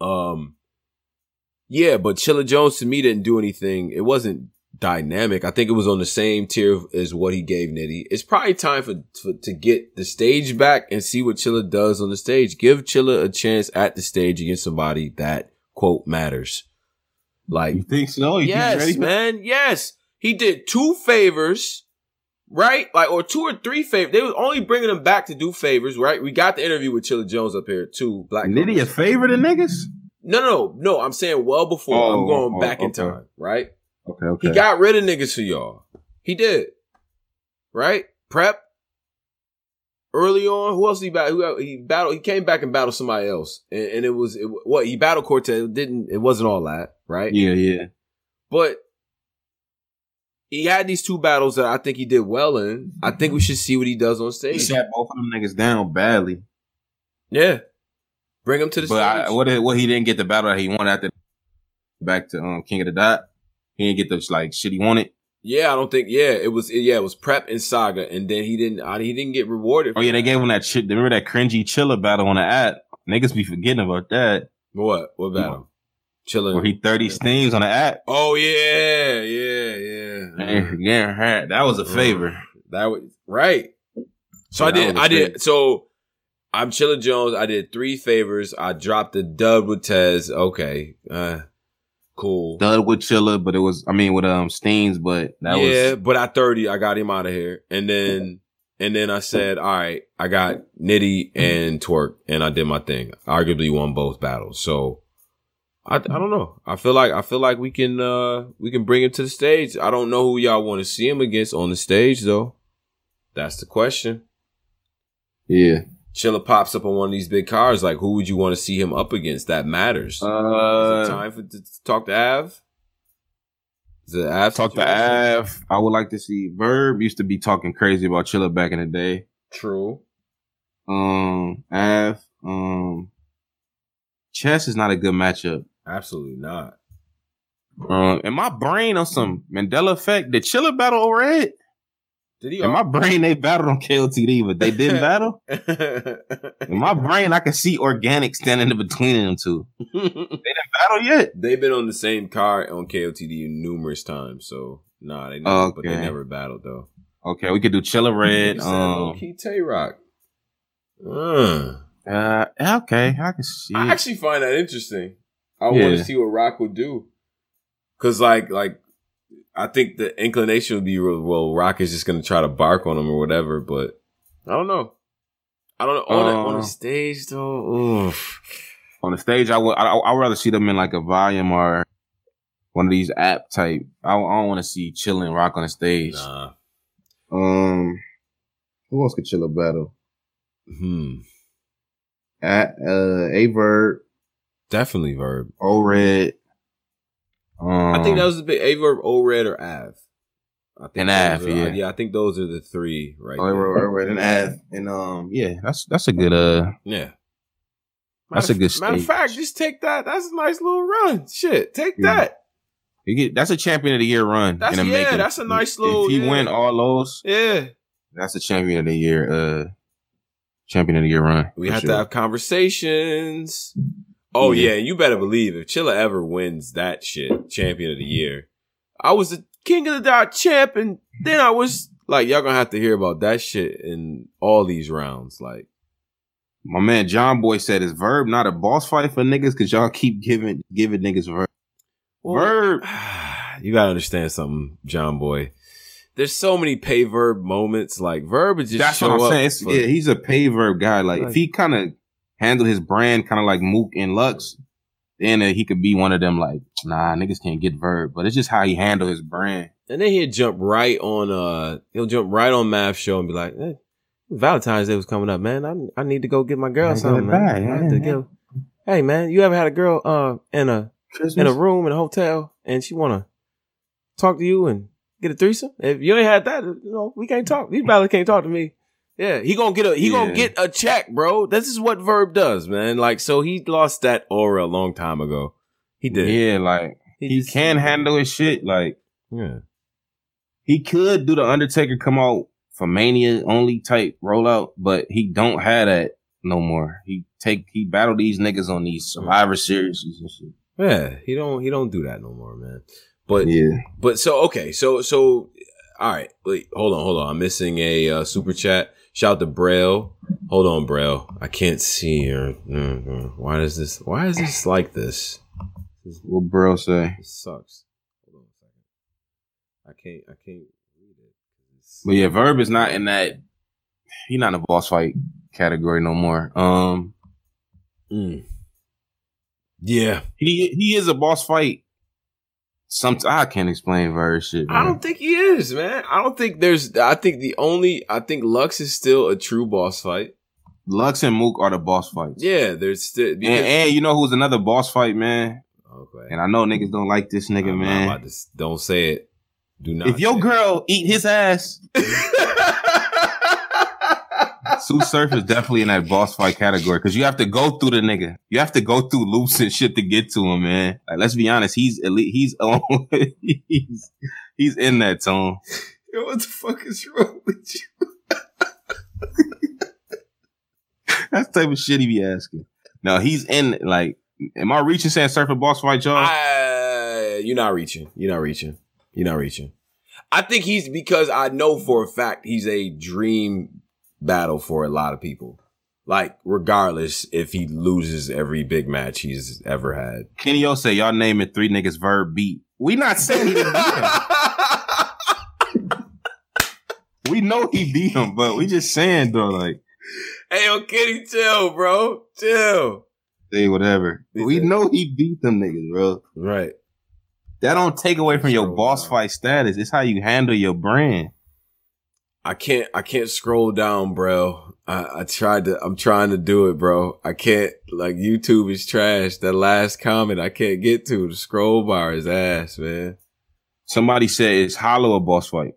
Um, yeah, but Chilla Jones to me didn't do anything. It wasn't dynamic. I think it was on the same tier as what he gave Nitty. It's probably time for, for to get the stage back and see what Chilla does on the stage. Give Chilla a chance at the stage against somebody that quote matters. Like You think so? You yes, man. Yes, he did two favors, right? Like, or two or three favors. They was only bringing him back to do favors, right? We got the interview with Chilla Jones up here too. Black Nitty a favorite of niggas? No, no, no. I'm saying well before. Oh, I'm going oh, back in time, right? Okay, okay. He got rid of niggas for y'all. He did, right? Prep early on. Who else did he battle? Who he battled? He came back and battled somebody else, and, and it was it, what he battled Cortez. It didn't it wasn't all that, right? yeah, yeah. But he had these two battles that I think he did well in. I think we should see what he does on stage. He sat both of them niggas down badly. Yeah, bring him to the But I, stage. what what he didn't get the battle that he wanted after back to um, King of the Dot. He didn't get the like shit he wanted. yeah, I don't think. Yeah, it was. Yeah, it was Prep and Saga, and then he didn't. He didn't get rewarded. Oh yeah, they gave him that shit. Remember that cringy Chilla battle on the app? Niggas be forgetting about that. What? What battle? Chilling. Where he thirty steams on the app. Oh yeah, yeah, yeah. Hey, Yeah, that was a favor. That was right. So Yeah, I did. I did. favor. So I'm Chilla Jones. I did three favors. I dropped the dub with Tez. Okay, uh, cool. Dud with Chilla, but it was I mean with um steams, but that yeah, was Yeah, but at 30, I got him out of here, and then and then I said, all right, I got Nitty and Twerk, and I did my thing. Arguably won both battles. So. I, I don't know. I feel like I feel like we can uh we can bring him to the stage. I don't know who y'all want to see him against on the stage though. That's the question. yeah. Chilla pops up on one of these big cars. Like, who would you want to see him up against? That matters. Is it Uh, time for to talk to Av? Is it Av? talk to? Av. I would like to see Verb used to be talking crazy about Chilla back in the day. True. Um, Av. Um, chess is not a good matchup. Absolutely not. Um, in my brain on some Mandela effect, did Chilla battle over it? Did he? In my brain, they battled on KOTD, but they didn't battle. In my brain, I can see organic standing in between them two. they didn't Battle yet? They've been on the same card on KOTD numerous times, so nah, they never, but they never battled though. Okay, we could do Chiller Red. Um, key Tay Roc. Uh, uh, okay, I can see. I it. actually find that interesting. I want to see what Rock would do. Cause like like I think the inclination would be well, Roc is just gonna try to bark on him or whatever, but I don't know. I don't know on, the, on Uh, the stage though. Oof. On the stage, I would I, I would rather see them in like a volume or one of these app type. I, don't- I don't want to see chilling rock on the stage. Nah. Um, who else could chill a battle? Hmm. At uh, Aye Verb, Definitely Verb. O Red. Um, I think that was a big Aye Verb, O Red, or Av. I think And those Av, are- yeah. yeah. I think those are the three right O there. Red, O Red, and Av, and um, yeah, that's that's a good uh. Yeah. That's Matter a good of- Matter of fact, just take that. That's a nice little run. Shit, take Yeah. that. You get that's a champion of the year run. That's- in the yeah, making. that's a nice little- If he yeah. win all those, Yeah. that's a champion of the year. Uh, champion of the year run. We have sure. to have conversations. Oh Yeah. and you better believe if Chilla ever wins that shit, champion of the year. I was the king of the dot champ, and then I was like, y'all gonna have to hear about that shit in all these rounds. Like, My man John Boy said, "Is Verb not a boss fight for niggas? Cause y'all keep giving giving niggas Verb." Verb. you gotta understand something, John Boy. There's so many pay verb moments. Like verb is just That's show what I'm up saying. For- yeah, he's a pay Verb guy. Like, Like- if he kind of handle his brand, kind of like Mook and Lux, then uh, he could be one of them. Like, nah, niggas can't get Verb, but it's just how he handle his brand. And then he'd jump right on uh he'll jump right on Math show and be like, hey, Valentine's Day was coming up, man. I I need to go get my girl I something, man. buy, yeah, have to yeah. give- Hey man, you ever had a girl uh in a Christmas. in a room in a hotel and she wanna talk to you and get a threesome? If you ain't had that, you know, we can't talk. These ballads can't talk to me. Yeah, he gonna get a he gonna get a check, bro. This is what Verb does, man. Like so he lost that aura a long time ago. He did. Yeah, like he just- can handle his shit. Like Yeah. he could do the Undertaker come out for Mania only type rollout, but he don't have that no more. He take he battle these niggas on these Survivor Series and shit. Yeah, he don't he don't do that no more, man. But Yeah, but so okay, so so all right, wait, hold on, hold on. I'm missing a uh, super chat. Shout out to Braille. Hold on, Braille. I can't see her. Mhm. Why does this? Why is this like this? This, what bro say? this sucks. Hold on a second. I can't. I can't read it. But yeah, Verb is not in that. he's not in the boss fight category no more. Um, Mm. Yeah, he he is a boss fight. Some I can't explain Verb shit. I don't think he is, man. I don't think there's. I think the only. I think Lux is still a true boss fight. Lux and Mook are the boss fights. Yeah, there's still. And, and you know who's another boss fight, man? okay. And I know niggas don't like this nigga, I'm man. to don't say it. Do not. If your it. girl eat his ass, Tsu Surf is definitely in that boss fight category because you have to go through the nigga. You have to go through loops and shit to get to him, man. Like, let's be honest, he's elite. He's on. he's he's in that tone. Yo, what the fuck is wrong with you? That's the type of shit he be asking. No, he's in. Like, am I reaching saying Surf boss fight, y'all? I, you're not reaching. You're not reaching. You're not reaching. I think he's because I know for a fact he's a dream battle for a lot of people. Like, regardless if he loses every big match he's ever had. Kenny O say y'all naming three niggas verb beat. We not saying he didn't beat him. We know he beat him, but we just saying though, like, hey, yo, Kenny, chill, bro. Chill. say whatever. We know he beat them niggas, bro. Right. That don't take away from your boss fight status. It's how you handle your brand. I can't I can't scroll down, bro. I, I tried to I'm trying to do it, bro. I can't like YouTube is trash. That last comment I can't get to. The scroll bar is ass, man. Somebody said it's Holla a boss fight.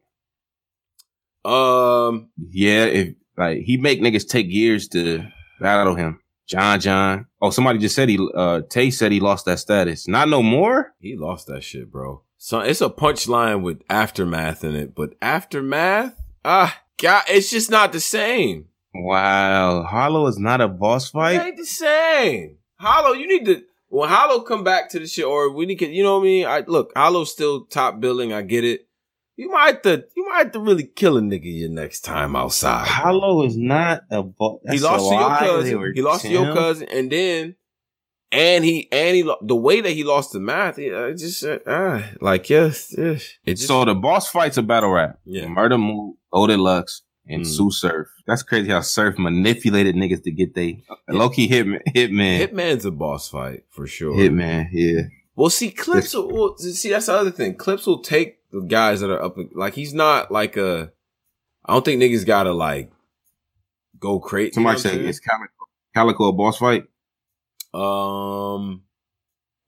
Um Yeah, if like he make niggas take years to battle him. John John. Oh, somebody just said he uh Tay said he lost that status. Not no more? he lost that shit, bro. So it's a punchline with aftermath in it, but aftermath, ah God, it's just not the same. Wow. Holla is not a boss It fight? ain't the same. Holla, you need to when Holla come back to the shit, or we need to, you know what I mean? I look, Holla's still top billing. I get it. You might have to, you might have to really kill a nigga your next time outside. Holla is not a boss. he lost to your cousin. He lost to your cousin, and then, and he and he the way that he lost the math, he, uh, just uh, ah, like yes, yes. It just, so the boss fights a battle rap. Yeah. Murder Mook, Loaded Lux, and Mm. Tsu Surf. That's crazy how Surf manipulated niggas to get they low key hitman. Hitman. Hitman's a boss fight for sure. Hitman. Yeah. Well, see, Clips. Will, well, see, that's the other thing. Clips will take the guys that are up. Like he's not like a. I don't think niggas gotta like go crazy. Somebody said it's Calicoe, Calicoe a boss fight. Um,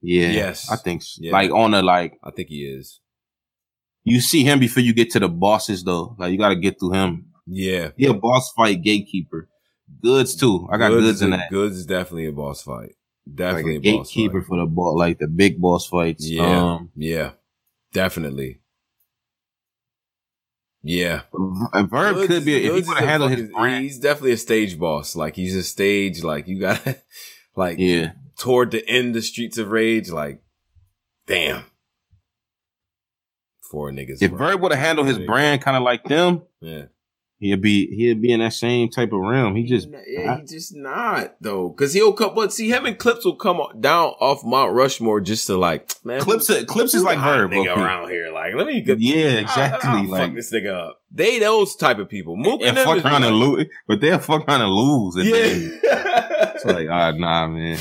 Yeah. Yes. I think so. Yeah. like on a like I think he is. You see him before you get to the bosses though. Like you got to get through him. Yeah, yeah. boss fight gatekeeper. Goodz too. I got Goodz, is in a- that. Goodz is definitely a boss fight. Like Definitely a a, boss gatekeeper for the boss, like the big boss fights. Yeah, Um, yeah, definitely. Yeah, and Verb Goodz- could be if he Goodz would have handled his brand. He's definitely a stage boss. Like he's a stage. Like you got like Yeah. toward the end the Streets of Rage. Like, damn. Four niggas. If. Verb would have handled his brand kind of like them, yeah. he'd be he'd be in that same type of realm. He just yeah, he just not though, because he'll come. But see, him and Clips will come down off Mount Rushmore just to like man. Clips who- Clips is like Verb. nigga around here. Like, let me get Yeah, exactly. I'll like fuck this nigga up. They those type of people. Mook and and fuck around and lose, but they'll fuck around and lose. And Yeah. it's like, ah, nah, man.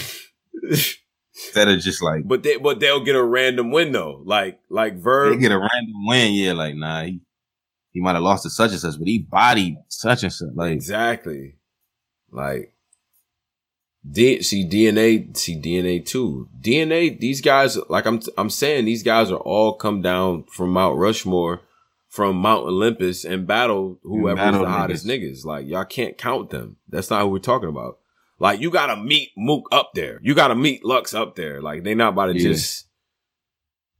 Instead of just like but they but they'll get a random win though. Like like they get a random win, yeah, like nah, he he might have lost to such and such, but he bodied such and such. Like Exactly. Like D- see DNA see DNA too. DNA these guys like I'm I'm saying these guys are all come down from Mount Rushmore from Mount Olympus and battle whoever's battle the hottest niggas. niggas. Like y'all can't count them. That's not who we're talking about. Like you gotta meet Mook up there. You gotta meet Lux up there. Like they not about to Yeah. just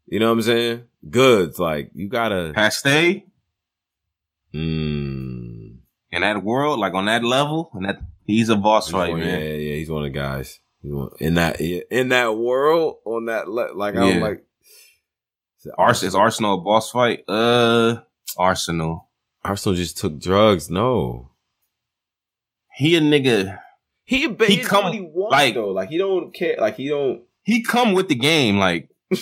you know what I'm saying? Goodz. Like you gotta Paste mm. in that world, like on that level, and that he's a boss He's fight, one- man. Yeah, yeah, he's one of the guys. One- in that in that world on that le- like I'm Yeah. like Ars- is Arsenal a boss fight? Uh, Arsenal. Arsenal just took drugs. No, He a nigga. He He come- come he wants like- though. Like he don't care. Like he don't. He come with the game. Like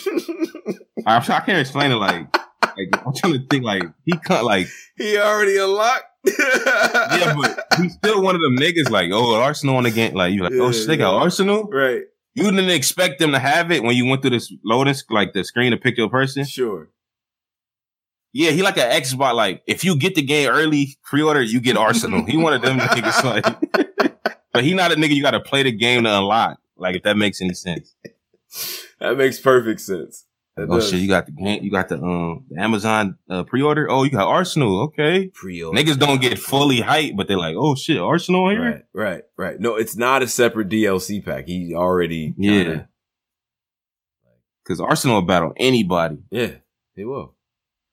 I, I can't explain it. Like, like I'm trying to think. Like he cut. Like he already unlocked. yeah, but he's still one of them niggas. Like oh, Arsenal on the game. Like you like oh Yeah, shit, they got. Arsenal. right. You didn't expect them to have it when you went through this loading, like the screen to pick your person. Sure. Yeah, he like an Xbox. Like if you get the game early, pre-order, you get Arsenal. he one of them niggas. Like, but he not a nigga you got to play the game to unlock. Like if that makes any sense. That makes perfect sense. That Oh does. shit, you got the game, you got the um the Amazon uh, pre-order. Oh, you got Arsenal. Okay, Pre-order. niggas don't get fully hyped, but they're like, oh shit, Arsenal here. Right, right, right. No, it's not a separate DLC pack. He already Yeah. kinda- Because Arsenal will battle anybody. Yeah, he will.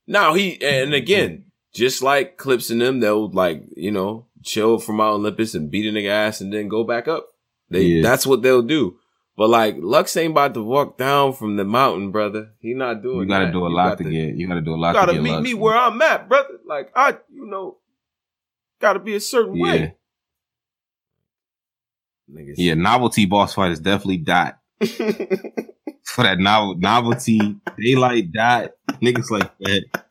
Now he and again, just like Clips and them, they'll like you know chill from Mount Olympus and beat a nigga ass and then go back up. They Yeah. that's what they'll do. But like Lux ain't about to walk down from the mountain, brother. He not doing. That. You got to that. do a You lot got to get. You got to do a lot. You gotta to meet Lux, me man. where I'm at, brother. Like I, you know, gotta be a certain Yeah, way. Niggas. yeah. Novelty boss fight is definitely dot for that novel novelty daylight dot niggas like that.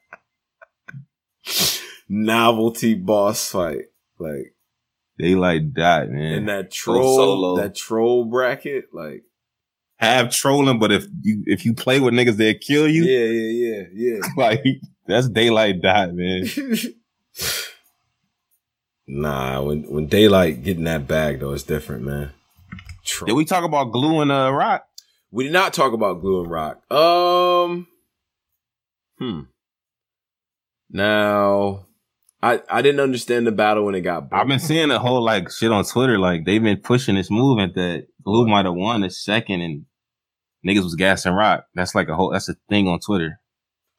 Novelty boss fight, like Daylight dot man. in that troll, that troll bracket, like. Have trolling, but if you if you play with niggas, they'll kill you. Yeah, yeah, yeah, yeah. Like that's daylight dot man. nah, when when daylight getting that bag though, it's different, man. Tro- Did we talk about glue and uh Roc? we did not talk about glue and Roc. Um, hmm. Now, I I didn't understand the battle when it got. I've been seeing a whole like shit on Twitter. Like they've been pushing this movement that Blue might have won the second and niggas was gassing Roc. That's like a whole that's a thing on Twitter.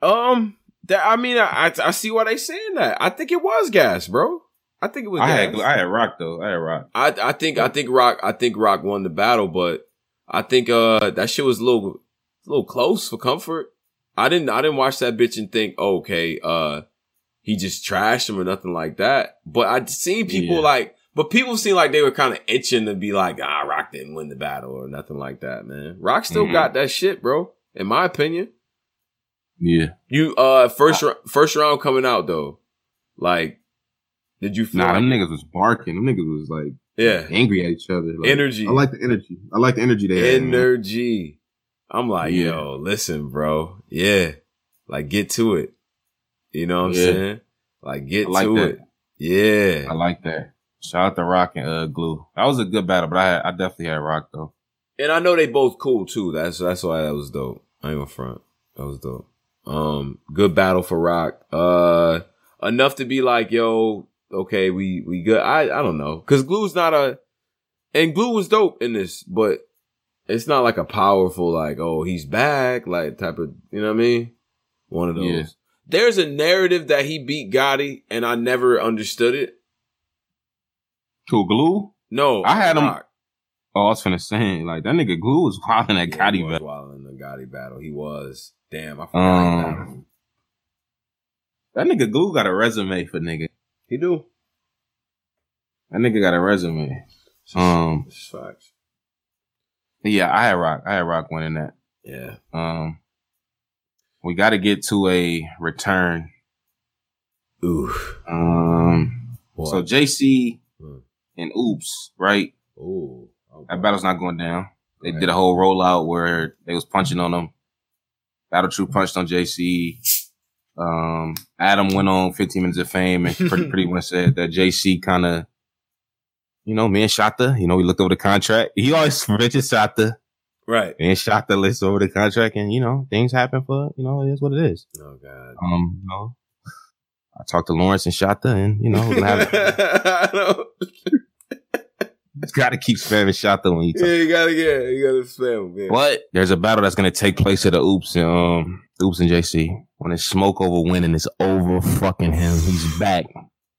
Um, that I mean, I I, I see why they saying that. I think it was gas, bro. I think it was. I gas. had I had Roc though. I had Roc. I I think I think Roc I think Roc won the battle, but I think uh that shit was a little a little close for comfort. I didn't I didn't watch that bitch and think, okay, uh he just trashed him or nothing like that. But I seen people Yeah. like But people seem like they were kind of itching to be like, ah, Roc didn't win the battle or nothing like that, man. Roc still Mhm. got that shit, bro. In my opinion, Yeah. you uh first first round coming out though, like, did you feel Nah, like them niggas was barking. Them niggas was like yeah angry at each other. Like, energy I like the energy. I like the energy they had. energy? I'm like, Yeah. yo, listen, bro, yeah, like get to it. You know what I'm saying? Like get I like to that. it. Yeah. I like that. Shout out to Roc and uh, Glue. That was a good battle, but I had, I definitely had Roc though. And I know they both cool too. That's that's why that was dope. I ain't gonna front. That was dope. Um, good battle for Roc. Uh, enough to be like, yo, okay, we we good. I I don't know, cause Glue's not a, and Glue was dope in this, but it's not like a powerful like, oh, he's back, like type of, you know what I mean? One of those. There's a narrative that he beat Gotti, and I never understood it. Cool Glue. No, I had him- Roc. Oh, I was finna say like that nigga Glue was wilding that Yeah, Gotti battle. wild in the Gotti battle. He was. Damn, I forgot Um, about. That nigga Glue got a resume for nigga. He do. That nigga got a resume. Um, facts. yeah, I had Roc. I had Roc winning that. Yeah. Um, we got to get to a return. Ooh. Um, so JC Hmm. and Oops, right? Ooh. That battle's not going down. They Right. did a whole rollout where they was punching on them. Battle True punched on JC. Um, Adam went on 15 minutes of fame and pretty, pretty much said that JC kind of, you know, me and Shata, you know, we looked over the contract. He always mentions Shata. Right. And shot the list over the contract and, you know, things happen for, you know, it is what it is. Oh God. Um, you know, I talked to Lawrence and Shata and, you know, we're gonna have, I know. got to keep spamming Shata when you talk. Yeah, you gotta get. You gotta spam. Yeah. But there's a battle that's gonna take place at the Oops and um Oops and JC. When it's smoke over winning, it's over fucking him. He's back.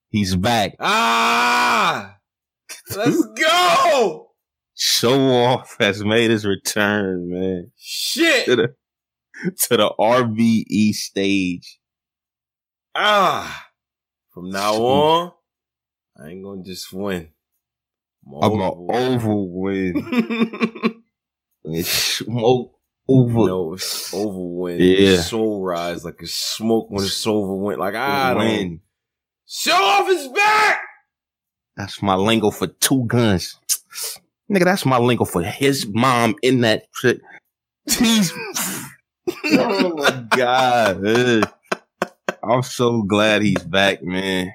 He's back. Ah. Let's go. Show off has made his return, man. To Shit. the to the RBE stage. Ah. From now on, I ain't gonna just win. I'm a over win. It's smoke over. No, it's over when Yeah. soul rise like a smoke when it's over went like I don't win. show off his back. That's my lingo for two guns. Nigga, that's my lingo for his mom in that shit. He's Oh my god. I'm so glad he's back, man.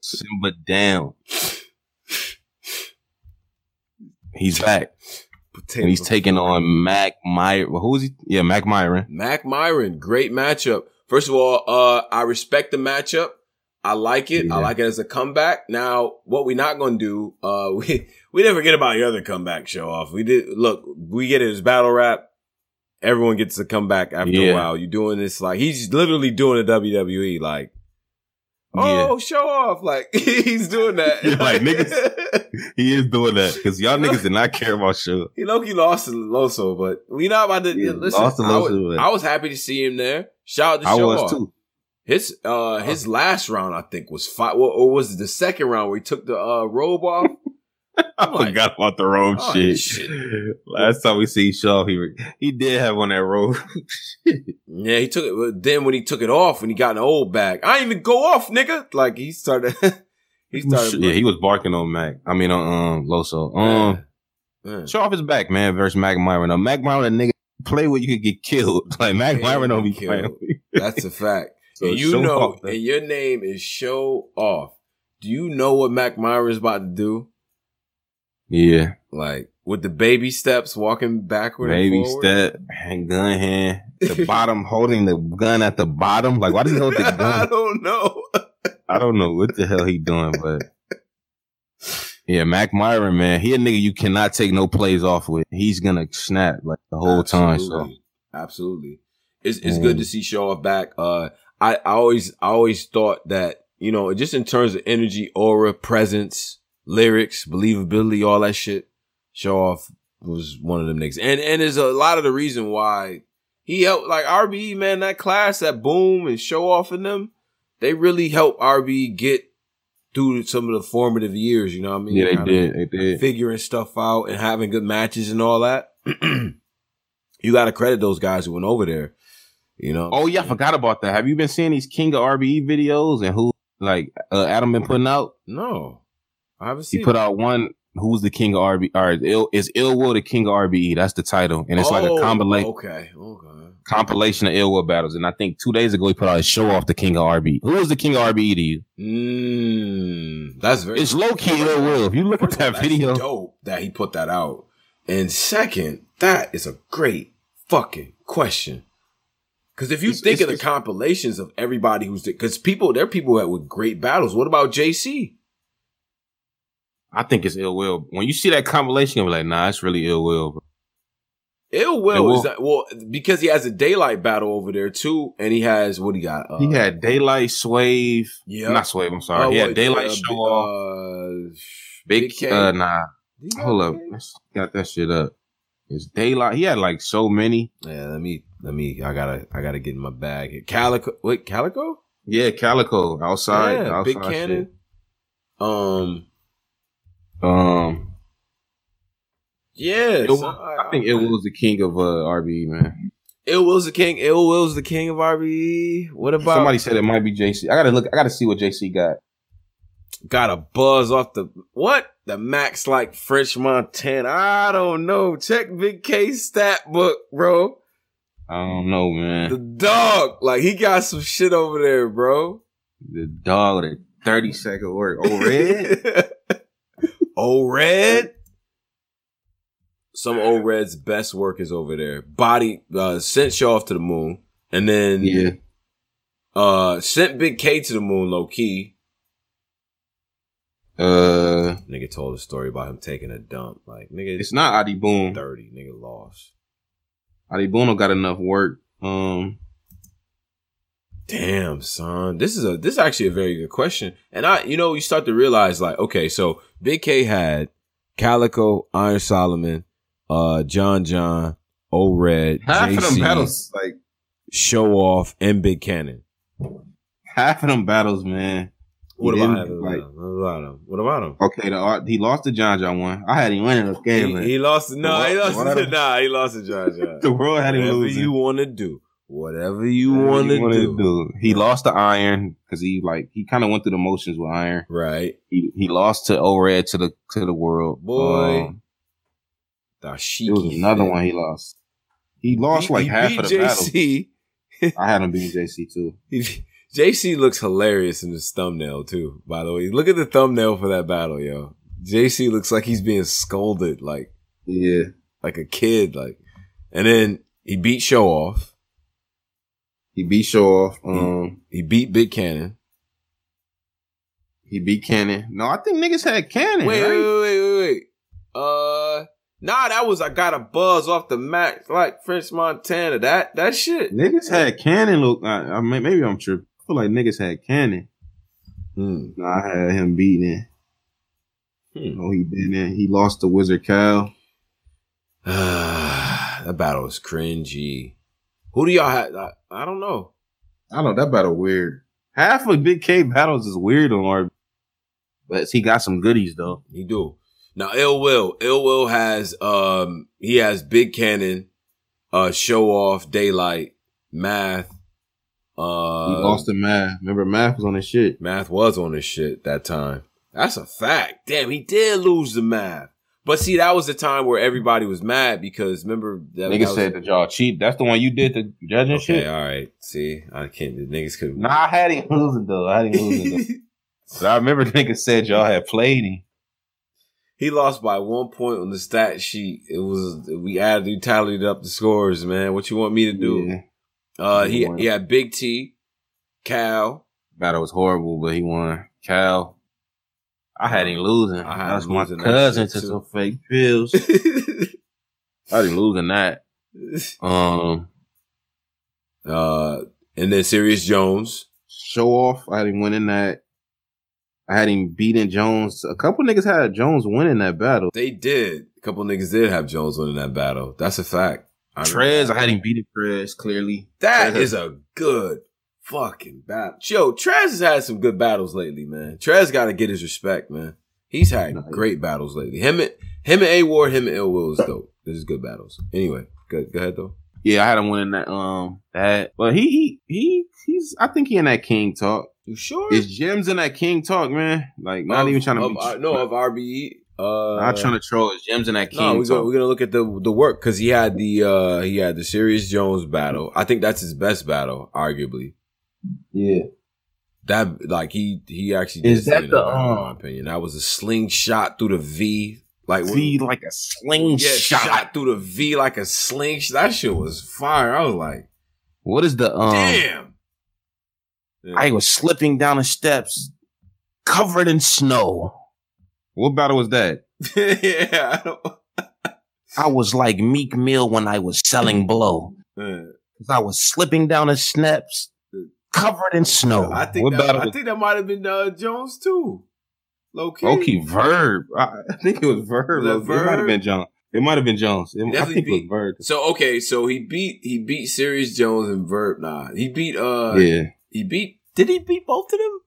Simba down. He's back. And he's taking on Mac Myron. Who is he? Yeah, Mac Myron. Mac Myron. Great matchup. First of all, uh, I respect the matchup. I like it. I like it as a comeback. Now, what we're not gonna do, uh, we we didn't forget about your other comeback show off. We did look, we get it as battle rap. Everyone gets to come back after Yeah. a while. You're doing this like he's literally doing a WWE like Oh, show off. Like he's doing that. Yeah, like, niggas- He is doing that because y'all niggas did not care about show. He low key lost to Loso, but we not about to Yeah, listen. lost to I, was. I was happy to see him there. Shout out to I show was off. too. His uh his last round I think was five or, or was it the second round where he took the uh robe off? I Like- forgot about the robe Oh, shit. shit. Last time we see Shaw, he he did have on that robe. Yeah, he took it. But then when he took it off, when he got an old bag, I didn't even go off, nigga. Like he started. he started. yeah, he was barking on Mac. I mean on um Loso. Um, Man. show off his back, man. Versus Mac Myron. Now Mac Myron, a nigga play where you could get killed. Like Mac Yeah, Myron don't be get playing. killed. That's a fact. So and you know, off, and your name is Show Off. Do you know what Mac Myron's about to do? Yeah, Like with the baby steps, walking backward. baby step, hand gun hand, the bottom holding the gun at the bottom. Like why does he hold the gun? I don't know. I don't know what the hell he doing, but yeah, Mac Myron, man, he a nigga you cannot take no plays off with. He's gonna snap like the whole time. So Absolutely. Absolutely. It's it's good Mm. to see Show Off back. Uh I, I always I always thought that, you know, just in terms of energy, aura, presence, lyrics, believability, all that shit, Show Off was one of them niggas. And and there's a lot of the reason why he helped like RBE, man, that class, that boom and show off in them, they really helped RBE get through some of the formative years. You know what I mean? Yeah, they Kinda did. They did. Figuring stuff out and having good matches and all that. you got to credit those guys who went over there. You know. Oh yeah, I forgot about that. Have you been seeing these King of RBE videos and who like uh, Adam been putting out? no, I haven't seen. He put it. out one. Who's the king of RBE? Or is Ill, is Ill Will the king of RBE? That's the title, and it's like a Oh, compilation Okay. Okay. compilation of Ill Will battles. And I think two days ago he put out a show off the king of RBE. Who is the king of RBE to you? Mm, that's very. It's low key Ill Will. If you look at that that's video, dope that he put that out. And second, that is a great fucking question. Because if you It's- think it's- of the it's- compilations of everybody who's because people, there are people that with great battles. What about JC? I think it's Ill Will. When you see that compilation, you'll be like, nah, it's really Ill Will. Bro. Ill Will Will. is that well because he has a daylight battle over there too, and he has what he got. Uh, He had Daylight, Swave, yeah, not Swave. I'm sorry. Uh, he had what, Daylight uh, Show Big- Off. uh, Big, K. uh, nah. Hold up. Big got that shit up. It's Daylight. He had like so many. Yeah, let me let me. I gotta I gotta get in my bag. Calicoe. Wait, Calicoe. Yeah, Calicoe outside. yeah, outside Big Cannon. Um. shit. Um, Yeah, It was- so I think it was the king of uh, RBE, man. Ill Will's the king. Ill Will's the king of RBE. What about Somebody said it might be JC. I gotta look. I gotta see what JC got. Got a buzz off the what? The max like French Montana. I don't know. Check Big K stat book, bro. I don't know, man. The dog, like he got some shit over there, bro. The dog with a thirty second work. Oh, red. oh, red. Some old red's best work is over there. Body uh, sent you off to the moon, and then yeah. uh sent Big K to the moon low key. Uh, Nigga told a story about him taking a dump. Like nigga, it's not Adi Boom. thirty. Nigga lost. Adi Boom don't got enough work. Um, Damn, son. This is a this is actually a very good question. And I, you know, you start to realize like, okay, so Big K had Calicoe, Iron Solomon, uh, John John, O Red, half of them battles, like Show Off, and Big Cannon. half of them battles, man. What about him? like- What about him? What about him? Okay, the art, he lost the John John one. I had him winning the game, He, man. he lost. No, he lost. what- nah, he lost to John John. the world had him Whatever losing. you want to do, whatever you want to wanna do. He lost to Iron because he like he kind of went through the motions with Iron. Right, He he lost to O Red to the to the world. Boy. Um, Dashiki. there was another one he lost. He lost He- like he half of the battle. I had him beating JC too. He- JC looks hilarious in this thumbnail too. By the way, look at the thumbnail for that battle, yo. JC looks like he's being scolded, like Yeah. like a kid, like. And then he beat Show Off. He beat Show Off. Um, He beat Big Cannon. he beat Cannon. No, I think niggas had Cannon. Wait, right? wait, wait, wait, wait. Uh, nah, that was I got a buzz off the max, like French Montana. That that shit. Niggas had Cannon. Look, I, I maybe I'm tripping. I feel like niggas had Cannon. No, I had him beating. Hmm. Oh, he didn't. He lost to Wizard Cal. that battle was cringy. Who do y'all have? I, I don't know. I don't know that battle weird. Half of Big K battles is weird on our, but he got some goodies though. He do. Now Ill Will. Ill Will has um he has Big Cannon, uh Show Off, Daylight, Math. Uh he lost to Math. Remember Math was on his shit. Math was on this shit that time. That's a fact. Damn, he did lose the Math. But see, that was the time where everybody was mad because remember that that Niggas was- said that y'all cheat. That's the one you did the judging Okay, shit. all right. See, I can't. The niggas could. Nah, I had him losing though. I had him losing though. But I remember niggas said y'all had played him. He lost by one point on the stat sheet. It was we added, we tallied up the scores, man. What you want me to do? Yeah. Uh, he He he had Big T, Cal. Battle was horrible, but he won. Cal. I had him losing. I had That's my cousin to some fake pills. I had him losing that. Um, uh, and then Sirius Jones. show off. I had him winning that. I had him beating Jones. A couple niggas had Jones winning that battle. They did. A couple niggas did have Jones winning that battle. That's a fact. I Trez. I had him beating Trez clearly. That Trez is a good fucking battle. Yo, Trez has had some good battles lately, man. Trez got to get his respect, man. He's had he- great battles lately. Him and him and A War, him and Ill Will is dope. This is good battles. Anyway, good. Go ahead though. Yeah, I had him winning that. Um, that. But he, he, he, he's. I think he in that King talk. You sure? Is Jim's in that King talk, man? Like, not Of- even trying to of, be. uh, no of RBE. Uh, not trying to troll. Is Jim's in that King No, we're, gonna, we're gonna look at the the work because he had the uh he had the Sirius Jones battle. I think that's his best battle, arguably. yeah. That like he he actually did Is that the, about it, in um, my opinion. That was a slingshot through the V, like See, like a yeah, slingshot. shot through the V like a slingshot. That shit was fire. I was like, What is the um? damn. Yeah. I was slipping down the steps, covered in snow. What battle was that? yeah, I I was like Meek Mill when I was selling blow. Yeah. Cause I was slipping down the steps, covered in snow. I think what that, I was think that might have been uh, Jones too. Low key. Okay, Verb. I I think it was Verb. Was that It might have been Jones. It might have been Jones. It- I Definitely think it was Verb. So okay, so he beat he beat Sirius Jones and Verb. Nah, he beat uh yeah. he beat did he beat both of them?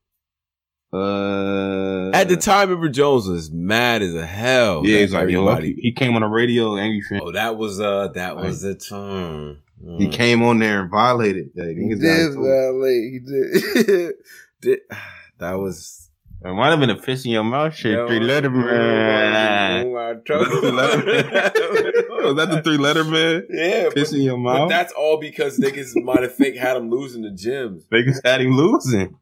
Uh, At the time, remember Jones was mad as a hell. yeah, he's like, yo, everybody. he came on the radio, angry fan. Oh, that was uh that was the time. He Mm. came on there and violated. Like, He niggas did violate. He did. did. That was It might have been a fish in your mouth shit. Yo, three letter man. man. Three letter man. Was that the three letter man? Yeah, but, Piss in your but mouth. that's all because niggas might have fake had him losing the gyms. Niggas had him losing.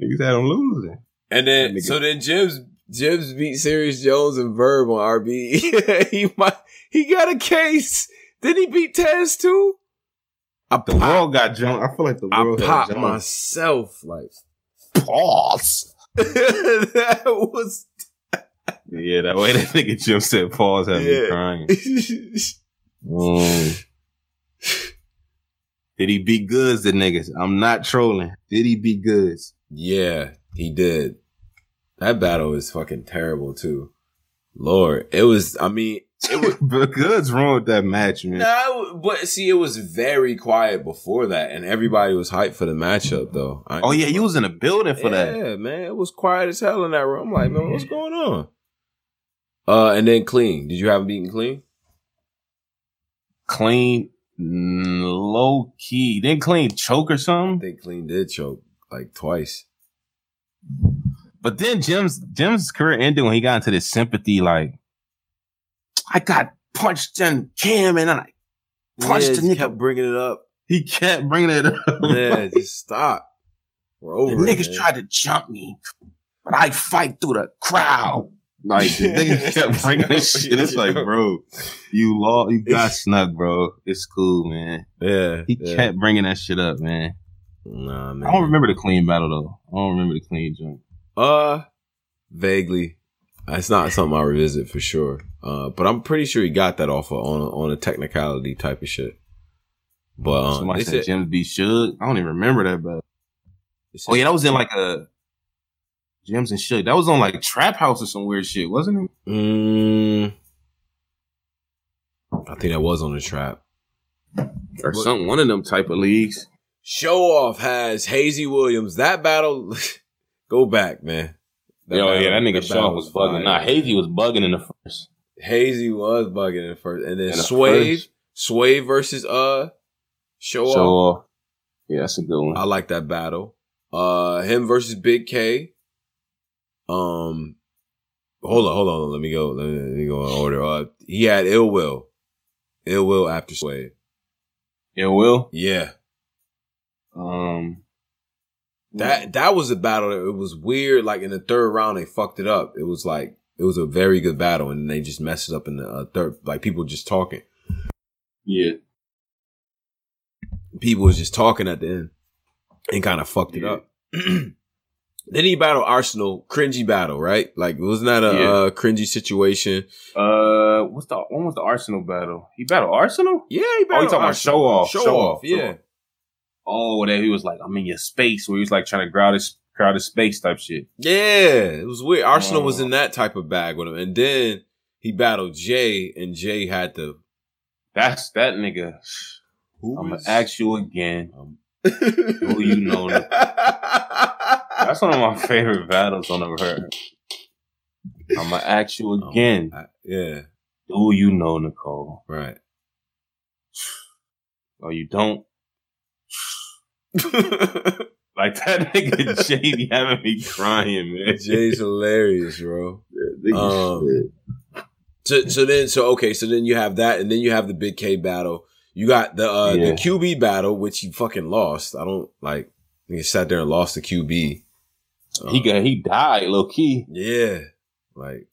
Niggas had him losing. And then Nigga. so then Jim's Jim's beat Serius Jones and Verb on RB. he might he got a case. Did he beat Taz too? I The pop, world got Jones. I feel like the world got I popped myself like Pause. that was Yeah, that way that nigga Jim said pause had me Yeah. crying. Mm. Did he beat Goodz the niggas? I'm not trolling. Did he beat Goodz? Yeah, he did. That battle is fucking terrible too. Lord, it was. I mean, it was. but Goodz ruined that match, man. No, but see, it was very quiet before that, and everybody was hyped for the matchup, though. I- Oh yeah, you was in the building for yeah, that. Yeah, man, it was quiet as hell in that room. I'm like, man, what's going on? Uh, and then clean. Did you have him beaten clean? Clean, low key. Didn't clean choke or something. I think clean did choke like twice. But then Jim's Jim's career ended when he got into this sympathy. Like, I got punched in Cam and I punched yeah, the nigga. kept bringing it up. He kept bringing it up. Yeah, just stop. We're The over. it, niggas man. tried to jump me, but I fight through the crowd. Like the niggas kept bringing this shit. It's like, bro, you lost, you got snuck, bro. It's cool, man. Yeah, He yeah. kept bringing that shit up, man. Nah, man. I don't remember the clean battle though. I don't remember the clean joint. Uh, vaguely. It's not something I revisit for sure. Uh, but I'm pretty sure he got that offer on a, on a technicality type of shit. But um, Somebody said said, Jim's B Suge. I don't even remember that but Oh yeah, that was in like a Jim's and Suge. That was on like Trap House or some weird shit, wasn't it? Mm, I think that was on the trap. Or What- some one of them type of leagues. Show off has Hazy Williams. That battle, go back, man. oh yeah, that nigga Shaw battle was bugging. fire. Nah, Hazy was bugging in the first. Hazy was bugging at first, and then In the Swave. Swave versus uh, Show So off. uh, yeah, that's a good one. I like that battle. Uh, him versus Big K. Um, hold on, hold on. Let me go. Let me, let me go in order. Uh, he had Ill Will, Ill Will after Swave. yeah, Will. Yeah, Um, that that was a battle. It was weird. Like in the third round, they fucked it up. It was like it was a very good battle, and they just messed it up in the uh, third. Like people just talking. yeah, People was just talking at the end, and kind of fucked it up. then he battled Arsenal, cringy battle, right? Like wasn't that a Yeah. uh, cringy situation? Uh, what's the when was the Arsenal battle? He battled Arsenal. Yeah, he battled. Oh, you talking about show off? Show, Show off, off, yeah. show off. Oh, that he was like, I'm in your space, where he was like trying to crowd his crowd his space type shit. Yeah, it was weird. Arsenal was Oh. in that type of bag with him. And then he battled Jay, and Jay had to. That's that nigga. Who I'm gonna ask you again. Um, Who you know? That's one of my favorite battles I've ever heard. I'm gonna ask you again. I- yeah, Do you know Nicole? right. Or you don't? Like that nigga Jay be having me crying, man. Jay's hilarious, bro. Nigga Um, shit. So, so then, so okay, so then you have that, and then you have the Big K battle. You got the uh, Yeah. the QB battle, which you fucking lost. I don't like. You sat there and lost the QB. Uh, he got he died low key. yeah, like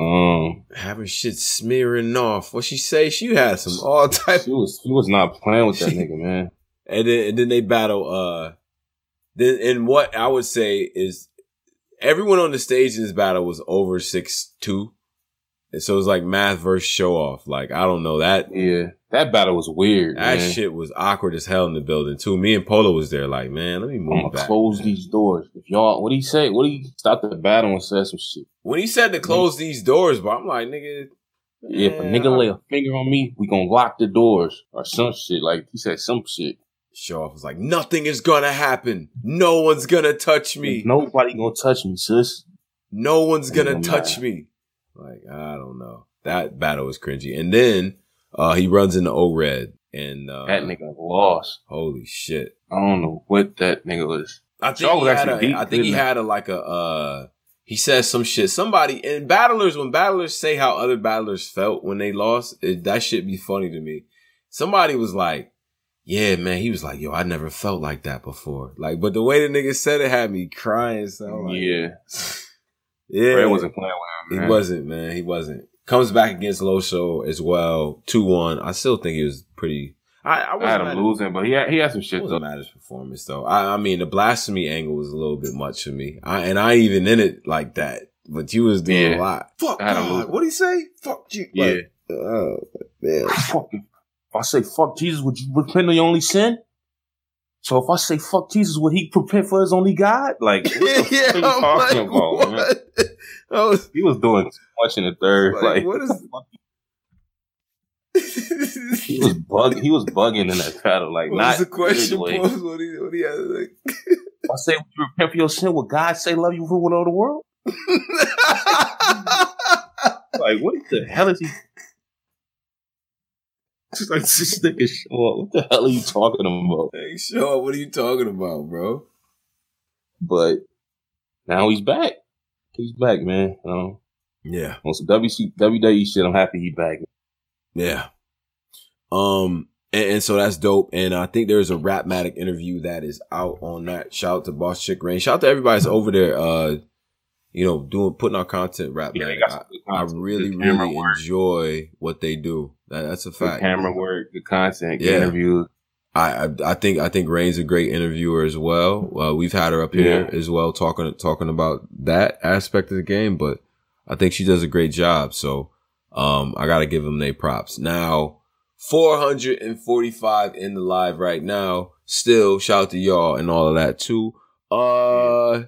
Um, having shit smearing off. What she say? She had some all type. she was she was not playing with that nigga, man. And then and then they battle. Uh, then and what I would say is everyone on the stage in this battle was over six two, and so it was like math versus show off. Like I don't know that Yeah, that battle was weird. that man. shit was awkward as hell in the building too. Me and Polo was there. Like man, let me I'm move back. close these doors. If y'all, what you say? What do you stop the battle and say some shit? When he said to close these doors, but I'm like nigga. Yeah, if a nigga lay a finger on me, we gonna lock the doors or some shit. Like he said, some shit. Show off was like nothing is gonna happen. No one's gonna touch me. Nobody gonna touch me, sis. No one's gonna touch me. Like, I don't know. That battle was cringy. And then uh he runs into O Red and uh That nigga lost. holy shit. I don't know what that nigga was. I think Shaw he was had actually a, deep, I think he had a like a uh he says some shit. Somebody and battlers when battlers say how other battlers felt when they lost, it, that shit be funny to me. Somebody was like, "Yeah, man." He was like, "Yo, I never felt like that before." Like, but the way the nigga said it had me crying. So I'm like, yeah, yeah, Fred wasn't playing with He him. Man. wasn't, man. He wasn't. Comes back against Loso as well, two one. I still think he was pretty. I, I I had him at- losing, but he had, he had some shit wasn't though. mad his performance though. I, I mean, the blasphemy angle was a little bit much for me. I, and I even in it like that, but you was doing Yeah. a lot. Fuck God. What do you say? Fuck you. Yeah. Like, oh man. Fucking, if I say fuck Jesus, would you repent of your only sin? So if I say fuck Jesus, would he repent for his only God? Like, what are you talking like, about, man? was He was doing too much in the third. like, Like, what is? he was bug. He was bugging in that battle. Like, what not the question? good way. Pose? What he, what he had like? If I say would you repent for your sin, would God say love you for all the world? Like, what the hell is he? Just like this nigga show. What the hell are you talking about? hey, Shaw, what are you talking about, bro? But now he's back. He's back, man. Um, Yeah. on some WC, WWE shit, I'm happy he back. Yeah. Um, and, and so that's dope. And I think there's a Rapmatic interview that is out on that. Shout out to Boss Chick Rain. Shout out to everybody that's over there, uh, you know, doing, putting out content, Rapmatic. I, I really, really work, enjoy what they do. That, that's a fact. camera work, good content, Yeah. interviews. I, I I think I think Rain's a great interviewer as well. Uh, we've had her up here as well talking talking about that aspect of the game, but I think she does a great job. So um, I got to give them their props. Now, 445 in the live right now. Still, shout out to y'all and all of that too. Uh,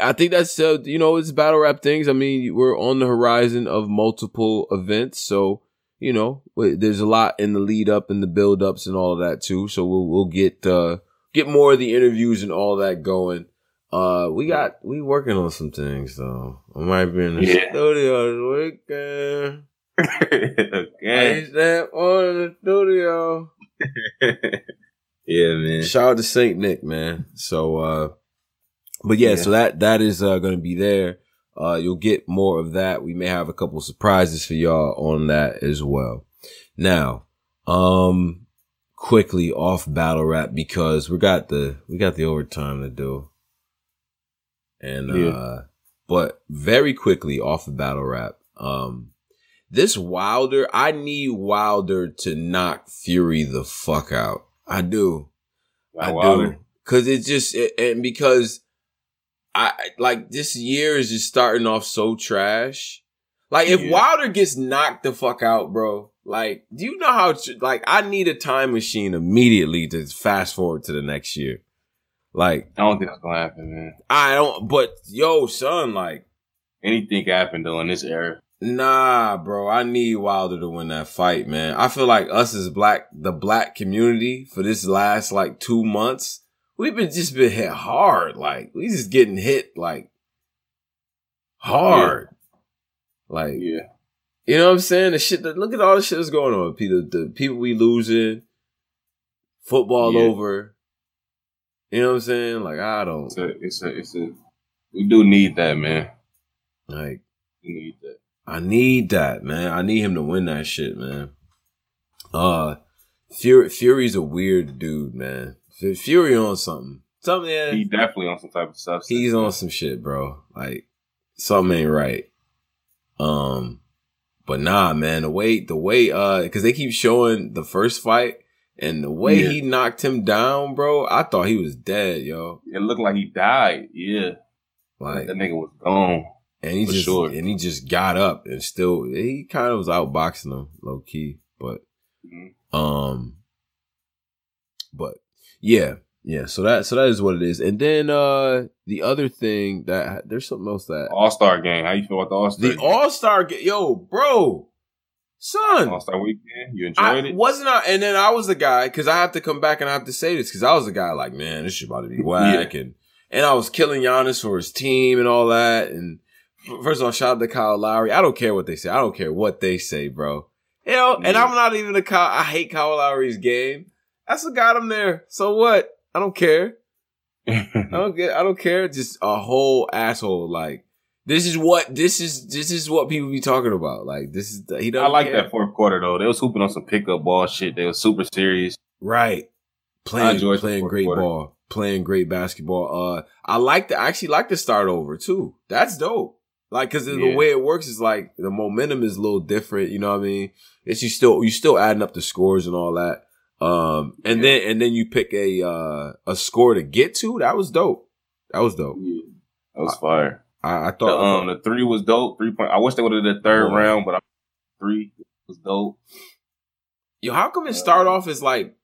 I think that's uh, you know it's battle rap things. I mean, we're on the horizon of multiple events, so you know, there's a lot in the lead up and the build ups and all of that too. So we'll we'll get uh get more of the interviews and all that going. Uh, we got we working on some things though. I might be in the Yeah. studio this weekend. Again. I step on the studio. yeah, man. Shout out to Saint Nick, man. So, uh, but yeah, Yeah. so that that is uh, going to be there. Uh, you'll get more of that. We may have a couple surprises for y'all on that as well. Now, um, quickly off battle rap because we got the we got the overtime to do, and Yeah. uh, but very quickly off of battle rap. Um, this Wilder, I need Wilder to knock Fury the fuck out. I do. I Wilder. do. Cause it just, it, and because I, like this year is just starting off so trash. Like if Yeah. Wilder gets knocked the fuck out, bro, like, do you know how, like, I need a time machine immediately to fast forward to the next year. Like, I don't think that's gonna happen, man. I don't, but yo, son, like, Anything can happen though in this era. Nah, bro. I need Wilder to win that fight, man. I feel like us as black, the black community for this last like two months, we've been just been hit hard. Like we just getting hit like hard. Like Yeah. you know what I'm saying? The shit that look at all the shit that's going on. People, the people we losing, football Yeah. over. You know what I'm saying? Like I don't It's a, it's a, it's a. We do need that, man. like. We need that. I need that, man. I need him to win that shit, man. Uh, Fury, Fury's a weird dude, man. F- Fury on something. Something, yeah. He definitely on some type of stuff. He's on some shit, bro. Like, something ain't right. Um, but nah, man, the way, the way, uh, cause they keep showing the first fight and the way Yeah. he knocked him down, bro, I thought he was dead, yo. It looked like he died. Yeah. Like, that nigga was gone. and he for just, sure. and he just got up and still, he kind of was outboxing him low key, but Mhm. Um, but yeah, yeah. So that so that is what it is. And then uh the other thing that there's something else that All Star game. How you feel about the All Star? the All Star game, yo, bro, son. All Star weekend. You enjoyed I it? wasn't I, and then I was the guy because I have to come back and I have to say this because I was the guy like, man, this shit about to be whack, and and I was killing Giannis for his team and all that. And first of all, shout out to Kyle Lowry. I don't care what they say. I don't care what they say, bro. Hell, and Yeah. I'm not even a Kyle. I hate Kyle Lowry's game. That's what got him there. So what? I don't care. I don't get. I don't care. Just a whole asshole. Like this is what this is. This is what people be talking about. Like this is. He doesn't. I like care. that fourth quarter though. They was hooping on some pickup ball shit. They was super serious. Right. Playing playing great quarter. ball. Playing great basketball. Uh I like the I actually like to start over too. That's dope. Like cause the way it works is like the momentum is a little different, you know what I mean? It's you still you still adding up the scores and all that. Um and Yeah. then and then you pick a uh a score to get to. That was dope. That was dope. Yeah. That was fire. I, I The, thought um, the three was dope. Three point. I wish they would have did the third Boy. round, but I, three was dope. yo, how come it start off as like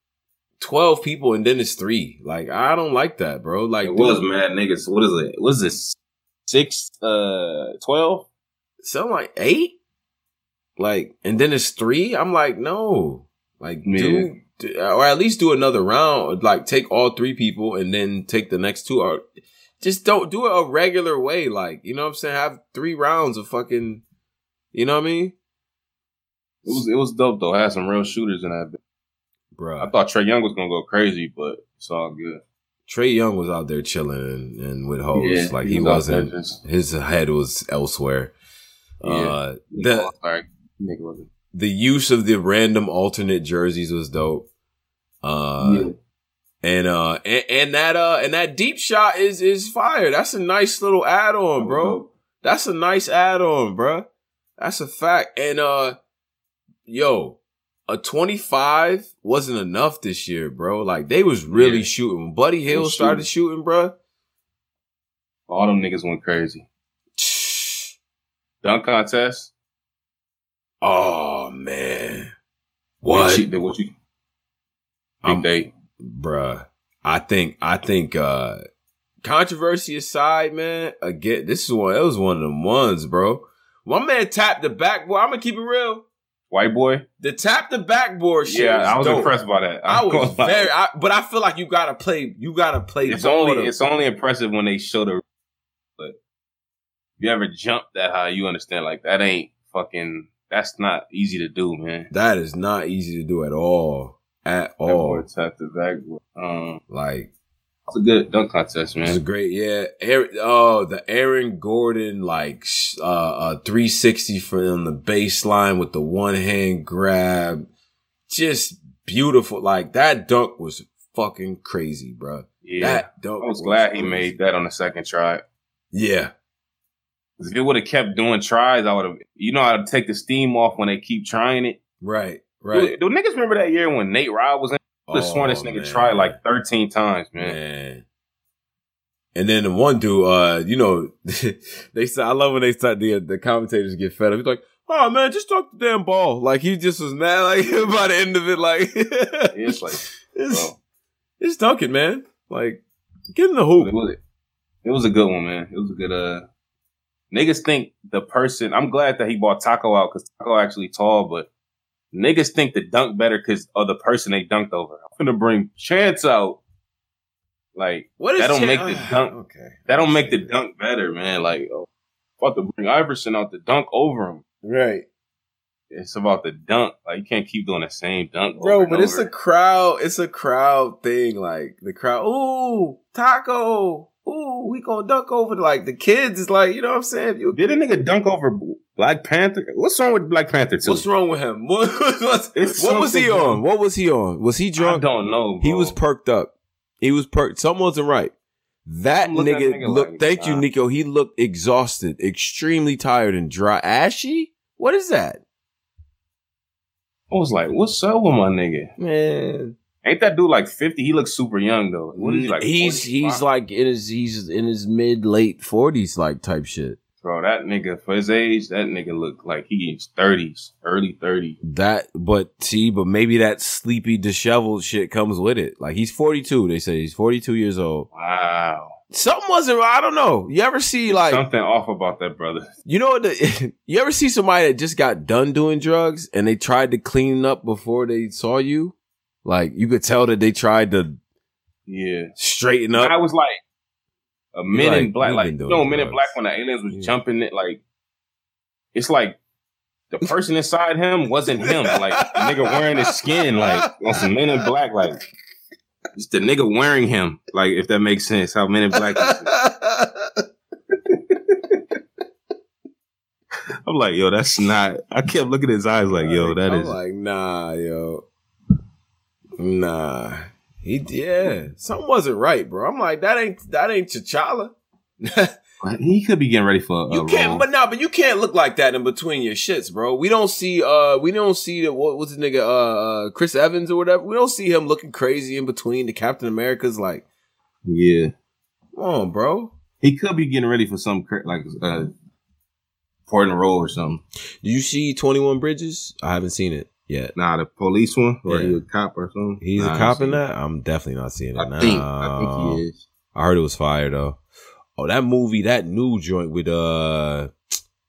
twelve people and then it's three? Like I don't like that, bro. Like It was dude, mad niggas. What is it? What is this? Six, uh, twelve? sound like eight like and then it's three i'm like no like Yeah. do- or at least do another round like take all three people and then take the next two or just don't do it a regular way like you know what i'm saying have three rounds of fucking you know what i mean It was it was dope though. I had some real shooters in that. bitch. I thought Trae Young was gonna go crazy, but it's all good. Trae Young was out there chilling and, and with hoes Yeah, like he was wasn't. his head was elsewhere Yeah. uh the nigga wasn't. The use of the random alternate jerseys was dope. Uh, Yeah. and uh, and, and that uh, and that deep shot is is fire. That's a nice little add on, bro. That's a nice add on, bro. That's a fact. And uh, yo, a twenty five wasn't enough this year, bro. Like they was really Yeah. shooting. When Buddy Hield started shooting, bro. All them niggas went crazy. Dunk contest. Oh man, What? what? you, what you? I'm- day. bruh. I think I think uh controversy aside, man. Again, this is one. It was one of them ones, bro. One man tapped the backboard. I'm gonna keep it real. White boy. The tap the backboard shit. Yeah, I was dope. impressed by that. I I'm was very, I, but I feel like you gotta play. You gotta play. It's only to- it's only impressive when they show the. But if you ever jump that high, you understand like that ain't fucking. That's not easy to do, man. that is not easy to do at all. At all. Tap the backboard. Um, Like it's a good dunk contest, was man. great, yeah. Aaron, oh, the Aaron Gordon like uh, uh 360 from the baseline with the one hand grab, just beautiful. Like that dunk was fucking crazy, bro. Yeah, That dunk. I was glad he made that on the second try. Yeah, if it would have kept doing tries, I would have. You know I'd take the steam off when they keep trying it. right, right. Do, do niggas remember that year when Nate Robinson? I could have sworn this Oh, nigga man. tried like 13 times, man. man. And then the one dude, uh, you know, they said I love when they start the the commentators get fed up. He's like, "Oh man, just talk the damn ball." Like he just was mad, like by the end of it, like It's like, it's, bro. it's Duncan, man. Like, get in the It hoop. was, it was a good one, man. It was a good, uh, niggas think the person. I'm glad that he bought Tacko out because Tacko actually tall, but niggas think the dunk better because of the person they dunked over. I'm gonna bring Chance out. Like What is that don't make the dunk. Okay. That don't make the dunk better, man. Like, oh, about to bring Iverson out the dunk over him. Right. It's about the dunk. Like you can't keep doing the same dunk, over Bro, but it's over. a crowd. It's a crowd thing. Like the crowd. Ooh, Tacko. Ooh, we gonna dunk over. Like the kids is like, you know what I'm saying? You, Did a nigga dunk over Black Panther? What's wrong with Black Panther too? what's wrong with him? What, what's- It's what was he on? What was he on? Was he drunk? I don't know. He was perked up. He was perked. Something wasn't right. That I'm nigga, nigga look. like, thank you. Nico. He looked exhausted, extremely tired, and dry. Ashy. What is that, I was like, what's up with my nigga? man? Ain't that dude like 50? He looks super young though. What is he like? he's 45? he's like in his he's in his mid late forties, like type shit. bro. That nigga for his age, that nigga look like he's 30s, early 30s. That, but see, but maybe that sleepy, disheveled shit comes with it. Like he's forty two. They say he's forty two years old. Wow. Something wasn't. I don't know. You ever see like Something off about that brother. You know what? The, you ever see somebody that just got done doing drugs and they tried to clean up before they saw you? Like you could tell that they tried to Yeah. straighten up. I was like a Men like, in Black, like you know, Men in. Black when the aliens was Yeah. jumping it, like it's like the person inside him wasn't him. Like nigga wearing his skin, like on some Men in Black, like it's the nigga wearing him. Like if that makes sense, how Men in Black. I'm like, yo, that's not. I kept looking at his eyes, like, yo, that I'm is. like, nah, yo, nah. He, yeah, something wasn't right, bro. I'm like, that ain't that ain't T'Challa. he could be getting ready for a You can't, role. but no, but you can't look like that in between your shits, bro. We don't see, uh, we don't see the what was the nigga, uh, uh, Chris Evans or whatever. We don't see him looking crazy in between the Captain Americas. Like, yeah, come on, bro. he could be getting ready for some like uh, important role or something. Do you see Twenty One Bridges? I haven't seen it yet. Nah, the police one, or Yeah. he a cop or something. He's Nah, a cop in that. I'm definitely not seeing it. it now. I think, I think he is. I heard it was fire though. Oh, that movie, that new joint with uh,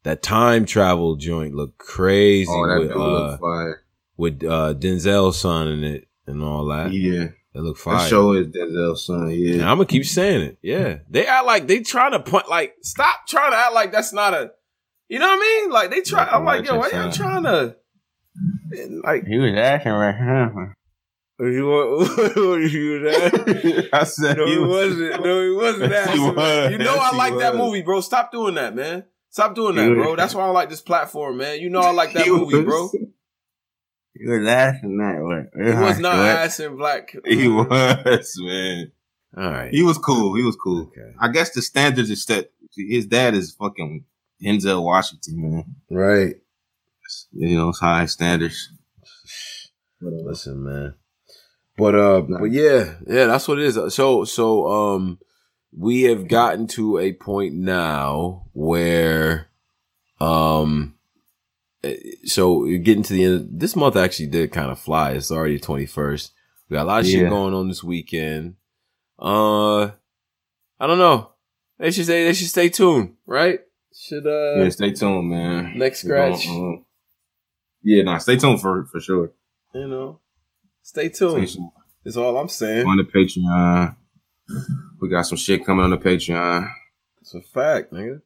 that time travel joint looked crazy Oh, that with dude uh, look fire. with uh Denzel's son in it and all that. Yeah, It looked that fire. show is Denzel's son. Yeah, I'm gonna keep saying it. Yeah, they act like they trying to point. Like, stop trying to act like that's not a. You know what I mean? Like they try. I'm like, yo, why y'all trying to? Like, he was acting right. you want you that? I said No, he he was. wasn't. No, he wasn't that. he was. You know I he like that movie, bro. Stop doing that, man. Stop doing that, bro. That's why I like this platform, man. You know I like that movie, bro. He was acting that way. It was not ass and black. He mm-hmm. was man. All right. He was cool. He was cool. Okay. I guess the standards is that his dad is fucking Denzel Washington, man. Right. You know, it's high standards. Listen, man. But uh, but yeah, yeah, that's what it is. So so um, we have gotten to a point now where um, eh, so getting to the end. This month actually did kind of fly. It's already twenty first. We got a lot of shit going on this weekend. Uh, I don't know. They should say they should stay tuned, right? Should uh yeah, stay tuned, man. next scratch, yeah, nah, stay tuned for for sure. you know, stay Stay tuned. tuned. Is all I'm saying. on the Patreon. We got some shit coming on the Patreon. It's a fact, nigga.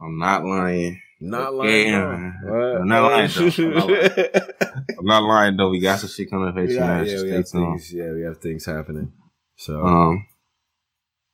I'm not lying. Not lying. man. What? I'm not lying, though. I'm not I'm not lying though. We got some shit coming on the Patreon. yeah, yeah, we stay have tuned. things. Yeah, we have things happening. So, Um,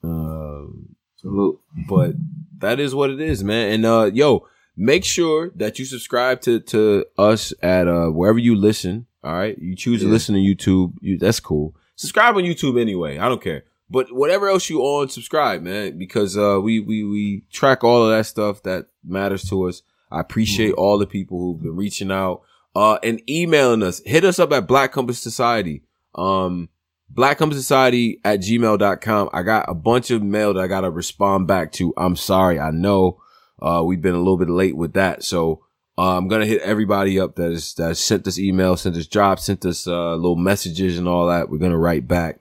um, salute. but that is what it is, man. And uh, yo, make sure that you subscribe to to us at uh wherever you listen. All right, you choose to listen to YouTube. You, that's cool. Subscribe on YouTube anyway. I don't care. But whatever else you on, subscribe, man, because uh we we we track all of that stuff that matters to us. I appreciate all the people who've been reaching out uh and emailing us. Hit us up at Black Compass Society. Um Black Compass Society at gmail.com. I got a bunch of mail that I gotta respond back to. I'm sorry. I know uh we've been a little bit late with that. So uh, I'm gonna hit everybody up that is that sent us email, sent us drops, sent us uh little messages and all that. We're gonna write back.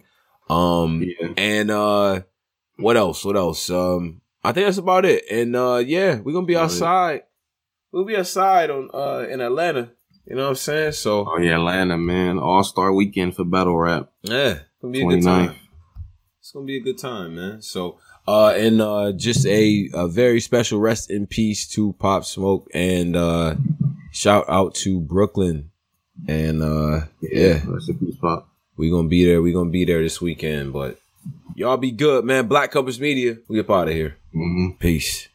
Um Yeah. and uh what else? What else? Um I think that's about it. And uh yeah, we're gonna be About it. outside. We'll be outside on uh in Atlanta. You know what I'm saying? So Oh yeah, Atlanta, man. All star weekend for battle rap. yeah, it's gonna be a good time. It's gonna be a good time, man. So uh and uh just a, a very special rest in peace to Pop Smoke and uh shout out to Brooklyn. And uh yeah, Rest in peace, Pop. we gonna be there. we gonna be there this weekend. But y'all be good, man. Black Compass Media. We up out of here. Mm-hmm. Peace.